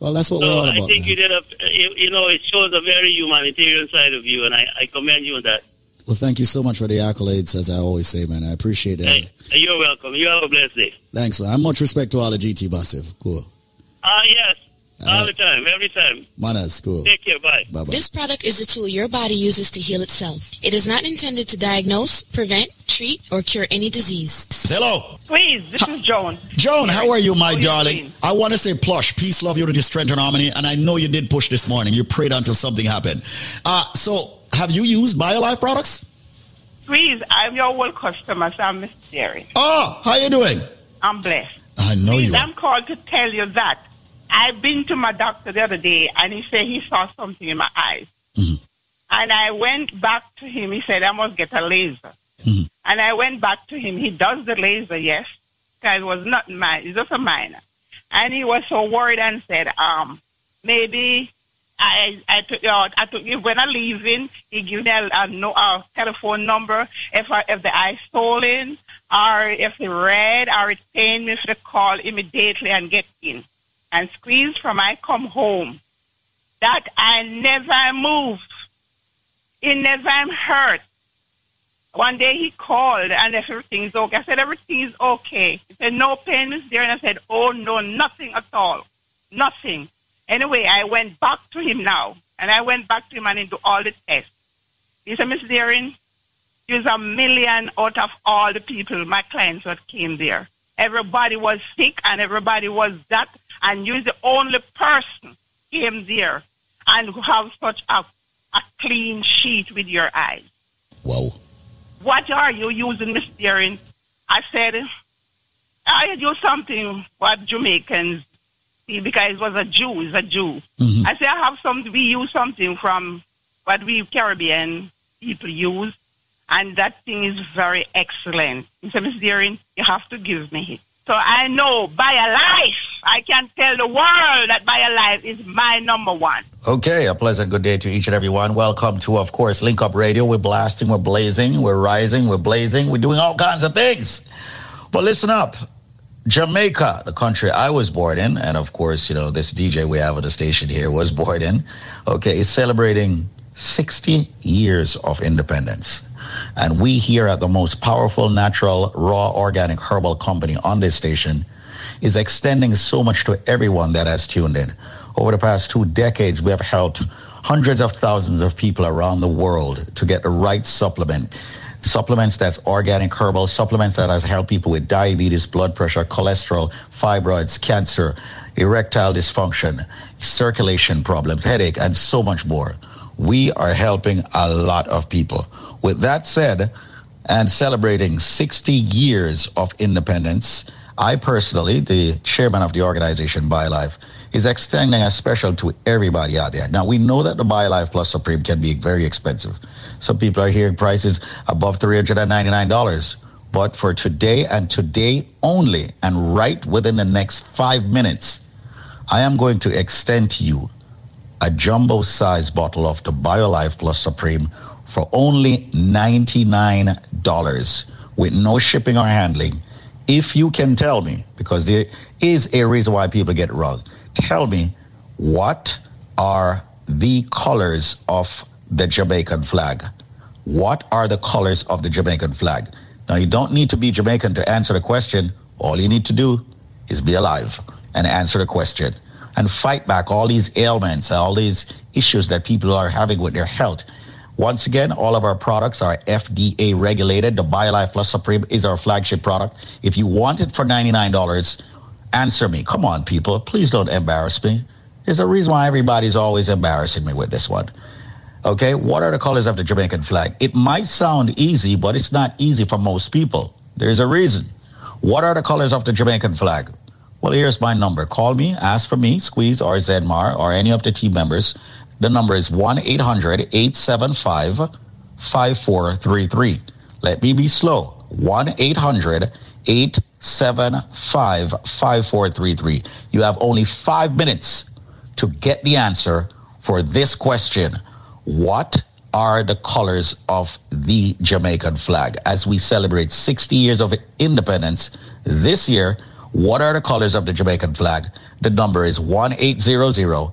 Well, that's what So we're all I think man. you did a, you, know, it shows a very humanitarian side of you, and I, I commend you on that. Well, thank you so much for the accolades, as I always say, man. I appreciate it. Hey, you're welcome. You have a blessed day. Thanks, man. And much respect to all the GT massive. Cool. Ah, yes, all the time, every time. Manners, cool. Take care. Bye. Bye bye. This product is the tool your body uses to heal itself. It is not intended to diagnose, prevent, treat, or cure any disease. Hello. Please, this is Joan. Joan, how are you, my How darling? doing? I want to say plush, peace, love, unity, strength, and harmony. And I know you did push this morning. You prayed until something happened. Uh, so, have you used BioLife products? Please, I'm your old customer, so I'm Miss Jerry. Oh, how you doing? I'm blessed. I know Please, you are. I'm called to tell you that I've been to my doctor the other day, and he said he saw something in my eyes. Mm-hmm. And I went back to him. He said I must get a laser. Mm-hmm. And I went back to him. He does the laser, yes, because it was not mine. It's just a minor. And he was so worried and said, um, maybe I I took uh, I took when I leaving, he give me a, a, no, a telephone number if I, if the eye stolen or if it red or it pain me to call immediately and get in and squeeze from I come home. That I never move. It never hurt. One day he called and everything's okay. I said everything is okay. He said no pain is there, and I said oh no, nothing at all, nothing. Anyway, I went back to him now, and I went back to him and into all the tests. He said, Miss Deering, there's a million out of all the people, my clients that came there. Everybody was sick and everybody was that, and you're the only person came there and who have such a, a clean sheet with your eyes. Wow. What are you using, Miss Deering? I said, I use something what Jamaicans see because it was a Jew, it's a Jew. Mm-hmm. I said, I have some, we use something from what we Caribbean people use, and that thing is very excellent. He said, Miss Deering, you have to give me it. So I know BioLife, I can tell the world that BioLife is my number one. Okay, a pleasant good day to each and every one. Welcome to, of course, Link Up Radio. We're blasting, we're blazing, we're rising, we're blazing, we're doing all kinds of things. But listen up. Jamaica, the country I was born in, and of course, you know, this DJ we have at the station here was born in, okay, is celebrating 60 years of independence. And we here at the most powerful natural, raw, organic herbal company on this station is extending so much to everyone that has tuned in. Over the past two decades, we have helped hundreds of thousands of people around the world to get the right supplement. Supplements that's organic herbal, supplements that has helped people with diabetes, blood pressure, cholesterol, fibroids, cancer, erectile dysfunction, circulation problems, headache, and so much more. We are helping a lot of people. With that said, and celebrating 60 years of independence, I personally, the chairman of the organization BioLife, is extending a special to everybody out there. Now, we know that the BioLife Plus Supreme can be very expensive. Some people are hearing prices above $399. But for today and today only, and right within the next five minutes, I am going to extend to you a jumbo size bottle of the BioLife Plus Supreme for only $99 with no shipping or handling. If you can tell me, because there is a reason why people get wrong, tell me what are the colors of the Jamaican flag? What are the colors of the Jamaican flag? Now, you don't need to be Jamaican to answer the question. All you need to do is be alive and answer the question and fight back all these ailments, all these issues that people are having with their health. Once again, all of our products are FDA regulated. The BioLife Plus Supreme is our flagship product. If you want it for $99, answer me. Come on, people. Please don't embarrass me. There's a reason why everybody's always embarrassing me with this one. Okay, what are the colors of the Jamaican flag? It might sound easy, but it's not easy for most people. There's a reason. What are the colors of the Jamaican flag? Well, here's my number. Call me, ask for me, Squeeze or Zedmar or any of the team members. The number is 1 800 875 5433. Let me be slow. 1 800 875 5433. You have only five minutes to get the answer for this question. What are the colors of the Jamaican flag as we celebrate 60 years of independence this year? What are the colors of the Jamaican flag? The number is 1 800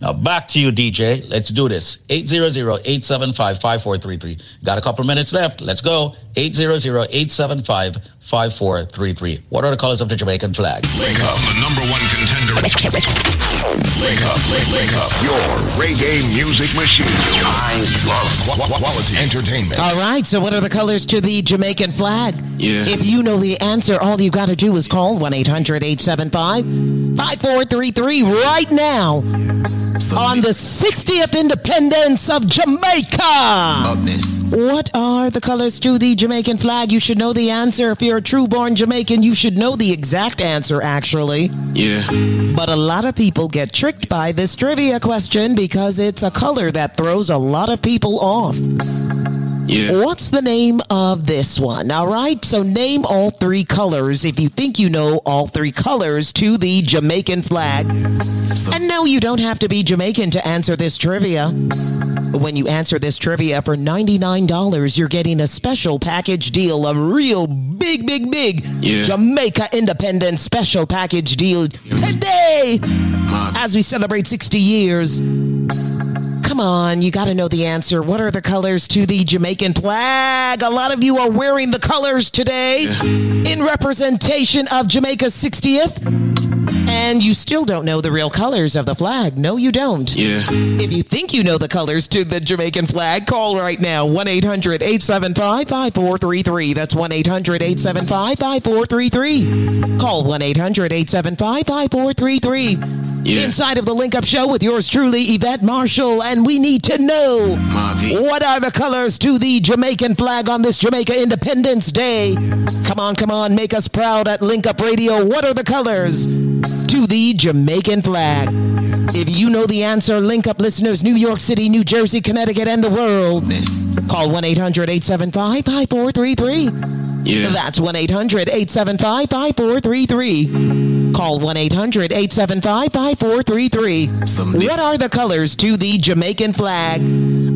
Now back to you, DJ. Let's do this. 800-875-5433. Got a couple minutes left. Let's go. 800-875-5433. What are the colors of the Jamaican flag? Wake up, the number one contender. Wake up, wake, wake up. Your reggae music machine. I love qu- quality entertainment. All right, so what are the colors to the Jamaican flag? Yeah. If you know the answer, all you got to do is call 1 800 875 5433 right now on the 60th independence of Jamaica. What are the colors to the Jamaican flag? You should know the answer. If you're a true born Jamaican, you should know the exact answer, actually. Yeah. But a lot of people get tricked by this trivia question because it's a color that throws a lot of people off. Yeah. What's the name of this one? All right. So name all three colors if you think you know all three colors to the Jamaican flag. And no, you don't have to be Jamaican to answer this trivia. When you answer this trivia for $99, you're getting a special package deal, a real big, big, big Yeah. Jamaica Independence special package deal today as we celebrate 60 years. Come on, you got to know the answer. What are the colors to the Jamaican flag? A lot of you are wearing the colors today in representation of Jamaica's 60th. And you still don't know the real colors of the flag. No, you don't. Yeah. If you think you know the colors to the Jamaican flag, call right now 1 800 875 5433. That's 1 800 875 5433. Call 1 800 875 5433. Inside of the Link Up Show with yours truly, Yvette Marshall, and we need to know what are the colors to the Jamaican flag on this Jamaica Independence Day? Come on, come on, make us proud at Link Up Radio. What are the colors to the Jamaican flag? If you know the answer, link up listeners New York City, New Jersey, Connecticut, and the world. Call 1 800 875 5433. Yeah. That's 1 800 875 5433. Call 1 800 875 5433. What are the colors to the Jamaican flag?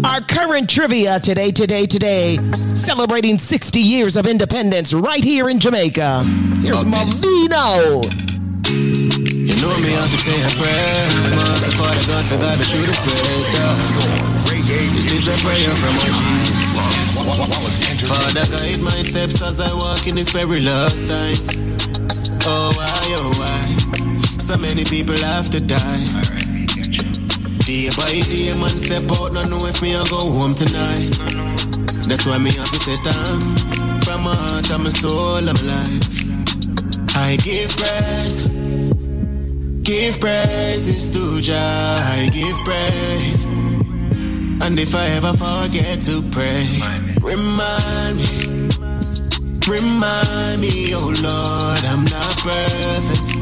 Our current trivia today, today, today, celebrating 60 years of independence right here in Jamaica. Here's Mavino. You know me, I to say a prayer. Mother, Father, God, for God to shoot a prayer. This is a prayer from my G. Father, guide my steps as I walk in these perilous times. Oh, why, oh, why? So many people have to die. Day by day, man, step out, not know if me I go home tonight. That's why me have to say thanks. From my heart and my soul my life. I give praise. Give praises to Jah. I give praise. And if I ever forget to pray, remind me. Remind me, oh Lord, I'm not perfect.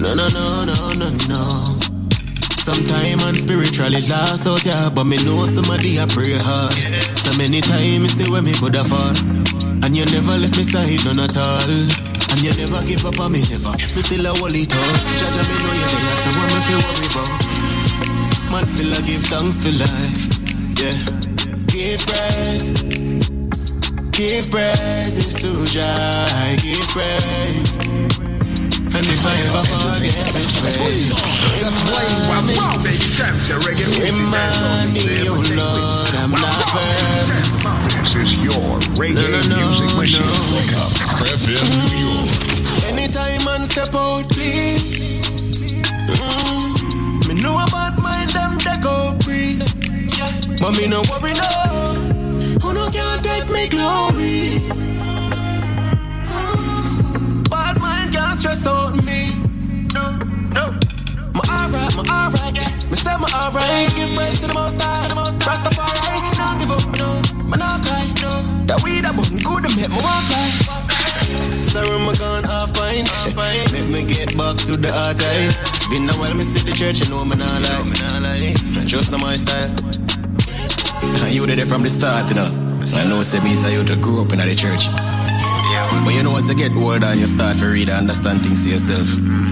No, no, no, no, no, no. Sometime I'm spiritually lost out here, but me know somebody I pray hard. So many times it's the way me could have fall. And you never left me side, none at all. And you never give up on me, never. Me still a hold it up. Judge me know you're there, so what me feel worry about. Man, still I give thanks for life. Yeah. give praise. Give praises to Jah, give praise. And if I ever forget to praise, remind me, oh Lord, I'm not perfect. This is your reggae music machine. Wake up. FM New York. Anytime man step out clean, mm, me know about mine them they go free, but me no worry pint. Make me get back to the tight. Been a while, me see the church, you know me not lie. Trust on my style. You did it from the start, you know. I know say me say you to grew up in the church. But you know, as you get older and you start to read and understand things to yourself,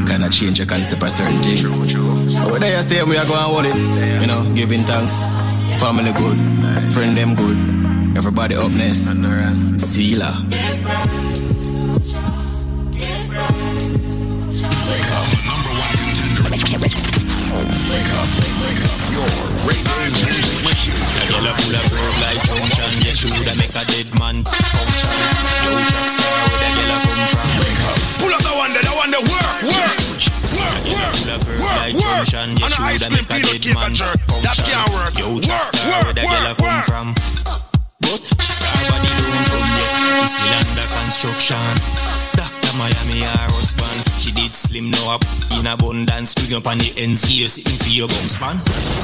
kind of change your concept of certain things. But whether you stay we are going to hold it, you know, giving thanks, family good, friend them good, everybody up next, Sila. Wake up, wake up. Your music machine. A girl a full of curve like junction. Yeah, she woulda make a dead man function. Yo, track star, where the girl a come from? Wake up. Pull up the one that, the one that work, work. Work, work, work, yeah, And she a ice cream make a peanut dead cake man and jerk. That can't work. Yo, Work, work, where the girl a work, come work. from? But she saw body don't come yet. It's still under construction. Dr. Miami, her husband. She did slim now up in abundance. Bring up on the ends here, sitting for your bounce man.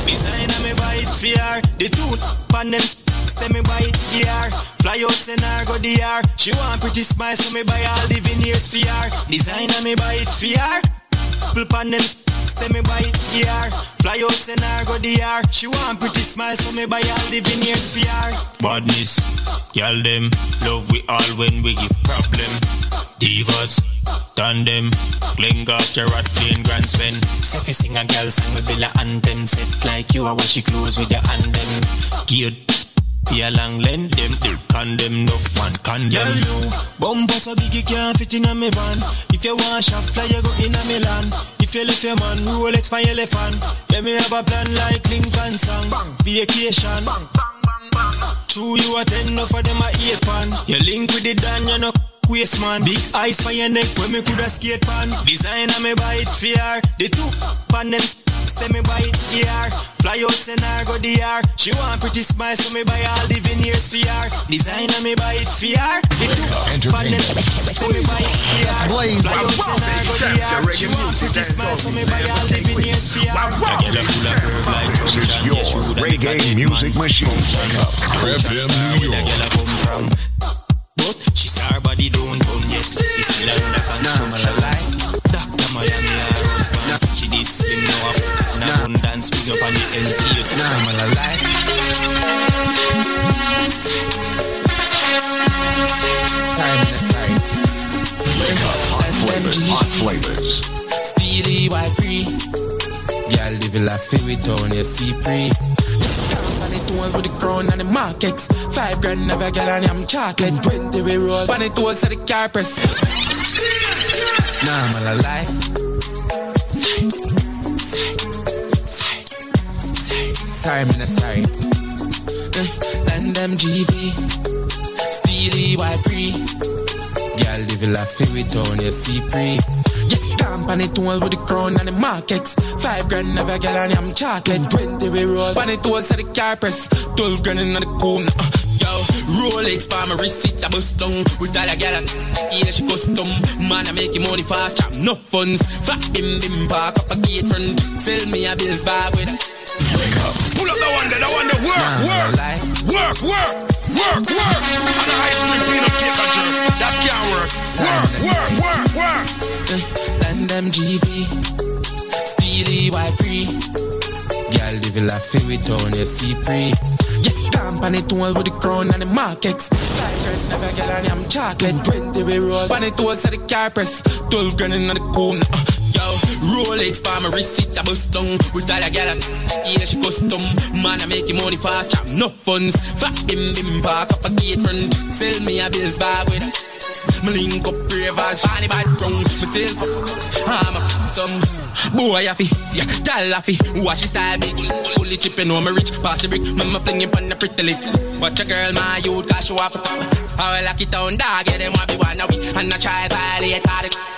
Designer me buy it for. The tooth pan them Say me buy it here. Fly out send her go the yard. She want pretty smile, so me buy all the veneers for her. Designer me buy it for her. People pan them say me buy it here. Fly out send her go the yard. She want pretty smile, so me buy all the veneers for her. Badness, y'all them love we all when we give problem. Divas, tandem, cling off Gerard clean grand spend. Selfie sing a girl song with Bella anthem. Set like you, are wash your clothes with your hand them. Geared be a long lend them, condemn enough man condemn. Girl, you bumper so big you can't fit in a me van. If you want shop fly, you go in a Milan. If you left your man, Rolex my elephant. Let me have a plan like Lincoln song. Vacation. True, you a ten, enough of them a eight pan. You link with the Dan, you know waist man. Big eyes for your neck when me coulda skate pan. Designer me buy it fair. The two pan them stay me buy it here. Fly out send her go the yard. She want pretty smile so me buy all the veneers for her. Designer me buy it fair. The two pan them stay me buy it here. Fly out send her go the yard. She want pretty smile so me buy all the veneers for her. The girl a full of curve like This is your reggae music machine. FM New York. Girl a come from. But she saw her body don't come yet. It's still under construction. Dr. Miami, her husband. She did slim now up. Now one dance big up on the ends. Yes, now I'm alive. Sorry, sorry. Hot flavors. Hot flavors. Steely white free. Girl, live feel it on your see free. And it with the crown and the markets. Five grand never get and I'm chocolate. Twenty we roll. And it was at the car press. Nah, I'm alive. Sorry, sorry, sorry, sorry, sorry, man, sorry. Uh, and them GV, Steely, Y3 living life fi with on your CP. Get camp on it toll with the crown and the markets. Five grand of a girl and I'm chocolate. Twenty we roll on it toll so the car press. Twelve grand in the cone. Yo, Rolex for my receipt I bust down. We style a girl and yeah she custom. Man I making money fast, trap no funds. Fat bim bim park up a gate front. Sell me a bills bag with. Wake up. Pull up the one that I want to work, work, work, work work, work. It's a high street peanut butter jerk. That can't work. Work, work, work, eh, work. Land MGV, Steely Y3 style, living la fi town, on your CP. Yes, company 12 with the crown and the markets. Five grand, never get I'm chocolate. 20 we roll, on it was at the car press. 12 grand in the Uh, Yo, Rolex for my receipt, I bust down. We style a gal, yeah, she custom. Man, I make money fast, trap no funds. Fat bim bim, park up a gate front. Sell me a bills bag with me link up ravers, funny bad tongue. Me sell I'm a some boy a fi, yeah, gal a fi. Watch his style big, fully chipping on me rich. Pass the brick, me me fling him on the pretty lick. Watch a girl, my youth, cause she want I will lock it down, dog, yeah, them want be one of we. And I try violate. And the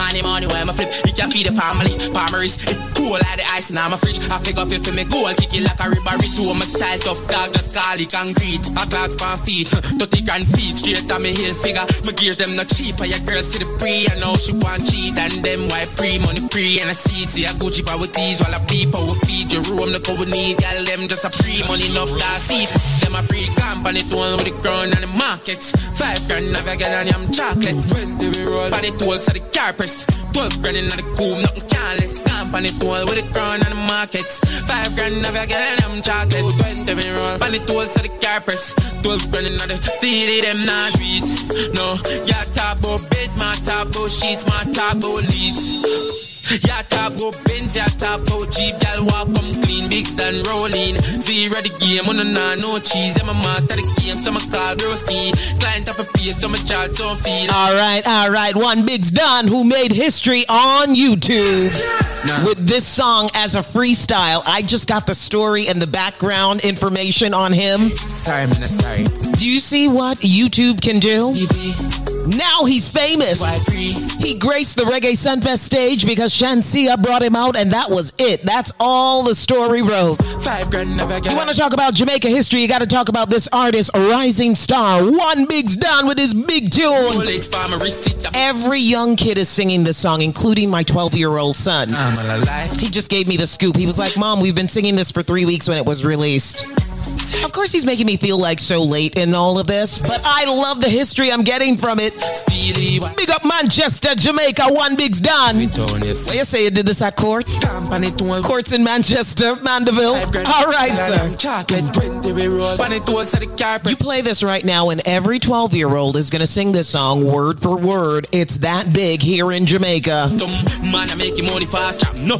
money money, where my flip, it can feed the family. Palmeries, it cool like the ice in my fridge. I figure if me goal, kick it like a ribbery to my style tough dog, just call it concrete. I clocks pan feet, 30 grand feet, straight on me heel figure. My gears them not cheap, your girls see the free. I know she want cheat, and them white pre, money free. and I see it, see I Gucci power with these, while I beep, I will feed your room, look what we need, girl, them just a free money enough that seat. Them a free company, tool with the ground and the markets. Five grand, have a girl and I'm chocolate. 20 we roll, on the tools of the carpets. 12 grand in the cool, nothing careless. Company tool with the crown and the markets. Five grand of your girl and I'm chocolate. 20 me roll, on the tools of the carpets. 12 grand in the steely, them not sweet. No, yeah, top about bed, my top about sheets, my top about leads. Yeah, top go Benz, yeah, top go Jeep, gal walk come clean, big stand rolling. Zero the game, on no no cheese. I'm a master the game, so I'm a call broski. Client up a face, so I'm a so I'm feel. All right, all right. One Big's done who made history on YouTube with this song as a freestyle. I just got the story and the background information on him. Sorry, man, sorry. Do you see what YouTube can do? Now he's famous. He graced the Reggae Sunfest stage because Shenseea brought him out, and that was it. That's all the story wrote. Five grand never You want to talk about Jamaica history? You got to talk about this artist, a rising star. One Big's done with his big tune. Every young kid is singing this song, including my 12 year old son. He just gave me the scoop. He was like, Mom, we've been singing this for three weeks when it was released. Of course, he's making me feel like so late in all of this, but I love the history I'm getting from it. Big up Manchester, Jamaica, one big's done. What you say you did this at courts? Courts in Manchester, Mandeville. All right, sir. You play this right now, and every 12 year old is going to sing this song word for word. It's that big here in Jamaica.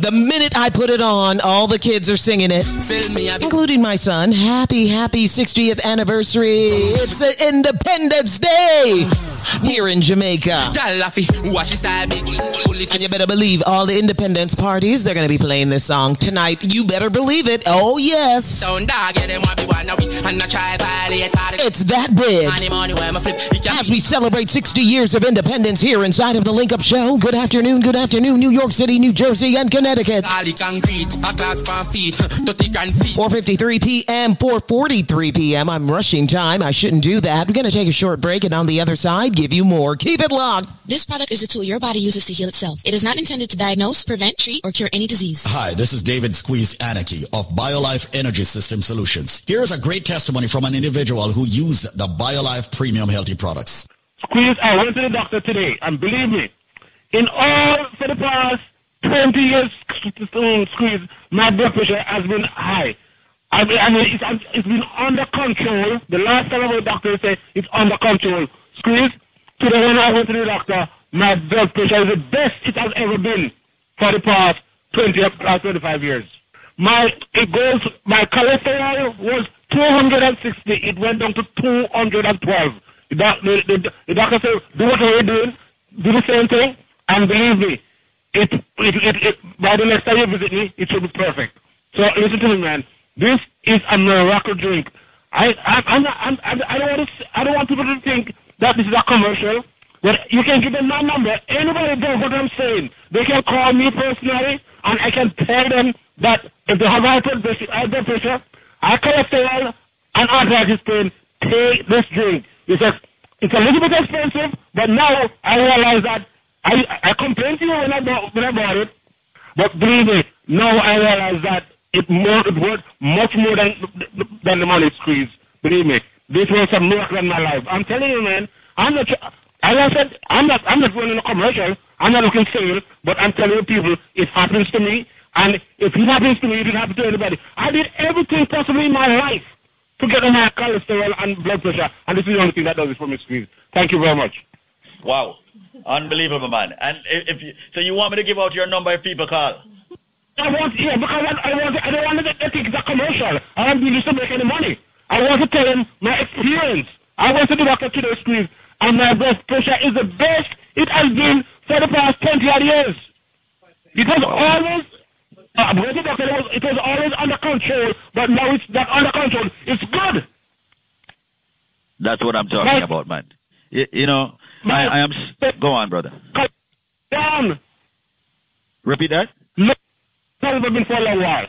The minute I put it on, all the kids are singing it, including my son. Happy, happy 60th anniversary. It's an Independence Day here in Jamaica. And you better believe all the independence parties, they're going to be playing this song tonight. You better believe it. Oh, yes. It's that big. As we celebrate 60 years of independence here inside of the Link Up Show, good afternoon, good afternoon, New York City, New Jersey, and Connecticut. 4.53 p.m., 4.43 p.m. I'm rushing time. I shouldn't do that. We're going to take a short break, and on the other side, give you more. Keep it locked. This product is a tool your body uses to heal itself. It is not intended to diagnose, prevent, treat, or cure any disease. Hi, this is David Squeeze Anarchy of BioLife Energy System Solutions. Here's a great testimony from an individual who used the BioLife Premium Healthy products. Squeeze, I went to the doctor today, and believe me, in all for the past 20 years, mm, Squeeze, my blood pressure has been high. I mean, I mean it's, it's been under control. The last time I went to the doctor said it's under control. Squeeze, today when I went to the doctor, my blood pressure is the best it has ever been for the past 20 or 25 years. My, it goes, my cholesterol was 260. It went down to 212. The, doc, the, the, the doctor said, do what you're doing, do the same thing, and believe me, it, it, it, it, by the next time you visit me, it should be perfect. So listen to me, man. This is a miracle drink. I, I, I'm not, I'm, I don't want to, I don't want people to think that this is a commercial. But you can give them my number. Anybody knows what I'm saying. They can call me personally, and I can tell them that if they have high blood pressure, high blood pressure, high cholesterol, and arthritis pain, take this drink. It's a, it's a little bit expensive, but now I realize that I, I complained to you when I bought, when I bought it, but believe me, now I realize that it more it worth much more than than the money squeeze. Believe me, this was a miracle in my life. I'm telling you, man. I'm not. As I said, I'm not. I'm not running a commercial. I'm not looking sale, but I'm telling you, people, it happens to me. And if it happens to me, it will happen to anybody. I did everything possible in my life to get on my cholesterol and blood pressure, and this is the only thing that does it for me, squeeze. Thank you very much. Wow. Unbelievable, man. And if, if you, so you want me to give out your number if people call? I want, yeah, because I, I want, I don't want to get a commercial. I don't do this to make any money. I want to tell him my experience. I went to the doctor today, Steve, and my blood pressure is the best it has been for the past 20 odd years. It was always, uh, to the doctor, it was, it was always under control, but now it's not under control. It's good. That's what I'm talking about, man. You, you know, I, I am. Go on, brother. Down. Repeat that. Look, it's been for a long while.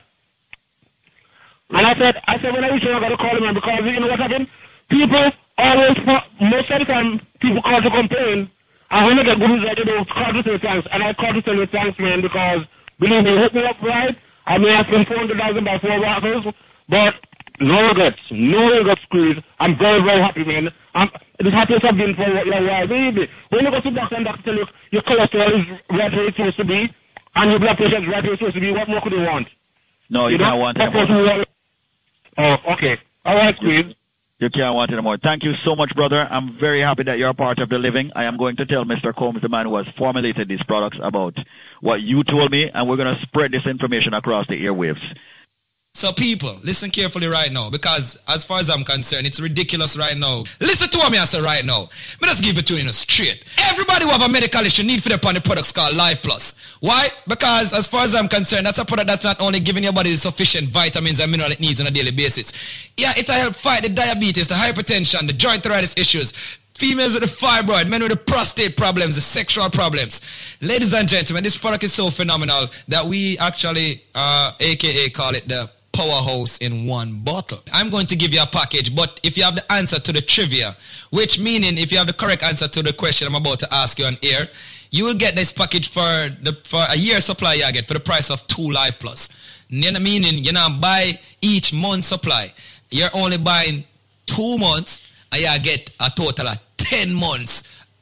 And I said, I said when I reach home, I got to call him man, because you know what happened? People always, most of the time, people call to complain. And when I get good results, they don't call to say thanks. And I call to say thanks, man, because believe me, hook me up right. I may have spent 400000 by four bottles, but no regrets. No regrets, squeeze. I'm very, very happy, man. I'm the happiest I've been for a while. Me. When you go to the doctor and doctor tell you your cholesterol is right where it's supposed to be, and your blood pressure is right where it's supposed to be, what more could you want? No, you, know? can't want it Of course anymore. we want- Oh, okay. All right, squeeze. You can't want it anymore. Thank you so much, brother. I'm very happy that you're part of the living. I am going to tell Mr. Combs, the man who has formulated these products, about what you told me, and we're going to spread this information across the airwaves. So people, listen carefully right now because as far as I'm concerned, it's ridiculous right now. Listen to what me I say right now. Me just give it to you straight. Everybody who have a medical issue need for the upon the products called Life Plus. Why? Because as far as I'm concerned, that's a product that's not only giving your body the sufficient vitamins and mineral it needs on a daily basis. Yeah, it'll help fight the diabetes, the hypertension, the joint arthritis issues, females with the fibroid, men with the prostate problems, the sexual problems. Ladies and gentlemen, this product is so phenomenal that we actually, uh, aka call it the powerhouse in one bottle. I'm going to give you a package, but if you have the answer to the trivia, which meaning if you have the correct answer to the question I'm about to ask you on air, you will get this package for the for a year supply you get for the price of two life plus. You know, meaning you're not buy each month supply. You're only buying two months and you get a total of 10 months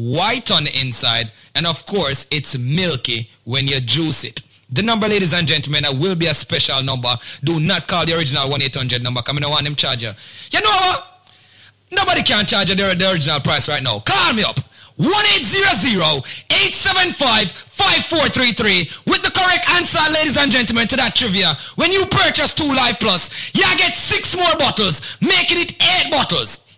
white on the inside, and of course it's milky when you juice it. The number, ladies and gentlemen, that will be a special number. Do not call the original 1-800 number. Come in, I want them charge you. You know what? Nobody can charge you the, the original price right now. Call me up. 1-800-875-5433 with the correct answer, ladies and gentlemen, to that trivia. When you purchase two Life Plus, you get six more bottles, making it eight bottles.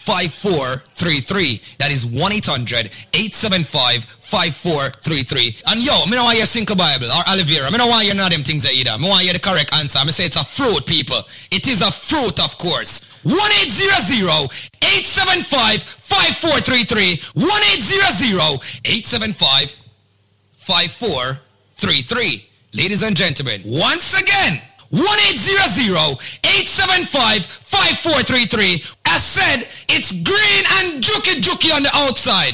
5433. That is 1-800-875-5433. And yo, me don't want your Sinkle Bible or aloe vera. Me don't want you none of them things either. Me want you the correct answer. Me say it's a fruit, people. It is a fruit, of course. 1-800-875-5433. 1-800-875-5433. Ladies and gentlemen, once again, 1-800-875-5433. As said, it's green and juky juky on the outside.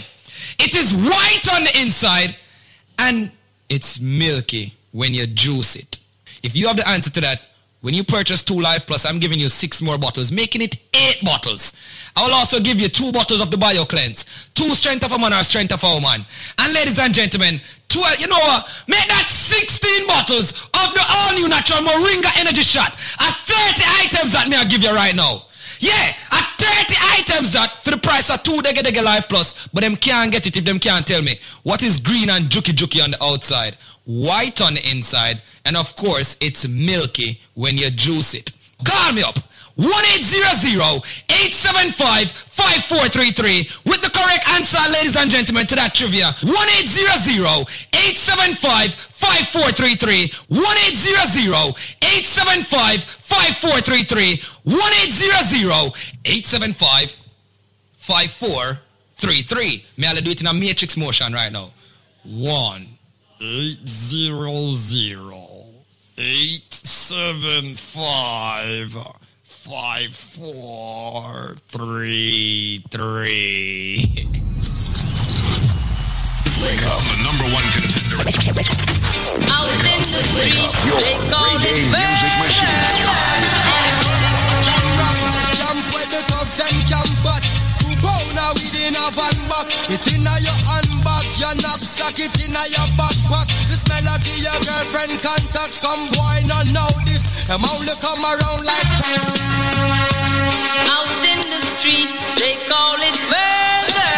It is white on the inside and it's milky when you juice it. If you have the answer to that, when you purchase two Life Plus, I'm giving you six more bottles, making it eight bottles. I will also give you two bottles of the Bio Cleanse, two Strength of a Man or Strength of a Woman. And ladies and gentlemen, 12, you know what? Make that 16 bottles of the all-new natural Moringa Energy Shot at 30 items that me I give you right now. Yeah, at 30 items that for the price of two Dege Dege Life Plus, but them can't get it if them can't tell me what is green and juky juky on the outside, white on the inside, and of course it's milky when you juice it. Call me up. 1-800-875-5433 with the correct answer, ladies and gentlemen, to that trivia. 1-800-875-5433. 1-800-875-5433. 1-800-875-5433. May I do it in a matrix motion right now? 1 875 five, four, three, three. Wake up, the number one contender. Some boy not know this. Them only come around like. Out in the street, they call it murder.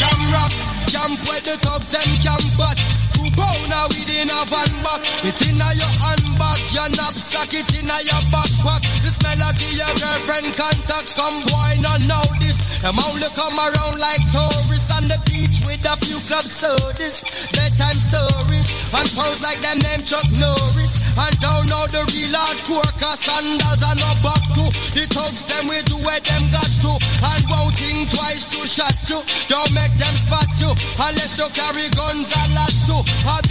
Jam rock, jump with the thugs and jam butt. Two pounder within a van back. It inna your handbag, your knapsack, it inna your backpack. The smell of your girlfriend contact. Some boy not know this. Them only come around like tourists on the beach with a few club sodas, bedtime stories, and pose like them name Chuck Norris. And don't know the real hardcore, cause sandals are no back to. The thugs them we do where them got to, and won't think twice to shot you. Don't make them spot you, unless you carry guns a lot to. Beer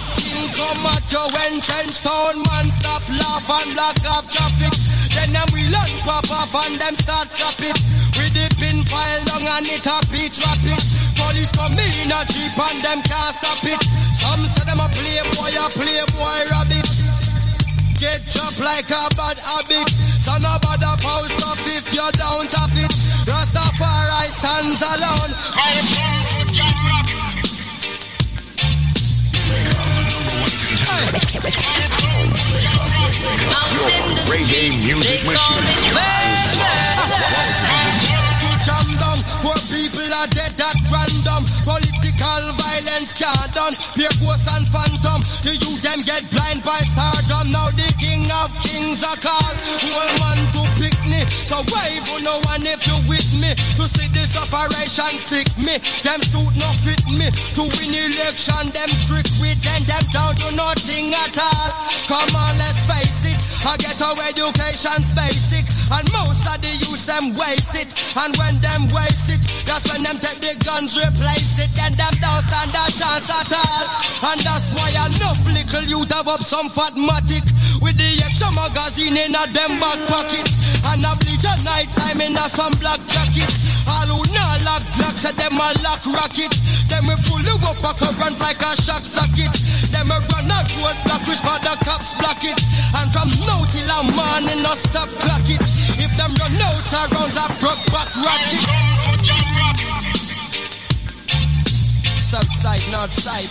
tough king come at you when trench man stop laugh and block off traffic. Then them we learn pop off and them start chop it. With the pin file long and it a beat drop it. Police come in a jeep and them can't stop it. Some say them a playboy, a playboy rabbit. Get chopped like a bad habit. So no bother Your reggae music machine. Poor people are dead at random. Political violence can't done. Pure ghost and phantom. The youth them get blind by stardom. Now the king of kings are called. Whole man to pick me. So wave on no one if you with me. To see this operation sick me. Them suit no fit me. To win election, them trick with them. Down to nothing at all. Come on, let's face it. I get our education's basic. And most of the youth them waste it. And when them waste it, that's when them take the guns, replace it. Then them don't stand a chance at all. And that's why enough little youth have up some fat matic. With the extra magazine in a them back pocket. And a bleach at night time in a some black jacket. All who not lock glock say them a lock rocket. Them we fully up a current like a shock socket. Them a run a road block which for the cops block it. And from now till a morning no stop clock it. If them run out of rounds I broke back ratchet. South side, north side.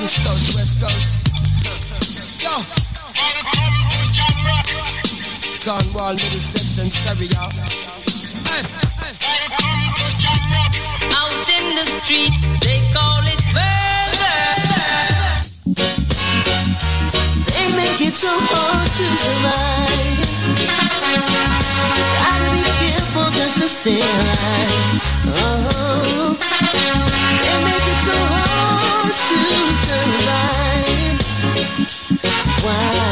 East coast, west coast. Yo. Cornwall, Middlesex, and Surrey, y'all. Out in the street, they call it murder. They make it so hard to survive. Gotta be skillful just to stay alive. Oh, they make it so hard to survive. Why?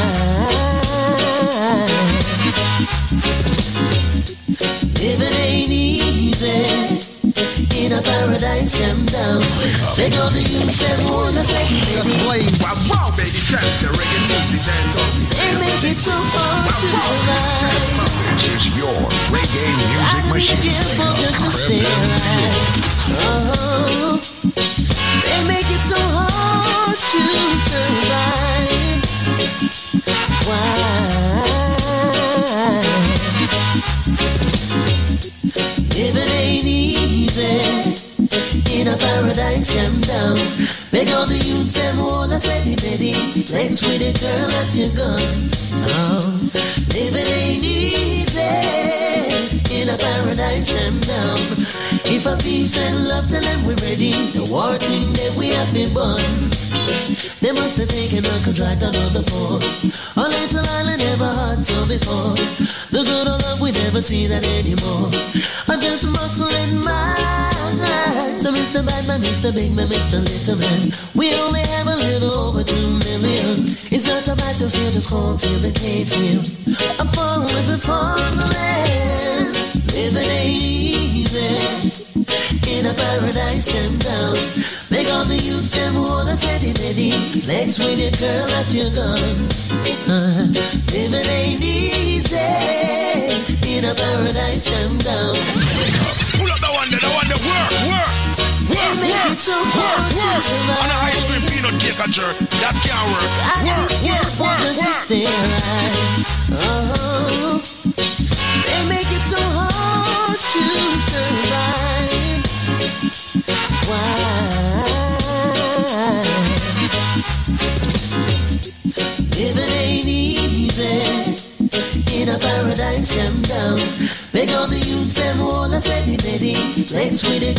Living ain't easy. In a paradise jam down. They go the youths them wanna say baby. Wow, baby, shams and reggae music dance on. They make it so hard to survive. This is your reggae music be machine. skillful just to stay alive. Oh, they make it so hard to survive. Why? Living ain't easy in a paradise jam down. Make all the youths them all a steady ready. Let's with it, girl, at your gun. Oh, living ain't easy in a paradise jam down. If a peace and love tell them we're ready, the war thing that we have been born. They must have taken a contract out on the poor. A little island never had so before. The good old love we never see that anymore. I just muscle my mind. So Mr. Batman, Mr. Big Man, Mr. Little Man, we only have a little over two million. It's not a battlefield, just cornfield and cave field. A fall river from the land. Living easy in a paradise jam down. Make all the youths them us steady ready. Let's win it, girl, at your gun. Uh, living ain't easy in a paradise jam down. Pull up the one, the one, the work, work, work, make work, so work, work. On a ice cream peanut cake a jerk, that can't work. Be Work, work, skillful work, just to stay alive. Oh, they make it so hard to survive. Why? Living ain't easy in a paradise jam down. The all. Let's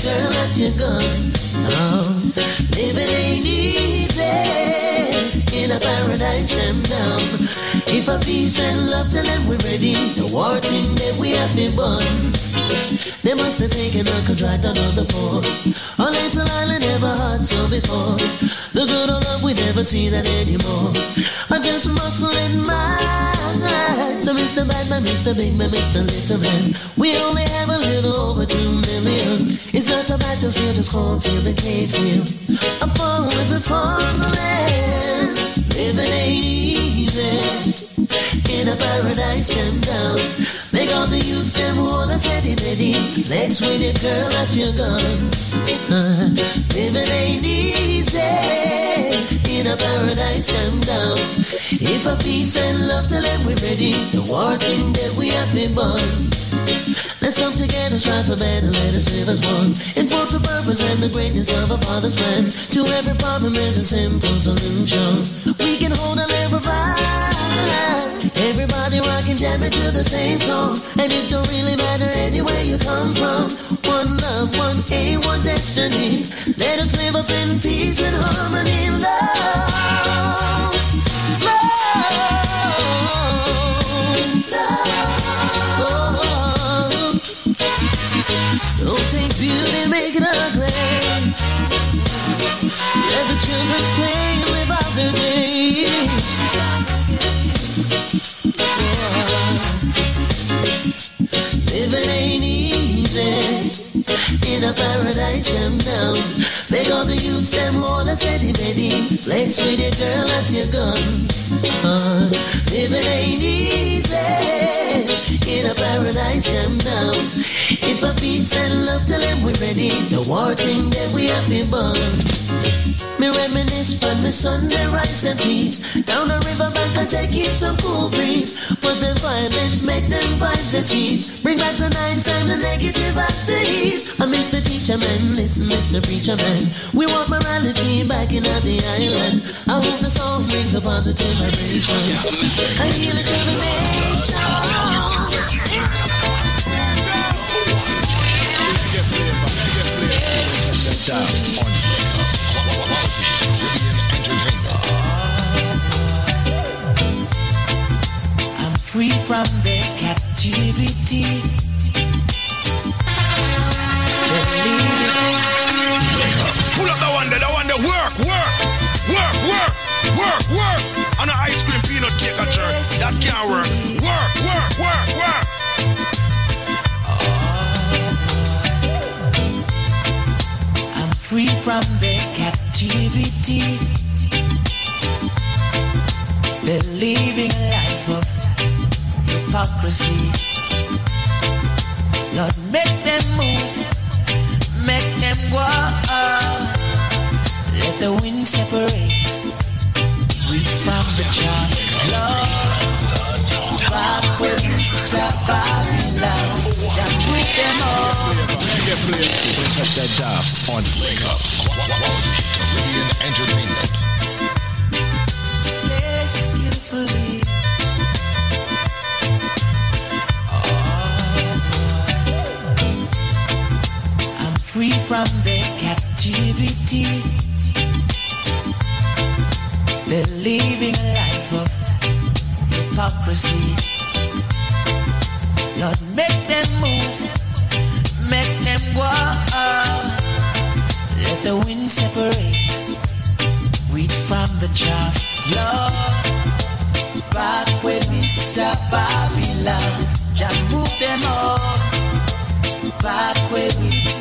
girl, at your gun. Oh, living ain't easy in a paradise down. If a peace and love tell them we're ready, the war thing that we have been born. They must have taken a contract on the poor. A little island never had so before. The good old love we never see that anymore. I just muscle in mind. So Mr. Batman, Mr. Big Man, Mr. Little Man, we only have a little over two million. It's not a battlefield, just cornfield and cave field. A fall river from the land. Living easy in a paradise jam down. Make all the youths them hold us steady ready. Let's win it, girl, at your gun. Uh, living ain't easy in a paradise jam down. If a peace and love tell them we're ready, the war thing that we have been born. Let's come together, strive for better, let us live as one. Enforce the purpose and the greatness of a father's plan. To every problem is a simple solution. We can hold a level vibe. Everybody rockin' jamming to the same song. And it don't really matter anywhere you come from. One love, one aim, one destiny. Let us live up in peace and harmony. Love, make it. Let the children play and live out their days. Living ain't easy in a paradise all the youths them us steady with it, girl, at your gun. Uh, living ain't easy in a paradise jam down. If a peace and love tell them we're ready, the war thing that we have been born. Me reminisce from the Sunday rice and peace. Down the riverbank I take in some cool breeze. But the violence make them vibes that cease. Bring back the nice time, the negative after ease. I miss the teacher man, listen, Mr. Preacher man. We want morality back in the island. I hope the song brings a positive vibration. I heal it to the nation. Down free from their captivity. Pull up the one that the one there. Work, work, work, work, work, work. On an ice cream peanut cake, a jerk. That can't work. Work, work, work, work. I'm free from their captivity. They're living life hypocrisy. Lord, make them move, make them go. Let the wind separate wheat from the chaff. Lord, back with Mr. Babylon, and with them all. Touch that dial on Wake Up Caribbean Entertainment. Yes, beautifully. From their captivity. They're living a life of hypocrisy. Lord, make them move, make them go. Let the wind separate wheat from the chaff. Lord, back with Mr. Babylon, just move them all. Back with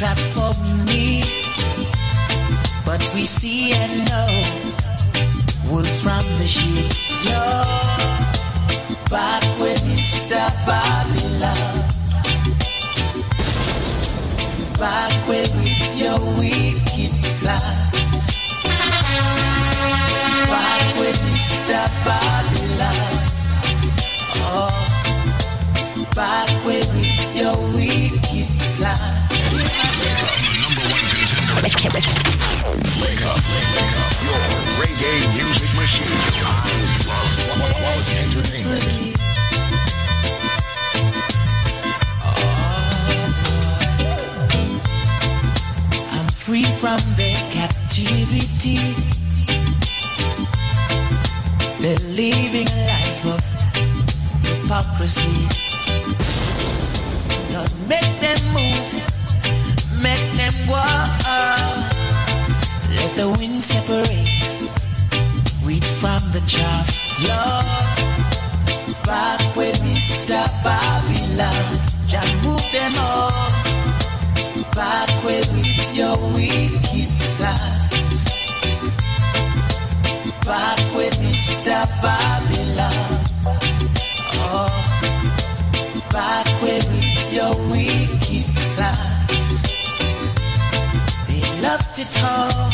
trap for me. But we see and know wool from the sheep. You're back with Mr. Babylon. Back with your wicked plans. Back with Mr. Babylon. Oh, back with your wicked Wake up, wake up, your reggae music machine. Quality Entertainment. I'm free from their captivity. They're living a life of hypocrisy. Lord, make them move, make them go. Let the wind separate wheat from the chaff. Lord, talk,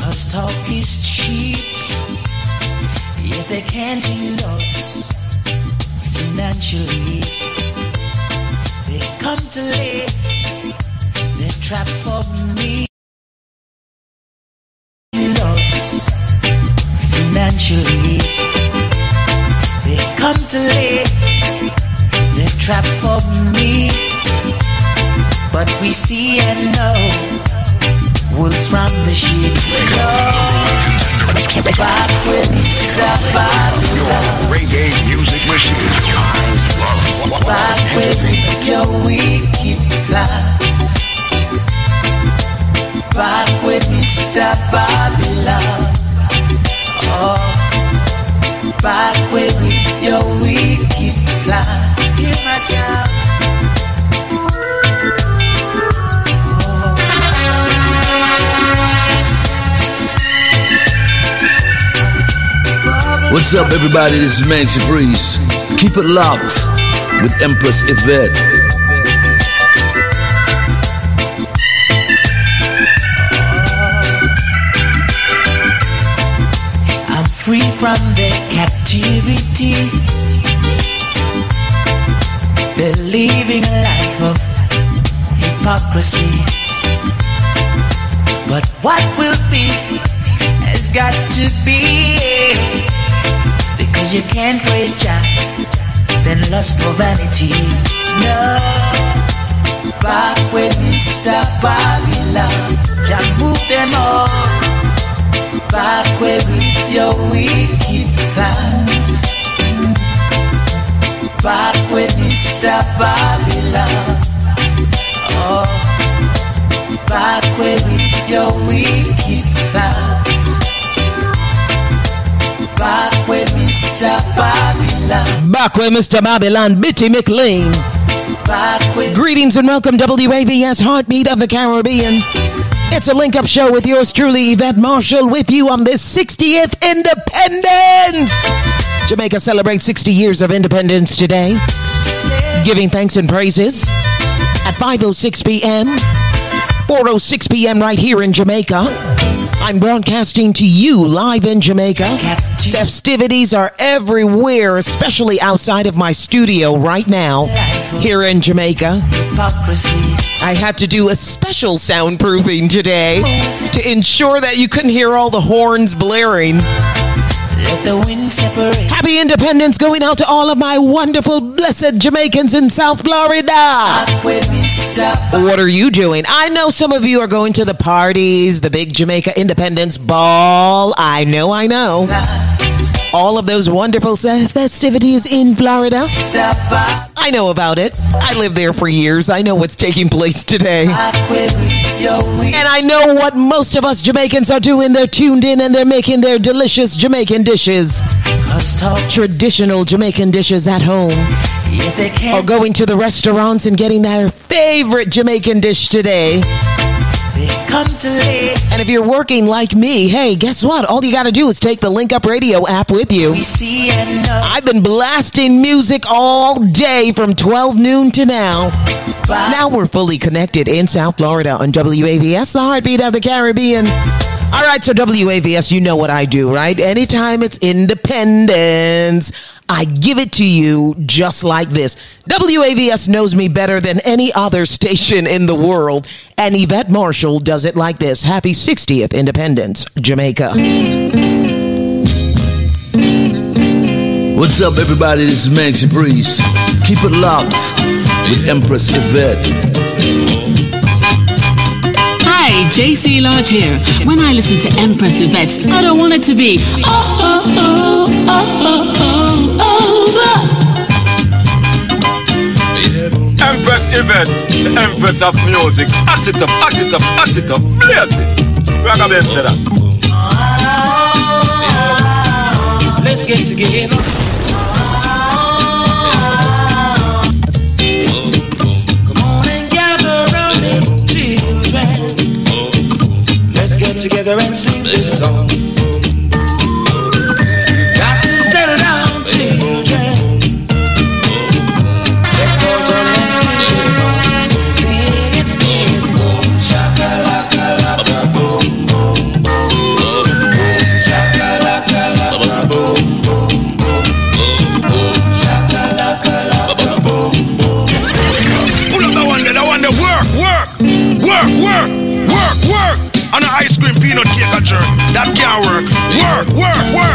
cause talk is cheap. Yet they can't endorse financially. They come to late, they trap for me. Endorse financially. They come to late, they trap for me. But we see and know wool from the sheep. Back with Mr. Babylon. Reggae music machine. Back with your wicked plans. Back with Mr. Babylon. Oh, back with your wicked plan. Hear my sound. What's up, everybody? This is Manchi Breeze. Keep it locked with Empress Yvette. I'm free from their captivity. They're living a life of hypocrisy. But what will be has got to be. Because you can't praise Jah, then lust for vanity. No, back with Mr. Babylon. Jah move them all. Back with your wicked plans. Back with Mr. Babylon. Oh, back with your wicked plans. Back with Mr. Babylon. Back with Mr. Babylon, Bitty McLean. Greetings and welcome WAVS Heartbeat of the Caribbean. It's a link up show with yours truly, Yvette Marshall, with you on this 60th Independence. Jamaica celebrates 60 years of independence today, giving thanks and praises at 5.06 p.m., 4.06 p.m. right here in Jamaica. I'm broadcasting to you live in Jamaica. Festivities are everywhere, especially outside of my studio right now here in Jamaica. I had to do a special soundproofing today to ensure that you couldn't hear all the horns blaring. Let the wind separate. Happy Independence going out to all of my wonderful, blessed Jamaicans in South Florida. Back with Mr. What are you doing? I know some of you are going to the parties, the big Jamaica Independence Ball. I know, I know. All of those wonderful festivities in Florida. I know about it. I lived there for years. I know what's taking place today. And I know what most of us Jamaicans are doing. They're tuned in and they're making their delicious Jamaican dishes. Traditional Jamaican dishes at home. Or going to the restaurants and getting their favorite Jamaican dish today. Come to lay. And if you're working like me, hey, guess what? All you got to do is take the Link Up Radio app with you. We see and know. I've been blasting music all day from 12 noon to now. Now we're fully connected in South Florida on WAVS, the heartbeat of the Caribbean. All right, so WAVS, you know what I do, right? Anytime it's independence, I give it to you just like this. WAVS knows me better than any other station in the world, and Yvette Marshall does it like this. Happy 60th Independence, Jamaica. What's up, everybody? This is Maxi Breeze. Keep it locked with Empress Yvette. JC Lodge here. When I listen to Empress Yvette's, I don't want it to be oh oh oh oh oh over. Empress Yvette, the Empress of music. Act it up, act it up, act it up, blaze it. Ragabem said that. Let's get together. Together and sing this song. Work, work, work,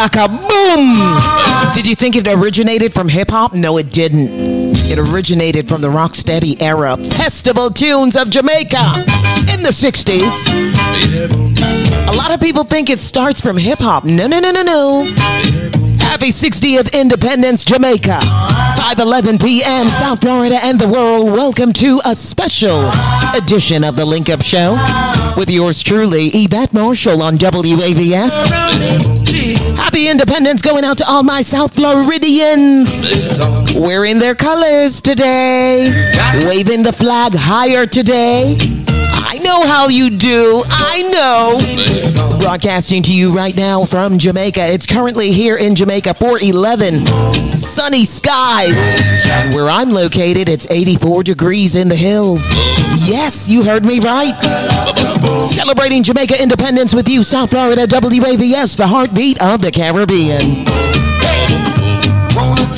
shakalaka boom. Did you think it originated from hip hop? No, it didn't. It originated from the rocksteady era festival tunes of Jamaica in the 60s. A lot of people think it starts from hip hop. No, no, no, no, no. Happy 60th Independence, Jamaica. 5:11 p.m. South Florida and the world. Welcome to a special edition of the Link Up Show with yours truly, Yvette Marshall on WAVS. Happy Independence going out to all my South Floridians wearing their colors today, waving the flag higher today. I know how you do. I know. Broadcasting to you right now from Jamaica. It's currently here in Jamaica, 411. Sunny skies. Where I'm located, it's 84 degrees in the hills. Yes, you heard me right. Celebrating Jamaica independence with you, South Florida WAVS, the heartbeat of the Caribbean.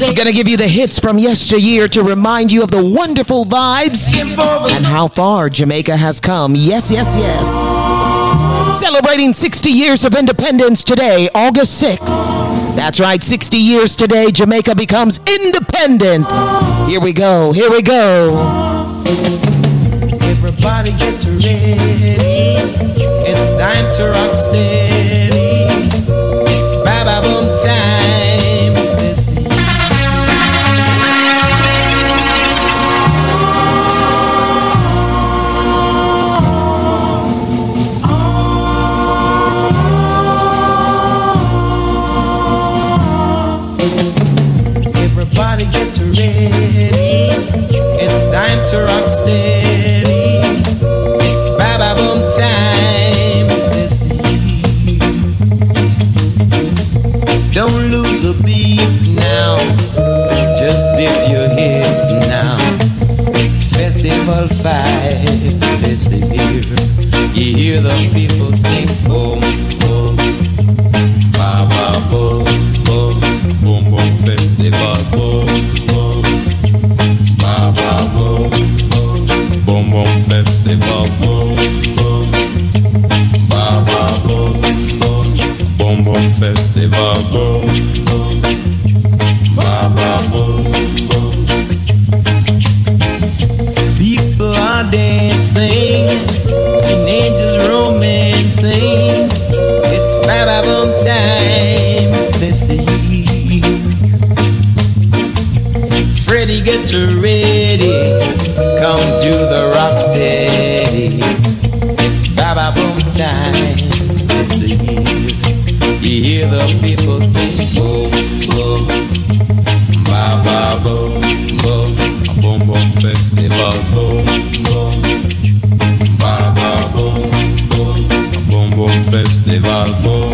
We're gonna give you the hits from yesteryear to remind you of the wonderful vibes and how far Jamaica has come. Yes, yes, yes. Celebrating 60 years of independence today, August 6th. That's right, 60 years today, Jamaica becomes independent. Here we go, here we go. Everybody get ready. It's time to rock steady. It's time. This Don't lose a beat now. Just dip your head now. It's Festival 5 this year. You hear the people sing. Dancing, teenagers romancing. It's Baba boom time this year. Freddy, get ready. Come to the rock steady. It's Baba boom time this year. You hear the people sing boom, boom. Baba boom, boom. Boom boom boom, boom. Boom festival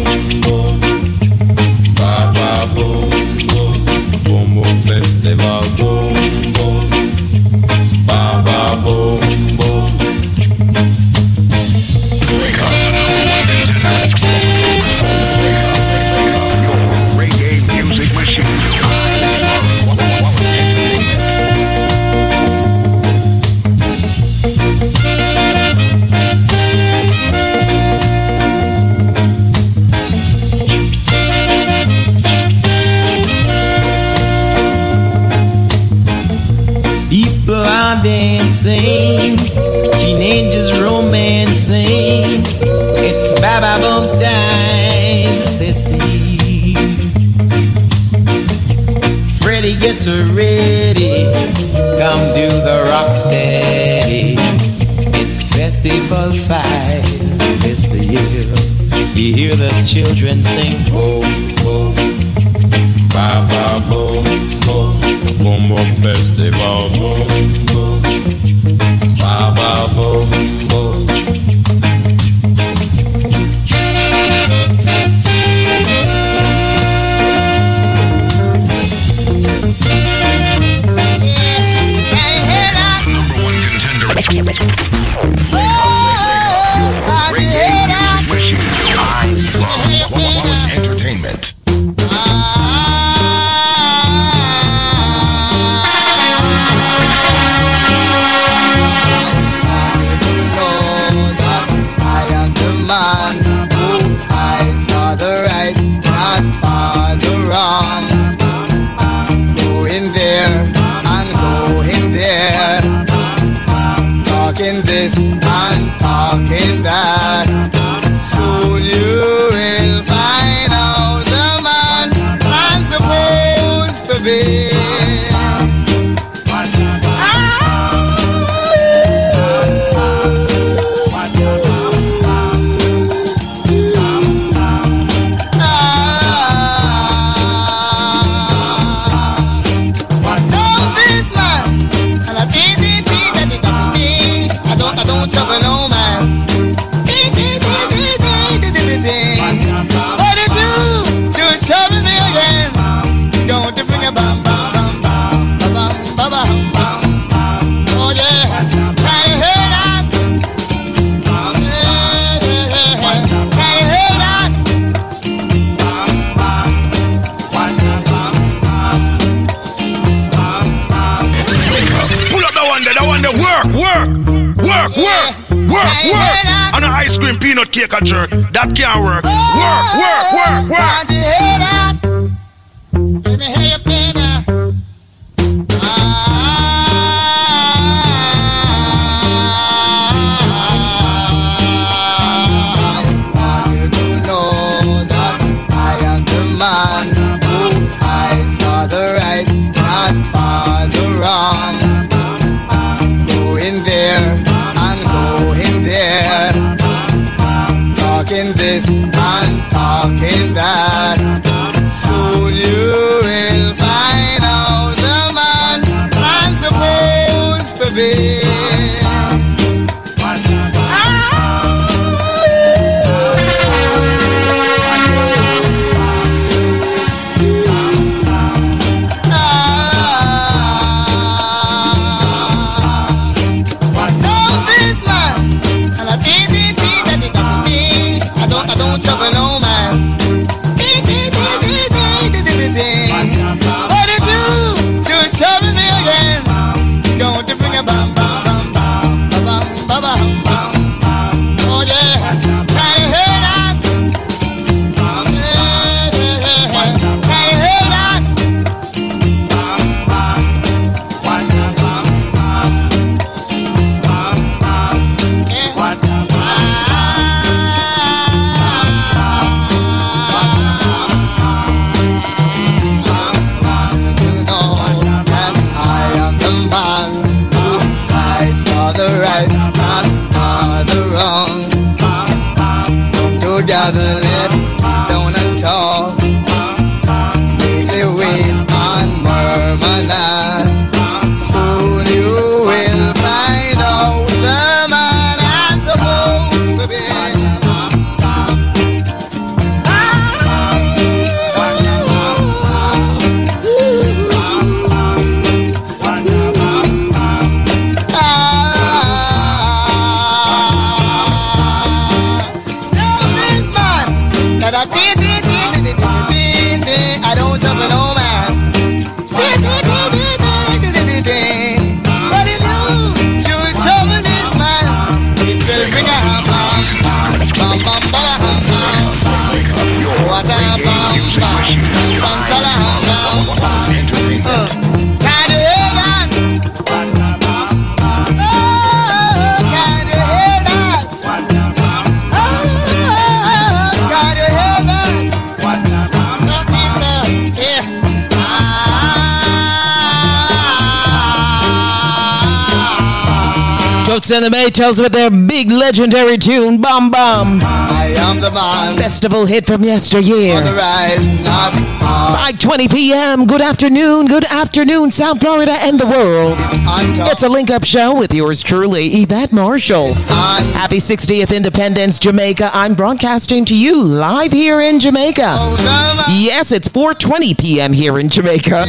Toots and the Maytals with their big legendary tune, Bam Bam. I am the man. Festival hit from yesteryear. On the right, not far. 5:20 p.m. Good afternoon, good afternoon, South Florida and the world. Uh, it's a link-up show with yours truly, Yvette Marshall. Happy 60th Independence, Jamaica. I'm broadcasting to you live here in Jamaica. Oh, yes, it's 4:20 p.m. here in Jamaica.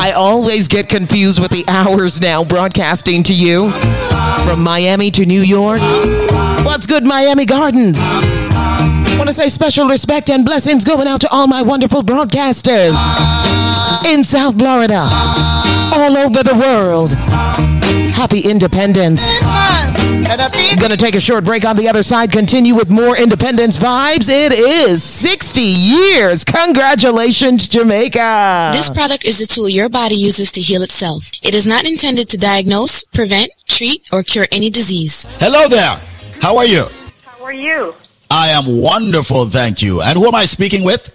I always get confused with the hours now broadcasting to you from Miami to New York. What's good, Miami Gardens? Want to say special respect and blessings going out to all my wonderful broadcasters in South Florida, all over the world. Happy Independence. Gonna take a short break on the other side, continue with more Independence vibes. It is 60 years. Congratulations, Jamaica. This product is a tool your body uses to heal itself. It is not intended to diagnose, prevent, treat, or cure any disease. Hello there. How are you? How are you? I am wonderful, thank you. And who am I speaking with?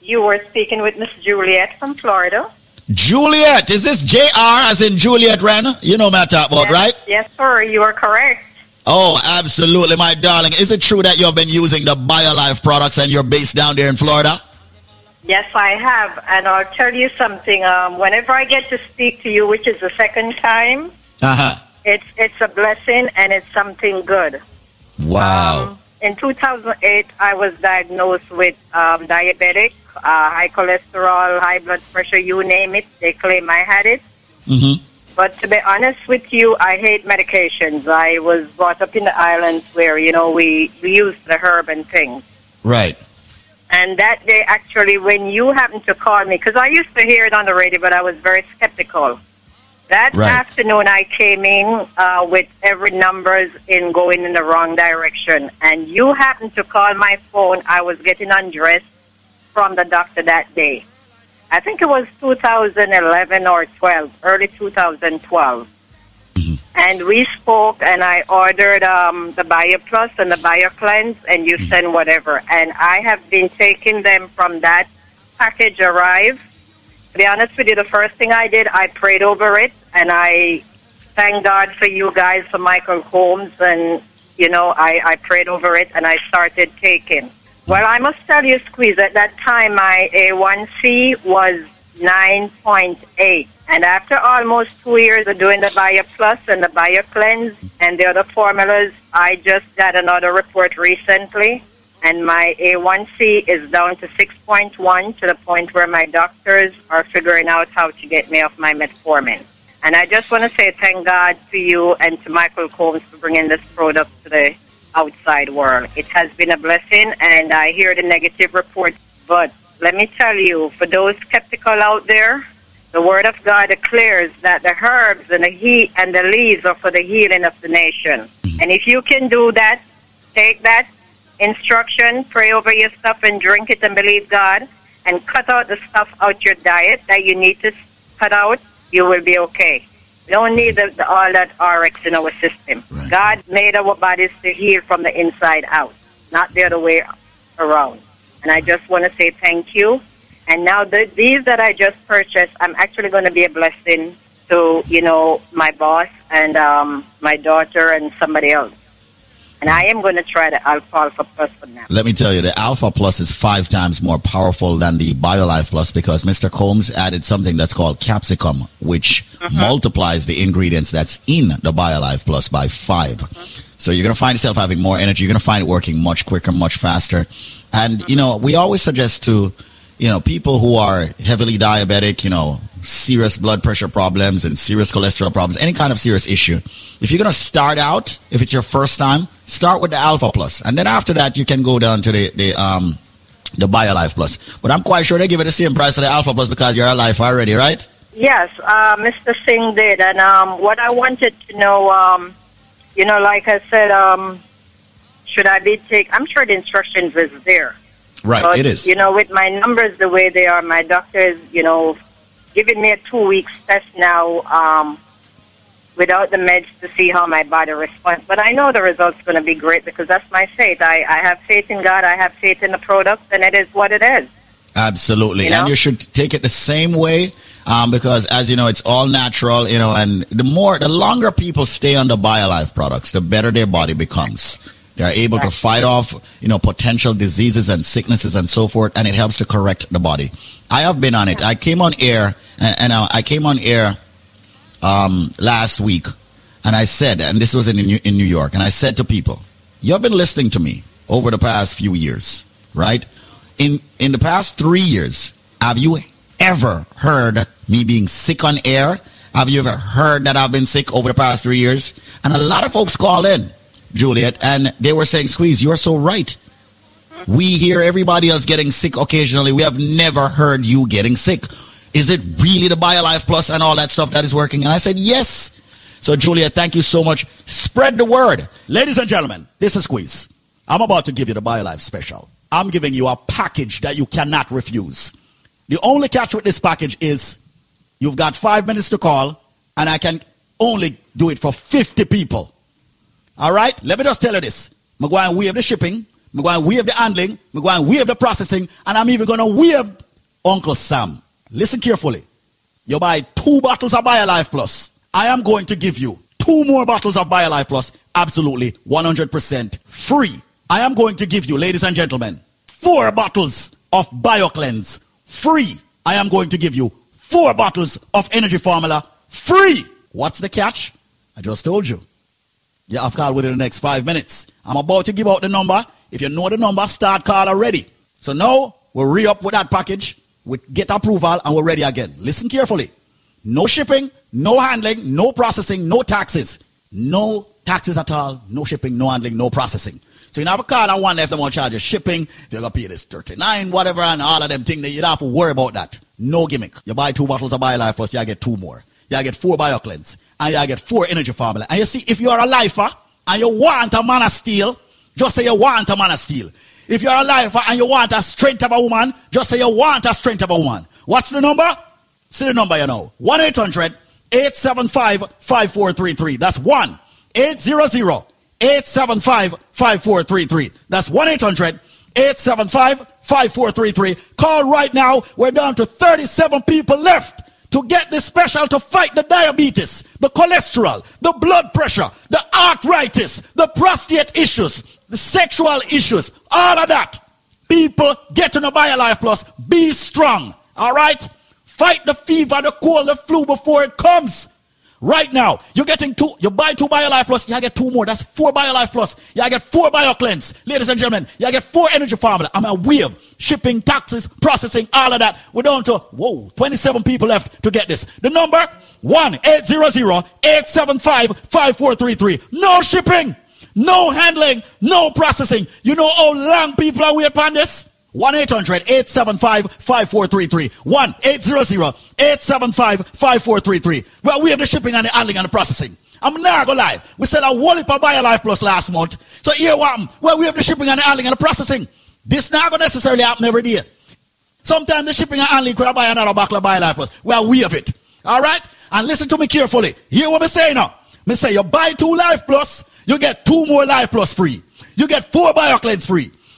You were speaking with Miss Juliet from Florida. Juliet. Is this JR as in Juliet Wren? You know my I'm about, yes, right? Yes, sir. You are correct. Oh, absolutely, my darling. Is it true that you've been using the BioLife products and you're based down there in Florida? Yes, I have. And I'll tell you something. Um, whenever I get to speak to you, which is the second time, Uh-huh. It's it's a blessing and it's something good. Wow. In 2008, I was diagnosed with um, diabetic, uh, high cholesterol, high blood pressure, you name it. They claim I had it. Mm-hmm. But to be honest with you, I hate medications. I was brought up in the islands where, you know, we, we use the herb and things. Right. And that day, actually, when you happened to call me, because I used to hear it on the radio, but I was very skeptical. That Right. afternoon, I came in uh, with every numbers in going in the wrong direction, and you happened to call my phone. I was getting undressed from the doctor that day. I think it was 2011 or 12, early 2012. And we spoke, and I ordered um, the Bio Plus and the Bio Cleanse, and you send whatever. And I have been taking them from that package arrive. To be honest with you, the first thing I did, I prayed over it, and I thank God for you guys, for Michael Holmes, and you know, I, I prayed over it, and I started taking. Well, I must tell you, Squeeze, at that time my A1C was 9.8. And after almost two years of doing the Bio Plus and the Bio Cleanse and the other formulas, I just got another report recently. And my A1C is down to 6.1 to the point where my doctors are figuring out how to get me off my metformin. And I just want to say thank God to you and to Michael Combs for bringing this product to the outside world. It has been a blessing, and I hear the negative reports. But let me tell you, for those skeptical out there, the Word of God declares that the herbs and the he and the leaves are for the healing of the nation. And if you can do that, take that instruction, pray over your stuff, and drink it and believe God, and cut out the stuff out your diet that you need to cut out, you will be okay. We don't need the, the, all that RX in our system. God made our bodies to heal from the inside out, not the other way around. And I just want to say thank you. And now the, these that I just purchased, I'm actually going to be a blessing to you know my boss and um, my daughter and somebody else. And I am going to try the Alpha Alpha Plus for now. Let me tell you, the Alpha Plus is five times more powerful than the BioLife Plus because Mr. Combs added something that's called capsicum, which mm-hmm. multiplies the ingredients that's in the BioLife Plus by 5 mm-hmm. So you're going to find yourself having more energy. You're going to find it working much quicker, much faster. And, you know, we always suggest to, you know, people who are heavily diabetic, you know, serious blood pressure problems and serious cholesterol problems, any kind of serious issue. If you're going to start out, if it's your first time, start with the Alpha Plus, and then after that you can go down to the the um the BioLife Plus. But I'm quite sure they give it the same price for the Alpha Plus because you're alive already, right? Yes, uh, Mr. Singh did. And um, what I wanted to know, um, you know, like I said, um, should I be take? I'm sure the instructions is there. Right, But, it is. You know, with my numbers the way they are, my doctor is, you know, giving me a two weeks test now um, without the meds to see how my body responds. But I know the result's going to be great because that's my faith. I, I have faith in God. I have faith in the product, and it is what it is. Absolutely, You know? and you should take it the same way. Um, because as you know, it's all natural, you know, and the more, the longer people stay on the BioLife products, the better their body becomes. They are able to fight off, you know, potential diseases and sicknesses and so forth, and it helps to correct the body. I have been on it. I came on air, and, and uh, I came on air um, last week, and I said, and this was in New, in New York, and I said to people, "You have been listening to me over the past few years, right? In in the past three years, have you ever heard me being sick on air? Have you ever heard that I've been sick over the past three years? And a lot of folks called in, Juliet, and they were saying, "Squeeze, you're so right." We hear everybody else getting sick occasionally. We have never heard you getting sick. Is it really the BioLife Plus and all that stuff that is working? And I said, yes. So, Juliet, thank you so much. Spread the word. Ladies and gentlemen, this is Squeeze. I'm about to give you the BioLife special. I'm giving you a package that you cannot refuse. The only catch with this package is you've got five minutes to call, and I can only do it for 50 people. All right? Let me just tell you this. I'm going to waive the shipping. I'm going to waive the handling. I'm going to waive the processing. And I'm even going to waive Uncle Sam. Listen carefully. You buy two bottles of BioLife Plus. I am going to give you two more bottles of BioLife Plus absolutely 100% free. I am going to give you, ladies and gentlemen, four bottles of BioCleanse free. I am going to give you four bottles of Energy Formula free. What's the catch? I just told you. Yeah, I've called within the next five minutes. I'm about to give out the number. If you know the number, start call already. So now we'll re-up with that package, we get approval, and we're ready again. Listen carefully. No shipping, no handling, no processing, no taxes. No taxes at all, no shipping, no handling, no processing. So you have a call and if they want to charge you shipping, if you're to pay this 39, whatever, and all of them things, that you don't have to worry about that. No gimmick. You buy two bottles of BioLife first, you get two more. you get four BioCleanse, and you get four energy formula. And you see, if you are a lifer and you want a man of steel, just say you want a man of steel. If you're a lifer and you want a strength of a woman, just say you want a strength of a woman. What's the number? See the number you know. 1 800 875 5433. That's 1 800 875 5433. That's 1 800 875 5433. Call right now. We're down to 37 people left to get this special to fight the diabetes, the cholesterol, the blood pressure, the arthritis, the prostate issues, the sexual issues, all of that. People get to the BioLife Plus. Be strong. All right? Fight the fever, the cold, the flu before it comes. Right now, you're getting two, you buy two BioLife Plus, you get two more. That's four BioLife Plus. You get four BioCleanse. Ladies and gentlemen, you get four energy formula. I'm a wave, shipping, taxes, processing, all of that. We're down to, whoa, 27 people left to get this. The number, 1-800-875-5433. No shipping, no handling, no processing. You know how long people are waiting on this? 1-800-875-5433. 1-800-875-5433. Well, we have the shipping and the handling and the processing. I'm not gonna lie. We said a whole heap of BioLife Plus last month. So here what Well, we have the shipping and the handling and the processing. This not gonna necessarily happen every day. Sometimes the shipping and handling could buy another bottle of BioLife Plus. Well, we have it. All right? And listen to me carefully. Hear what I say now. Me say you buy two Life Plus, you get two more Life Plus free. You get four BioCleanse free.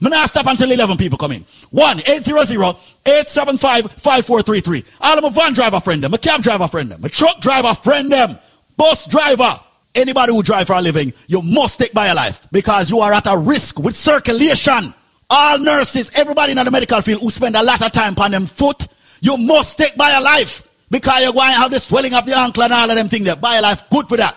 I'm not stop until 11 people come in. 1-800-875-5433. All of my van driver friend them, my cab driver friend them, my truck driver friend them, bus driver. Anybody who drive for a living, you must take BioLife because you are at a risk with circulation. All nurses, everybody in the medical field who spend a lot of time on them foot, you must take BioLife because you're going to have the swelling of the ankle and all of them things there. BioLife, good for that.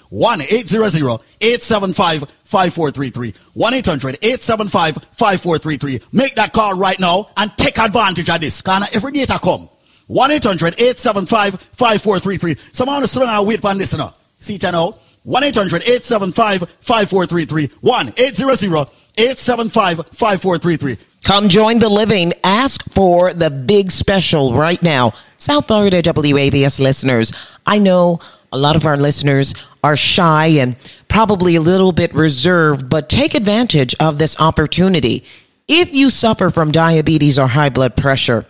1-800-875-5433. 1-800-875-5433. Make that call right now and take advantage of this. Can every data come. 1-800-875-5433. Someone is throwing wait on this now. See it now. 1-800-875-5433. 1-800-875-5433. Come join the living. Ask for the big special right now. South Florida WAVS listeners, I know a lot of our listeners are shy and probably a little bit reserved, but take advantage of this opportunity. If you suffer from diabetes or high blood pressure,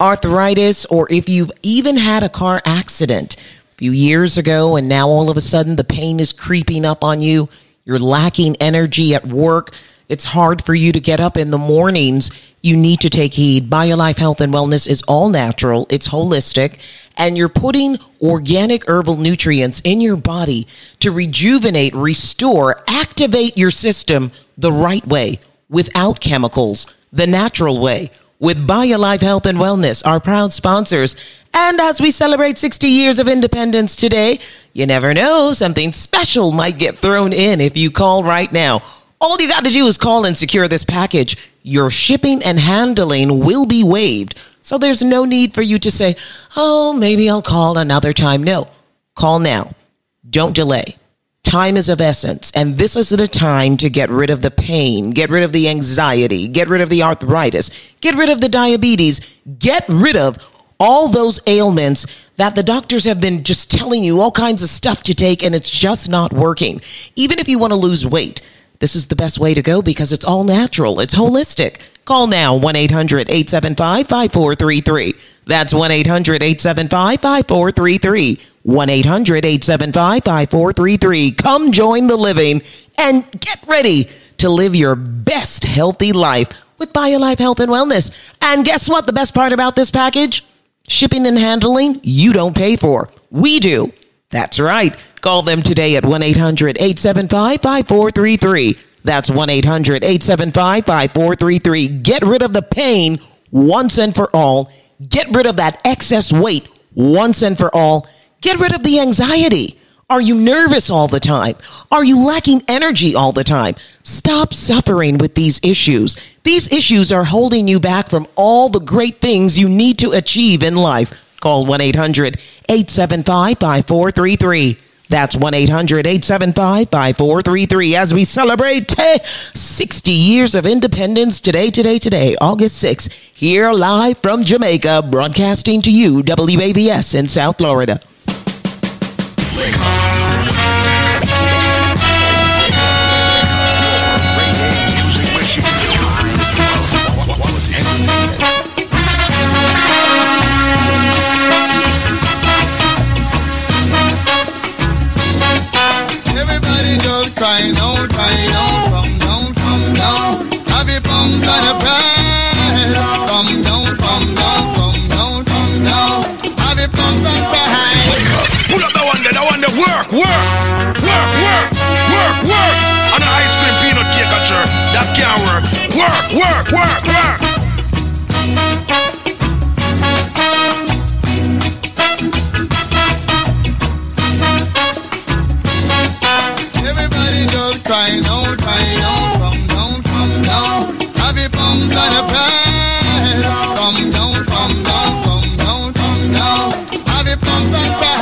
arthritis, or if you've even had a car accident a few years ago and now all of a sudden the pain is creeping up on you, you're lacking energy at work, it's hard for you to get up in the mornings, you need to take heed. BioLife Health and Wellness is all natural, it's holistic, and you're putting organic herbal nutrients in your body to rejuvenate, restore, activate your system the right way without chemicals, the natural way. With BioLife Health and Wellness, our proud sponsors. And as we celebrate 60 years of independence today, you never know, something special might get thrown in if you call right now. All you got to do is call and secure this package. Your shipping and handling will be waived. So there's no need for you to say, oh, maybe I'll call another time. No, call now. Don't delay. time is of essence, and this is the time to get rid of the pain, get rid of the anxiety, get rid of the arthritis, get rid of the diabetes, get rid of all those ailments that the doctors have been just telling you all kinds of stuff to take and it's just not working. Even if you want to lose weight, this is the best way to go because it's all natural, it's holistic. Call now 1 800 875 5433. That's 1 800 875 5433. 1 800 875 5433. Come join the living and get ready to live your best healthy life with BioLife Health and Wellness. And guess what? The best part about this package? Shipping and handling, you don't pay for. We do. That's right. Call them today at 1 800 875 5433. That's 1 800 875 5433. Get rid of the pain once and for all. Get rid of that excess weight once and for all. Get rid of the anxiety. Are you nervous all the time? Are you lacking energy all the time? Stop suffering with these issues. These issues are holding you back from all the great things you need to achieve in life. Call 1 800 875 5433. That's 1 800 875 5433 as we celebrate eh, 60 years of independence today, today, today, August 6th, here live from Jamaica, broadcasting to you, WAVS in South Florida. Work, work, work, work, work, work. On the ice cream peanut cake at church. That can't work. Work, work, work, work. Everybody come down, come down. And a pride. Come down, come down, come down, come down. And pride.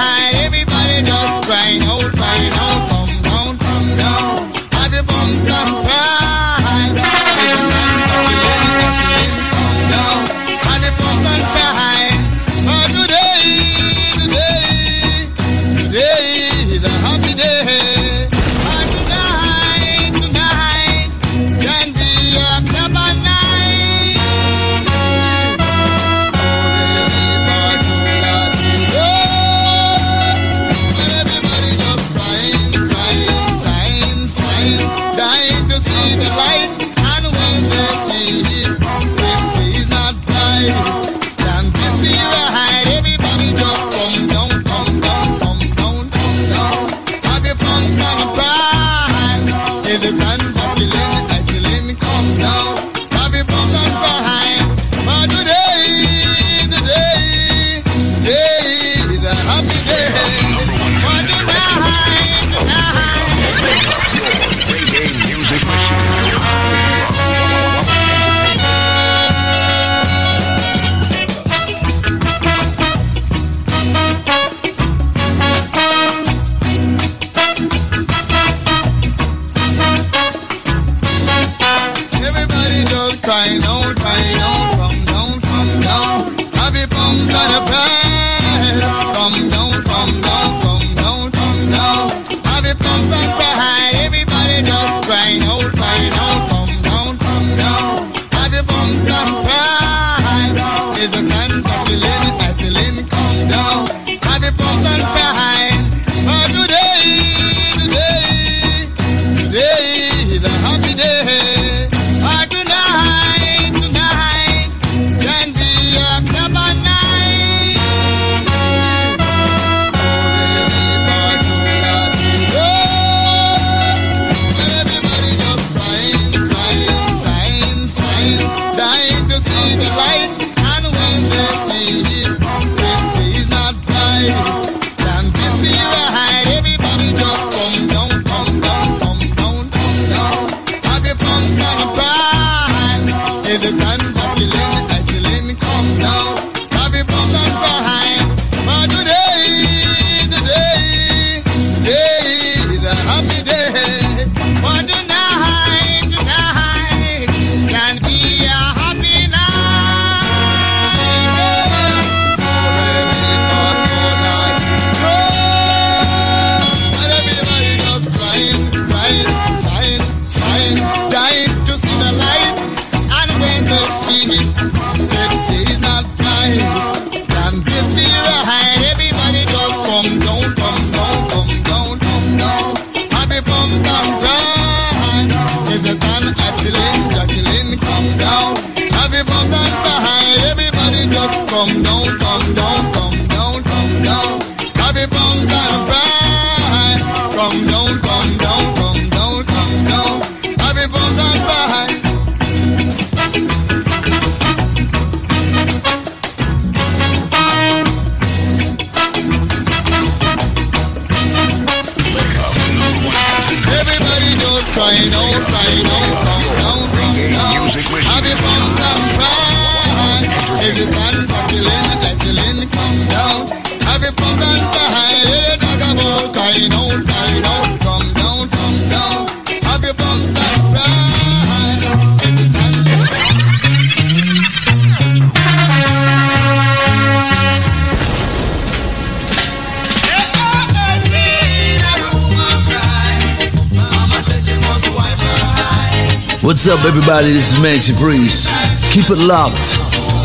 Everybody? This is Maxi Priest. Keep it locked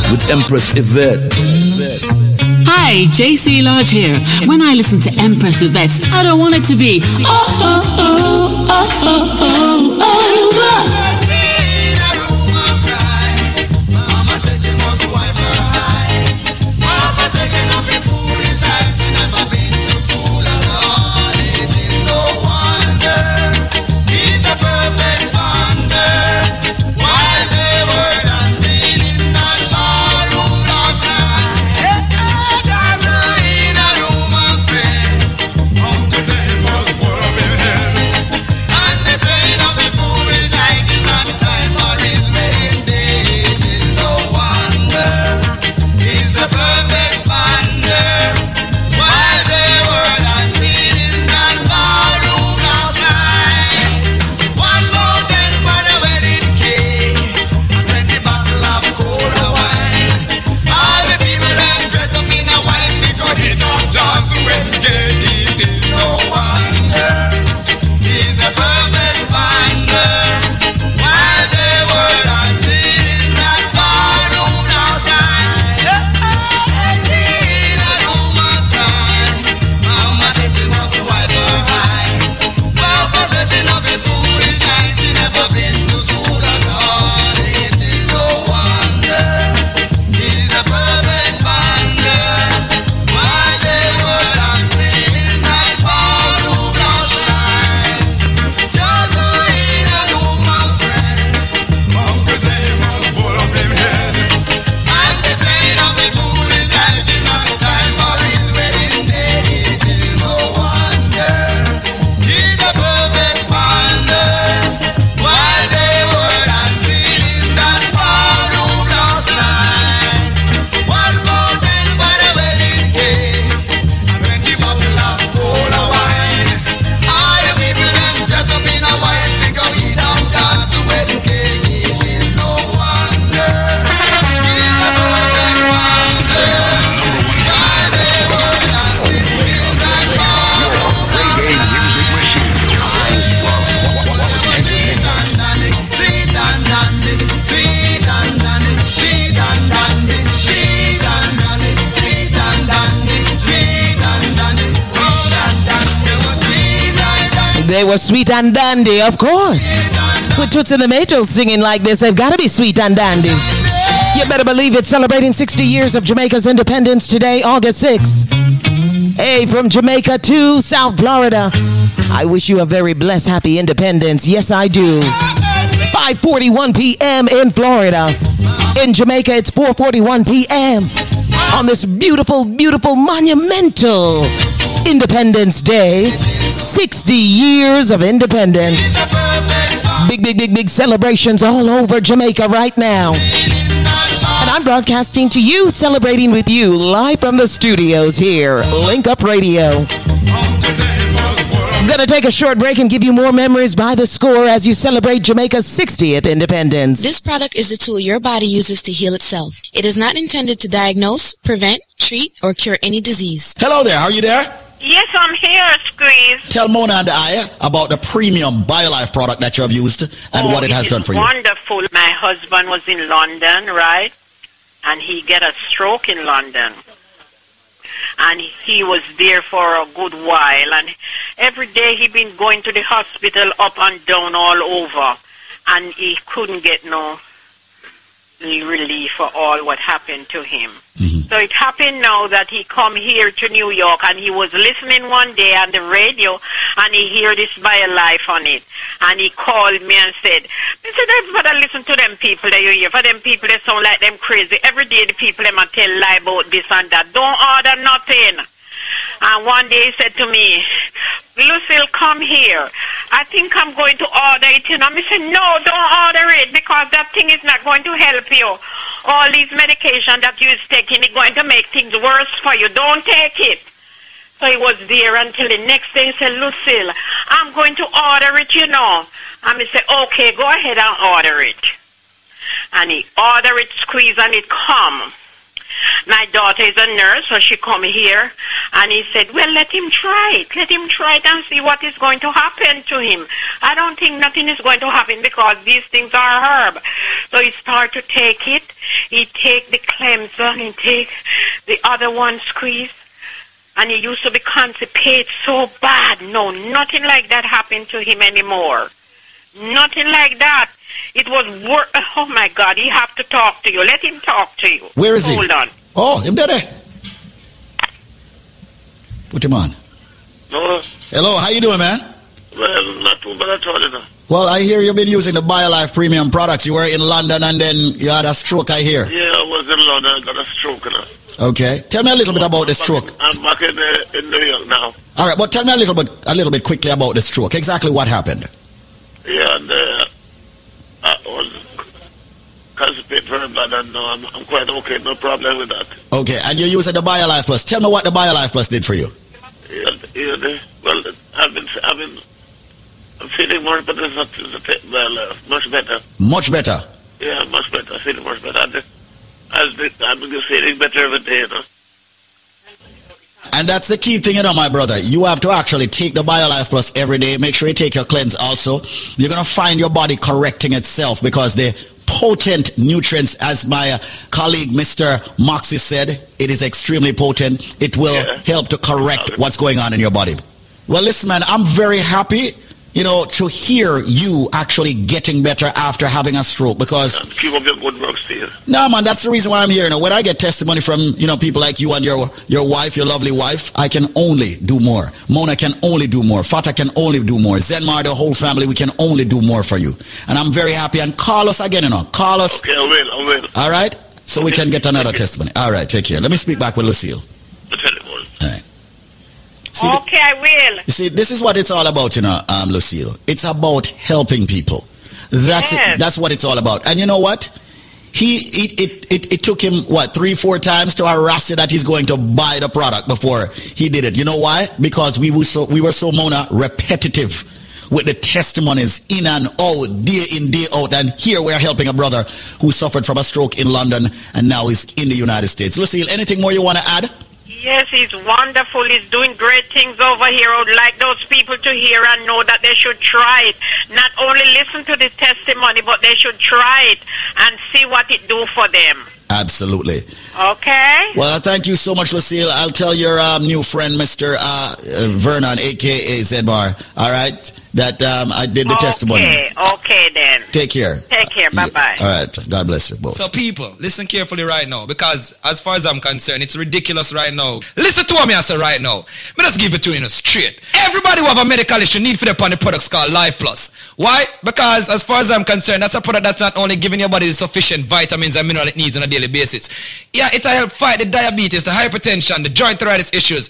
with Empress Yvette. Hi, JC Lodge here. When I listen to Empress Yvette's, I don't want it to be oh oh oh oh oh oh, oh, oh, oh over. They and dandy, of course. With Toots and the Maytals singing like this, they've got to be sweet and dandy. You better believe it's celebrating 60 years of Jamaica's independence today, August 6. Hey, from Jamaica to South Florida. I wish you a very blessed, happy independence. Yes, I do. 5:41 p.m. in Florida. In Jamaica, it's 4:41 p.m. on this beautiful, beautiful, monumental Independence Day. 60 years of independence. Big, big, big, big celebrations all over Jamaica right now. And I'm broadcasting to you, celebrating with you live from the studios here, Link Up Radio. I'm gonna take a short break and give you more memories by the score as you celebrate Jamaica's 60th independence. This product is the tool your body uses to heal itself. It is not intended to diagnose, prevent, treat, or cure any disease. Hello there, are you there? Yes, I'm here, Squeeze. Tell Mona and I about the premium BioLife product that you have used and Oh, what it has done for you. Wonderful. My husband was in London, right? And he get a stroke in London. And he was there for a good while. And every day he been going to the hospital up and down all over. and he couldn't get no relief for all what happened to him. Mm-hmm. So it happened now that he come here to New York and he was listening one day on the radio and he hear this BioLife on it. And he called me and said, I said, everybody listen to them people that you hear. For them people that sound like them crazy. Every day the people them a tell lie about this and that. Don't order nothing. And one day he said to me, Lucille, come here. I think I'm going to order it. You know, I said, no, don't order it because that thing is not going to help you. All these medication that you're taking is going to make things worse for you. Don't take it. So he was there until the next day. He said, Lucille, I'm going to order it, you know. And I said, okay, go ahead and order it. And he order it, squeeze, and it come. My daughter is a nurse, so she come here, and he said, well, let him try it. Let him try it and see what is going to happen to him. I don't think nothing is going to happen because these things are herb. So he start to take it. He take the cleanser, he take the other one squeeze, and he used to be constipated so bad. No, nothing like that happened to him anymore. Nothing like that. It was work. Oh my God, he have to talk to you. Let him talk to you. Where is he? Hold on. Oh, him there. Put him on. No, Hello, how you doing, man? well, not too bad at all, you know. Well, I hear you've been using the BioLife premium products. You were in London and then you had a stroke, I hear. Yeah, I was in London, I got a stroke, you know. Okay. Tell me a little bit about the stroke. I'm back in, uh, in New York now. All right, but tell me a little bit a little bit quickly about the stroke. Exactly what happened. Yeah, and uh, I was constipated very bad, and now I'm, I'm quite okay, no problem with that. Okay, and you're using the BioLife Plus. Tell me what the BioLife Plus did for you. Yeah, yeah, well, I've been, I've been, I'm feeling much better, it's not, it's well, uh, much better. Much better. Yeah, much better, I feel much better. Uh, I've been, I've been feeling better every day, you know. And that's the key thing, you know, my brother. You have to actually take the BioLife Plus every day. Make sure you take your cleanse also. You're going to find your body correcting itself because the potent nutrients, as my colleague Mr. Moxie said, it is extremely potent. It will help to correct what's going on in your body. Well, listen, man, I'm very happy, you know, to hear you actually getting better after having a stroke because Keep up your good work, Steve. no, man, that's the reason why I'm here. You know, when I get testimony from you know people like you and your your wife, your lovely wife, I can only do more. Mona can only do more. Fata can only do more. Zenmar, the whole family, we can only do more for you. And I'm very happy. And call us again, you know, call us. Okay, I will, I will. All right, so we can get another testimony. All right, take care. Let me speak back with Lucille. See, Okay, I will. you see, this is what it's all about, you know, um, Lucille. It's about helping people. That's Yes. it. That's what it's all about. And you know what? He it, it, it, it took him what three four times to harass you that he's going to buy the product before he did it. You know why? Because we were so we were so Mona repetitive with the testimonies in and out, day in day out. And here we're helping a brother who suffered from a stroke in London and now is in the United States. Lucille, anything more you want to add? Yes, he's wonderful. He's doing great things over here. I would like those people to hear and know that they should try it. Not only listen to the testimony, but they should try it and see what it do for them. Absolutely. Okay? Well, thank you so much, Lucille. I'll tell your um, new friend, Mr. Uh, uh, Vernon, aka Zedmar, all right, that um, I did the testimony. Okay, okay then. Take care. Take care. Bye bye. All right. God bless you both. So people, listen carefully right now because as far as I'm concerned, it's ridiculous right now. Listen to what me I say right now. Me just give it to you in a straight. Everybody who have a medical issue need for the upon the products called Life Plus. Why? Because as far as I'm concerned, that's a product that's not only giving your body the sufficient vitamins and mineral it needs on a daily basis. Yeah, it'll help fight the diabetes, the hypertension, the joint arthritis issues,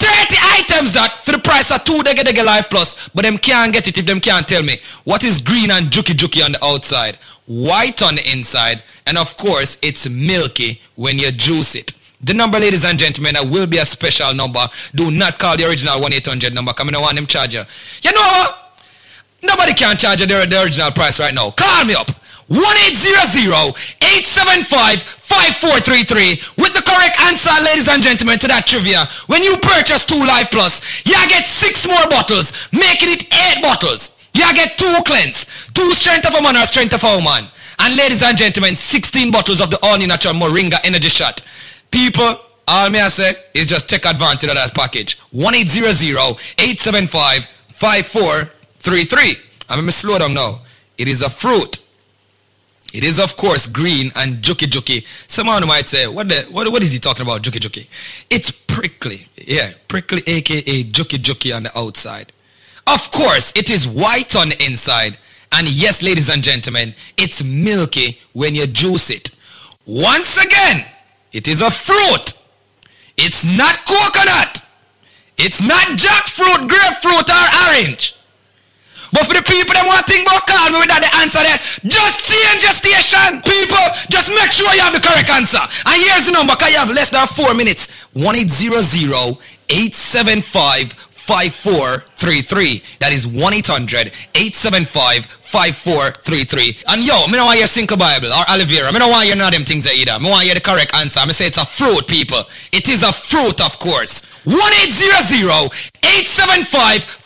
30 items that for the price of two Dege Dege Life Plus, but them can't get it if them can't tell me what is green and juky juky on the outside, white on the inside, and of course it's milky when you juice it. The number, ladies and gentlemen, that will be a special number. Do not call the original 1-800 number. Come in, I want them charge you. You know? Nobody can charge you the, the original price right now. Call me up. 1-800-875-5433 with the correct answer, ladies and gentlemen, to that trivia. When you purchase two Life Plus, you get six more bottles, making it eight bottles. You get two cleanse, two strength of a man or strength of a woman. And ladies and gentlemen, 16 bottles of the all natural Moringa energy shot. People, all me I say is just take advantage of that package. 1-800-875-5433. I'm to slow down now. It is a fruit. It is, of course, green and juky juky. Someone might say, what, the, what, what is he talking about, juky juky? It's prickly. Yeah, prickly, aka juky juky on the outside. Of course, it is white on the inside. And yes, ladies and gentlemen, it's milky when you juice it. Once again, it is a fruit. It's not coconut. It's not jackfruit, grapefruit, or orange. But for the people that want to think about call me without the answer there, just change your station. People, just make sure you have the correct answer. And here's the number, because you have less than four minutes. 1-800-875-5433. That is 1-800-875-5433. And yo, me don't want your Sinkle Bible or aloe vera. Me don't want you none of them things either. Me want you the correct answer. Me say it's a fruit, people. It is a fruit, of course.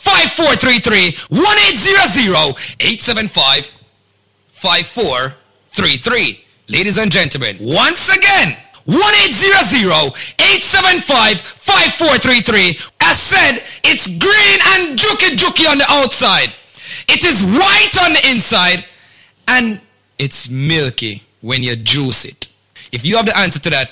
1-800-875-5433. 1-800-875-5433. Ladies and gentlemen, once again, 1-800-875-5433. As said, it's green and juky juky on the outside. It is white on the inside. And it's milky when you juice it. If you have the answer to that,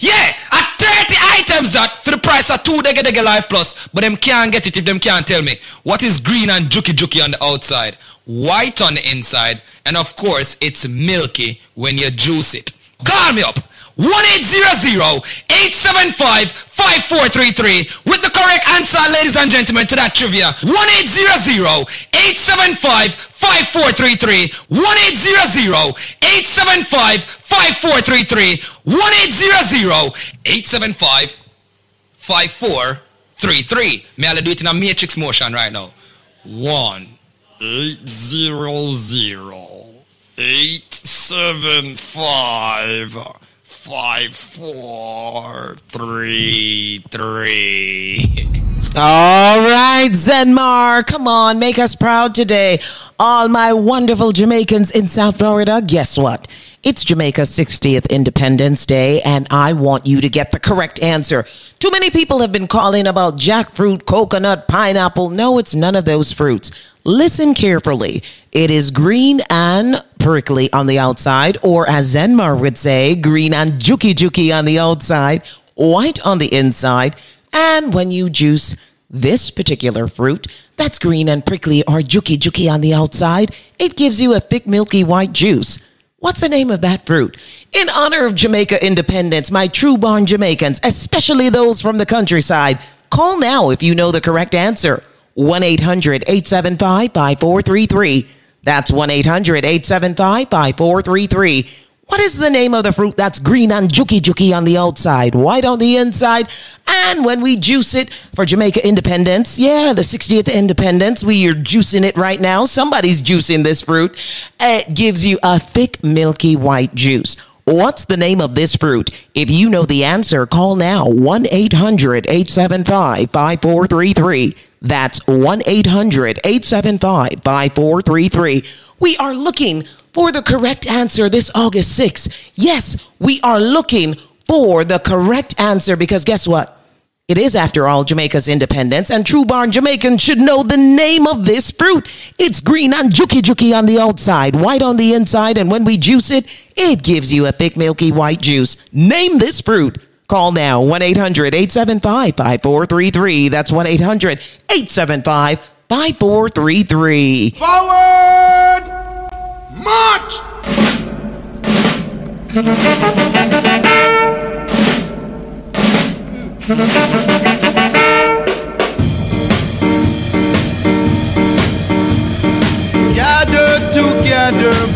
Yeah, at 30 items that for the price of two Dege Dege Life Plus, but them can't get it if them can't tell me what is green and juky juky on the outside, white on the inside, and of course it's milky when you juice it. Call me up. 1-800-875-5433 with the correct answer, ladies and gentlemen, to that trivia. 1-800-875-5433. 1-800-875-5433. 1-800-875-5433. May I do it in a matrix motion right now? One. Eight zero zero eight seven five five four three three. All right, Zenmar, come on, make us proud today. All my wonderful Jamaicans in South Florida, guess what? It's Jamaica's 60th Independence Day, and I want you to get the correct answer. Too many people have been calling about jackfruit, coconut, pineapple. No, it's none of those fruits. Listen carefully. It is green and prickly on the outside, or as Zenmar would say, green and juky juky on the outside, white on the inside, and when you juice, This particular fruit, that's green and prickly or juki juki on the outside, it gives you a thick milky white juice. What's the name of that fruit? In honor of Jamaica independence, my true born Jamaicans, especially those from the countryside, call now if you know the correct answer. 1 800 875 5433. That's 1 800 875 5433. What is the name of the fruit that's green and juki juki on the outside, white on the inside? And when we juice it for Jamaica independence, yeah, the 60th independence, we are juicing it right now. Somebody's juicing this fruit. It gives you a thick, milky white juice. What's the name of this fruit? If you know the answer, call now 1 800 875 5433. That's 1 800 875 5433. We are looking for the correct answer this August 6th. Yes, we are looking for the correct answer because guess what? It is, after all, Jamaica's independence, and true born Jamaicans should know the name of this fruit. It's green and juki juki on the outside, white on the inside, and when we juice it, it gives you a thick, milky white juice. Name this fruit. Call now 1 800 875 5433. That's 1 800 875 5433. Forward! Together,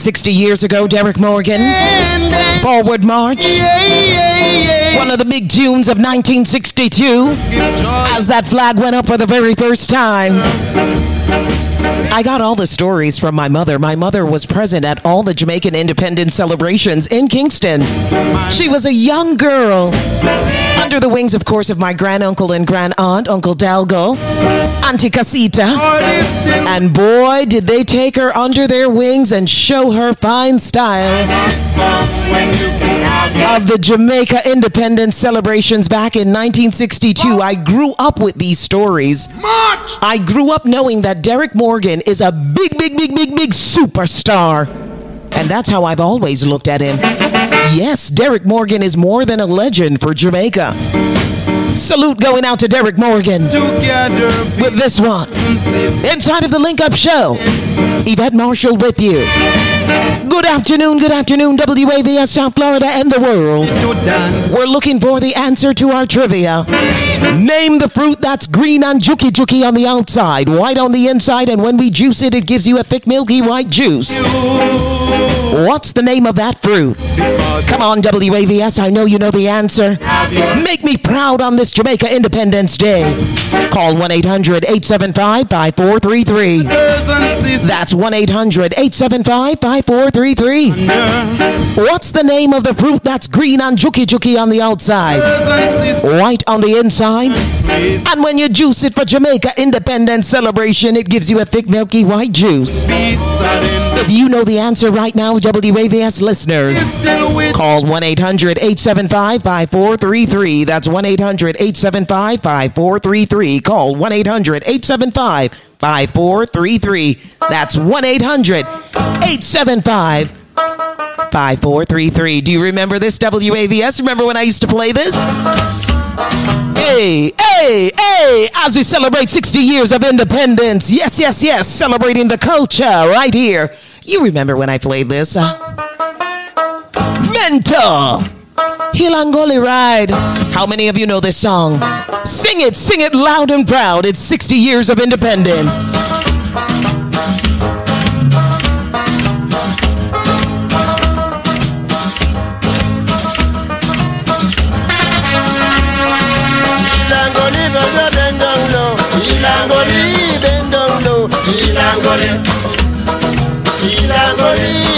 Sixty years ago, Derrick Morgan. Forward March. One of the big tunes of 1962 as that flag went up for the very first time. I got all the stories from my mother. My mother was present at all the Jamaican independence celebrations in Kingston. She was a young girl. Under the wings, of course, of my granduncle and grandaunt, Uncle Dalgo. Auntie Casita. And boy, did they take her under their wings and show her fine style of the Jamaica independence celebrations back in 1962. I grew up with these stories. I grew up knowing that Derrick Morgan is a big, big, big, big, big superstar. And that's how I've always looked at him. Yes, Derrick Morgan is more than a legend for Jamaica. Salute going out to Derrick Morgan with this one. Inside of the Link Up Show, Yvette Marshall with you. Good afternoon, good afternoon, WAVS South Florida and the world. We're looking for the answer to our trivia. Name the fruit that's green and juki juki on the outside, white on the inside, and when we juice it, it gives you a thick, milky white juice. What's the name of that fruit? Come on, WAVS, I know you know the answer. Make me proud on this Jamaica Independence Day. Call 1 800 875 5433. That's 1 800 875 5433. What's the name of the fruit that's green and juki juki on the outside, white on the inside? And when you juice it for Jamaica Independence Celebration, it gives you a thick, milky white juice. If you know the answer right now, WAVS listeners, call 1 800 875 5433. That's 1 800 875 5433. Call 1 800 875 5433. That's 1 800 875 5433. Do you remember this WAVS? Remember when I used to play this? Hey, hey, hey, as we celebrate 60 years of independence. Yes, yes, yes, celebrating the culture right here. You remember when I played this? Mentor. Hilangoli Ride. How many of you know this song? Sing it, sing it loud and proud. It's 60 years of independence. Ilangoli baba bend down low. Kila Gori.